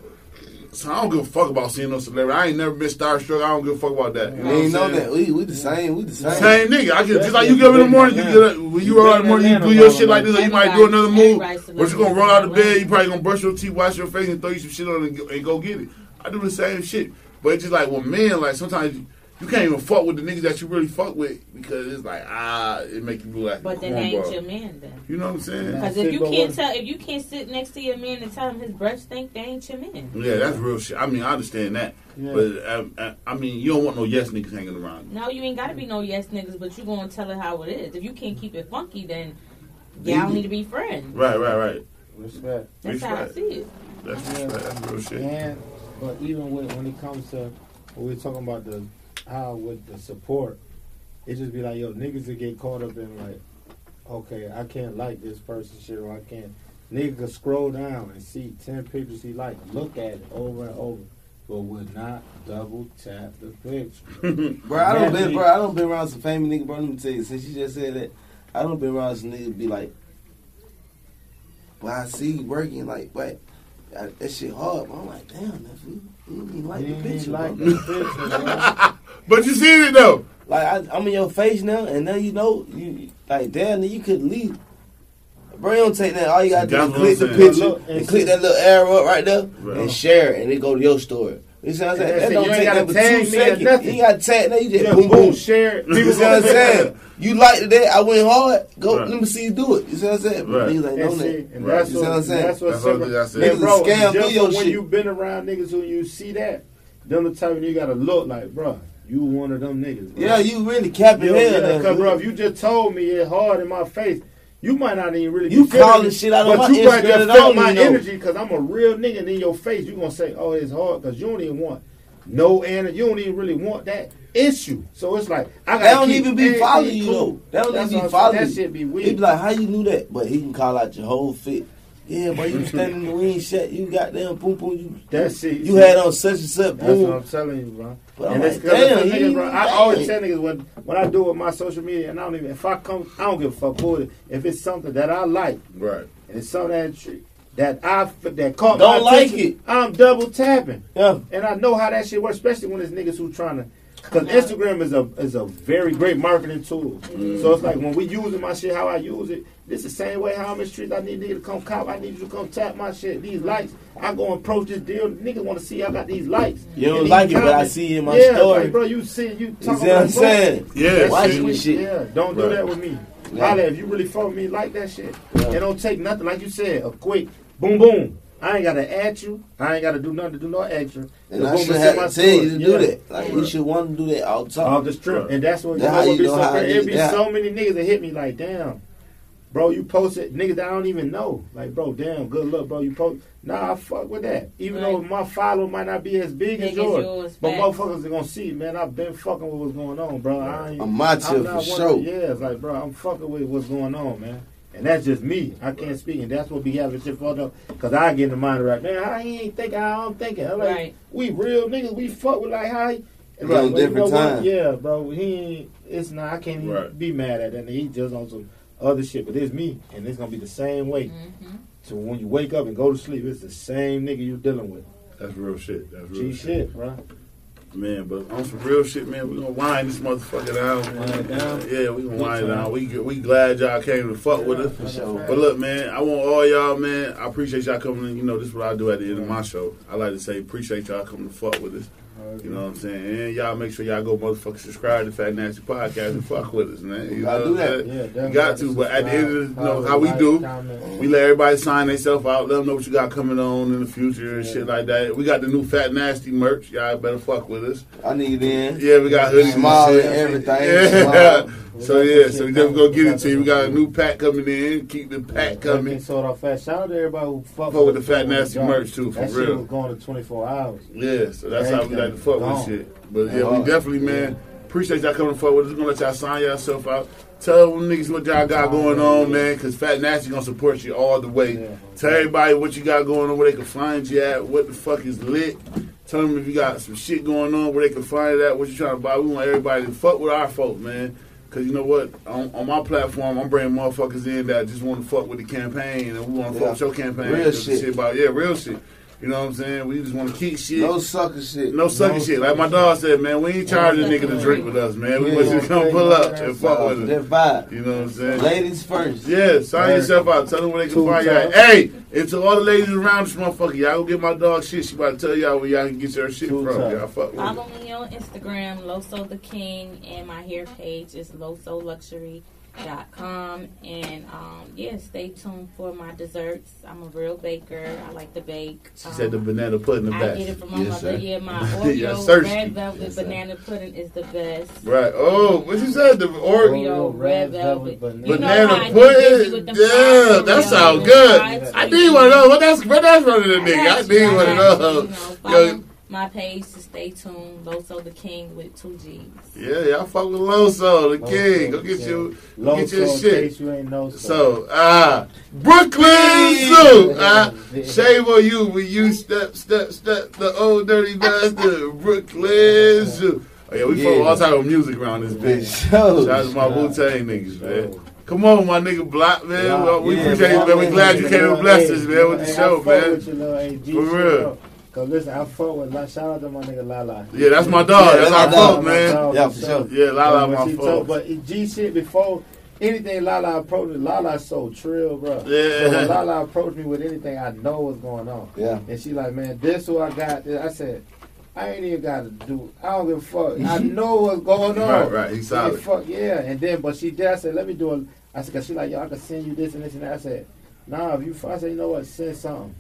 So I don't give a fuck about seeing no celebrity. I ain't never been starstruck. I don't give a fuck about that. You know We ain't know that. We we the same. We the same. Same nigga. I get just like you get up in the morning, you get up when you roll out in the morning, you do your shit like this, or you might do another move. But you gonna roll out of bed, you probably gonna brush your teeth, wash your face, and throw you some shit on and go, and go get it. I do the same shit. But it's just like well, man, like sometimes you, you can't even fuck with the niggas that you really fuck with because it's like ah, it make you look like But then they ain't cornball. your man then. You know what I'm saying? Because if you can't on. tell, if you can't sit next to your man and tell him his breath stink, they ain't your man. Yeah, that's real shit. I mean, I understand that, Yeah. but um, uh, I mean, you don't want no yes niggas hanging around. No, you ain't got to be no yes niggas, but you gonna tell it how it is. If you can't keep it funky, then y'all need to be friends. Right, right, right. Respect. That's how I Respect. see it. That's Yeah. that's real shit. And but even with, when it comes to when we're talking about the how with the support, it just be like yo niggas that get caught up in like, okay, I can't like this person shit or I can't. Nigga scroll down and see ten pictures he like, look at it over and over, but would not double tap the picture. *laughs* Bro, I don't been, bro, I don't been around some famous nigga, bro. Let me tell you, since you just said that, I don't been around some nigga be like, but I see working like, but I, that shit hard. But I'm like, damn, nephew, you didn't even like He the ain't picture, like the picture. *laughs* But you seen it though. Like I, I'm in your face now, and now you know, you like, damn, you could leave. Bro, you don't take that. All you gotta do is click the picture and and click that little arrow up right there Right. and share it, and it go to your story. You see what I'm saying? And That it. don't take gotta that but two seconds. nothing. You got to tag. Now you just Yeah, boom, boom, boom. share it. You see what I'm saying? You liked that. I went hard. Go, Right. let me see you do it. You see what I'm saying? But Right. niggas ain't And, know see, that. and Right. that's You what, see what I'm saying? that's what's That's what simple. I said. And Niggas bro, scam just video when shit. you been around niggas who you see that, them the type of you gotta look like, bro, you one of them niggas. Bro. Yeah, you really capping Yo, hell. yeah, cause bro, if you just told me it hard in my face, you might not even really. You be calling it, shit out on but you might just felt my know. energy because I'm a real nigga. And in your face, you gonna say, "Oh, it's hard," because you don't even want no energy. You don't even really want that issue. So it's like I don't even be following you though. They don't That's even be following That shit be weird. He be like, how you knew that? But he can call out your whole fit. Yeah, but you *laughs* standing in the ring shut. You got damn boom boom. You That shit. you had on such and such That's what. I'm telling you, bro. But I'm And it's like, damn, niggas, bro. I always tell niggas when when I do with my social media, and I don't even if I come, I don't give a fuck for it. If it's something that I like, Right. and it's something that that I that caught Don't my like attention, it. I'm double tapping, Yeah, and I know how that shit works, especially when it's niggas who trying to. Because Instagram is a is a very great marketing tool. Mm-hmm. So it's like when we using my shit how I use it. This the same way how I'm in streets. I need niggas to come cop. I need you to come tap my shit. These likes. I go and approach this deal. Niggas want to see I got these likes. You don't And these like it, but I see in my yeah, story. Like, bro, you see, you you talking see what I'm about saying? Yeah. Watch shit. this shit. Yeah, don't do that with me. Yeah. Holla, if you really fuck me, like that shit. Yeah. It don't take nothing, like you said, a quick boom boom. I ain't gotta add you. I ain't gotta do nothing to do no extra. And The I should have my to tell you to do Yeah. that. Like you should want to do that all the Off time. the strip, Right. and that's what you That's know how what you be know so how crazy. you- It be yeah. so many niggas that hit me like, damn, bro, you posted niggas that I don't even know. Like, bro, damn, good luck, bro. You post. Nah, I fuck with that. Even though my follow might not be as big, Big as as yours, yours, but facts. motherfuckers are gonna see, man. I've been fucking with what's going on, bro. I ain't, I'm macho I'm for not sure. yeah, it's like, bro, I'm fucking with what's going on, man. And that's just me. I can't speak, and that's what be having shit fucked up. Cause I get in the mind right, man, how he ain't thinking how I'm thinking. I'm like, Right. we real niggas, we fuck with like how. He, It's Right, on but you different know what? Yeah, bro. He ain't. It's not. I can't even be mad at that. nigga. He just on some other shit, but it's me, and it's gonna be the same way. Mhm. So when you wake up and go to sleep, it's the same nigga you dealing with. That's real shit. That's real G shit. shit, bro. Man, but on some real shit, man, we gonna wind this motherfucker down. It down? Yeah, we gonna wind it down. We we glad y'all came to fuck with us. Sure. But look, man, I want all y'all, man. I appreciate y'all coming in. You know, this is what I do at the end of my show. I like to say, appreciate y'all coming to fuck with us. You know what I'm saying? And y'all make sure y'all go motherfucking subscribe to Fat Nasty Podcast and fuck with us, man. You Gotta do that. Yeah, You got to, but at the end of the, you know, how we do, comment. we let everybody sign themselves out, let them know what you got coming on in the future and Yeah. shit like that. We got the new Fat Nasty merch. Y'all better fuck with us. I need in. Yeah, we got hoodies Smile and and everything. Yeah. Smile. *laughs* So yeah, so we just gonna get it to you. We got a new pack coming in. Keep the pack Coming. coming. Sold off fast. Shout out to everybody who fuck, Fuck with the Fat Nasty merch too, for That shit real. was going to 24 hours. Yeah, so that's how we like to fuck with shit. But yeah, we definitely, man, appreciate y'all coming to fuck with us. We're gonna let y'all sign yourself out. Tell them niggas what y'all got going on, man, because Fat Nasty gonna support you all the way. Yeah. Tell everybody what you got going on, where they can find you at, what the fuck is lit. Tell them if you got some shit going on, where they can find it at, what you trying to buy. We want everybody to fuck with our folk, man. Cause you know what, on, on my platform, I'm bringing motherfuckers in that just want to fuck with the campaign, and we want to Yeah. fuck with your campaign. Real the shit. about yeah, real shit. You know what I'm saying? We just want to keep shit. No sucker shit. No sucking shit. Like my dog said, man, we ain't charging a nigga to drink with us, man. We want you to come pull up and fuck with That us. vibe. You know what I'm saying? Ladies first. Yeah, sign Right. yourself out. Tell them where they can find you at. times. Hey, and to all the ladies around this motherfucker, y'all go get my dog shit. She about to tell y'all where y'all can get your shit Two from. times. Y'all fuck with. Follow me on Instagram, Loso the King, and my hair page is losoluxury.com. And um, yeah, stay tuned for my desserts. I'm a real baker. I like to bake. She Um, said the banana pudding the I best. get it from my Yes, mother. sir. Yeah, my *laughs* Oreo search red velvet Yes, banana pudding is the best. Right. Oh, what you said? The or Oreo red velvet. banana. You know banana how I get pudding. busy with them Yeah, that sounds good. fried I need one of those. What that's what that's running the nigga. I need one of got you, those. You know, Yo, follow my page to stay tuned. Loso the King with two G's. Yeah, y'all fuck with Loso, the Loso, king. Go get yeah. you, Low get your in shit. case you ain't know. So, ah, Brooklyn Zoo. Ah, shame on you when you step, step, step the Ol' Dirty Bastard. Brooklyn *laughs* Zoo. Oh yeah, we fuck with all type of music around this bitch. Show. Shout out to my Wu Tang niggas, man. Come on, my nigga Block, man. Yeah, Well, we yeah, appreciate you, man. We glad you came and blessed us, man, with the show, man. With you, little AG For real. Bro. Cause listen, I fuck with. Like, shout out to my nigga Lala. Yeah, that's my dog. Yeah, That's that's our my fault, dog, man. Yeah, for sure. Yeah, Lala, When my she told- But it- G shit before anything Lala approached me, Lala so trill, bro. Yeah. So when Lala approached me with anything, I know what's going on. Yeah. And she like, man, this who I got. I said, I ain't even got to do. I don't give a fuck. I *laughs* know what's going on. Right, right. He's Yeah, solid. fuck yeah. And then, but she did. I said, let me do it. I said, cause she like, yo, I can send you this and this and that. I said, nah, if you. I said, you know what? Send something.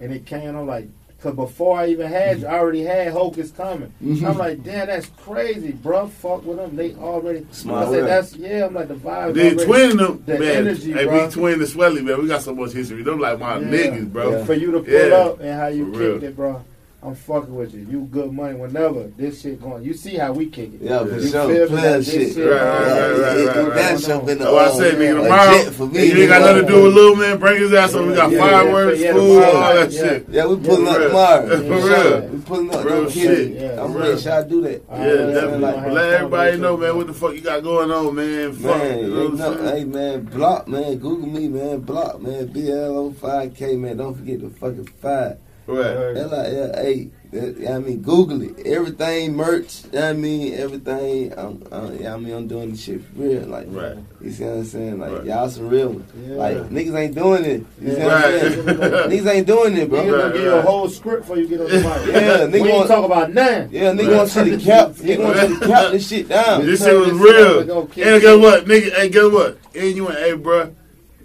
And it came. I'm like, cause before I even had you, I already had Hocus coming. Mhm. I'm like, damn, that's crazy, bro. Fuck with them. They already. Smart I said, work. that's yeah. I'm like the vibe. Then already- twin them, the man. energy, hey, bro. we twin the Swelly, man. We got so much history. Them like my Yeah. niggas, bro. Yeah. For you to pull Yeah. up and how you For real. kicked it, bro. I'm fucking with you. You good money whenever this shit going. You see how we kick it. Yeah, for You sure. feel me? Player Like, this shit. shit, Right, right, right, right, right, right. That shit been That's why oh, I said, nigga, a tomorrow, jet for me. you ain't got nothing to do with little Man. Bring his ass up. We got Yeah, fireworks, yeah, food, yeah, all that yeah. shit. Yeah, we pulling Yeah, up for real. tomorrow. For real. We pulling up. Real no shit. Yeah, I'm ready. real. Should I do that? Yeah, definitely. let everybody know, man, what the fuck you got going on, man. Fuck. You know what I'm know, saying? hey man, block man, Google me man, block man, BLO5K man, don't forget the fucking five. Right. L I L A. That- I mean, Google it. Everything merch. I mean, everything. I'm, uh, yeah, I mean, I'm doing this shit for real. Like, Right. you see what I'm saying? Like, Right. y'all some real ones. Yeah. Like, niggas ain't doing it. You see Yeah. what I'm Right. saying? *laughs* niggas ain't doing it, bro. Niggas gonna Right, give you a whole script before you get on the mic. Yeah, nigga we ain't want- talk about nothing. Yeah, nigga Right. want to see the cap. Nigga want to see the cap this shit down. This shit was this shit up real. and go kick And it. guess what, nigga? Hey, guess what? And you went, hey, bro.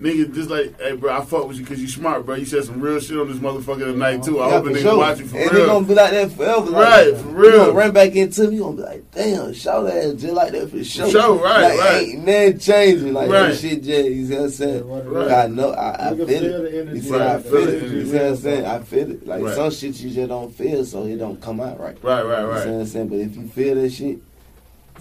Nigga, just like, hey, bro, I fuck with you because you smart, bro. You said some real shit on this motherfucker tonight, too. I Yeah, hope a for nigga sure. watch you for real. and real. they gonna be like that forever. Like, Right, for You real. gonna run back into me, you gonna be like, damn, shout that just like that for sure. sure, right, like, right. Ain't nothing changing. Like, Right. that shit, Jay, you see what I'm saying? Yeah, what it Like, is. I know, I, I You feel it. feel the energy. You see, Right, I I feel feel it. the You see what I'm saying? I feel it. Like, Right. some shit you just don't feel, so it don't come out right. Right, right, right. You see what. I'm saying? But if you feel that shit,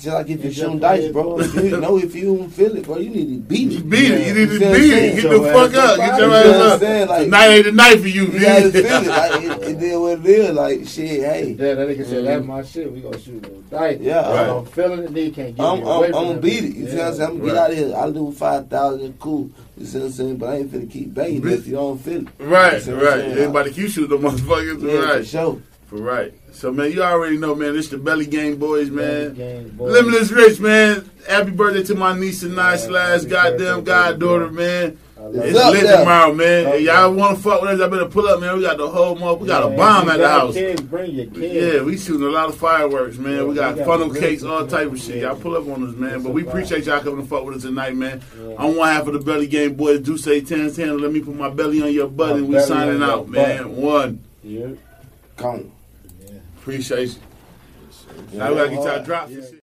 just like if you It's shoot dice, bro. *laughs* If you know if you don't feel it, bro, you need to beat You it. beat it. You need to You see what beat saying? it. Get the fuck up. Get your ass know what I'm up. saying? Like, Tonight ain't the night for you, you gotta bitch. feel it. Like, it, it did what it is. Like, shit, hey. Yeah, that nigga said that's mm-hmm. my shit. We gonna shoot those dice. Yeah. Right. I'm feeling it. Nigga can't get I'm, me I'm, away I'm gonna beat it. You see Yeah. what I'm saying? I'm gonna Right. get out of here. I'll do 5,000, cool. You see what I'm saying? But I ain't finna keep baiting if you don't feel it. Right, See what I'm right. saying? Everybody keep shooting the motherfuckers. Yeah, for right. sure. For right. So man, you already know, man. This the Belly Game Boys, man. Games, boys. Limitless Rich, man. Happy birthday to my niece and nice Yeah, slash happy goddamn birthday, goddaughter, baby. man. It's It's up lit there. tomorrow, man. Up If y'all want to fuck with us, I better pull up, man. We got the whole month. We got a bomb at the got house. Kids, bring your kids. Yeah, we shooting a lot of fireworks, man. Yeah, we we got got funnel cakes, all type of shit. Y'all pull up on us, man. It's But we appreciate y'all coming to fuck with us tonight, man. Yeah. I'm one half of the Belly Game Boys. Do say 10 10. Let me put my belly on your butt My and we signing out, man. butt. One. Yeah. Come. Appreciate you. Now we gotta get y'all drops and shit.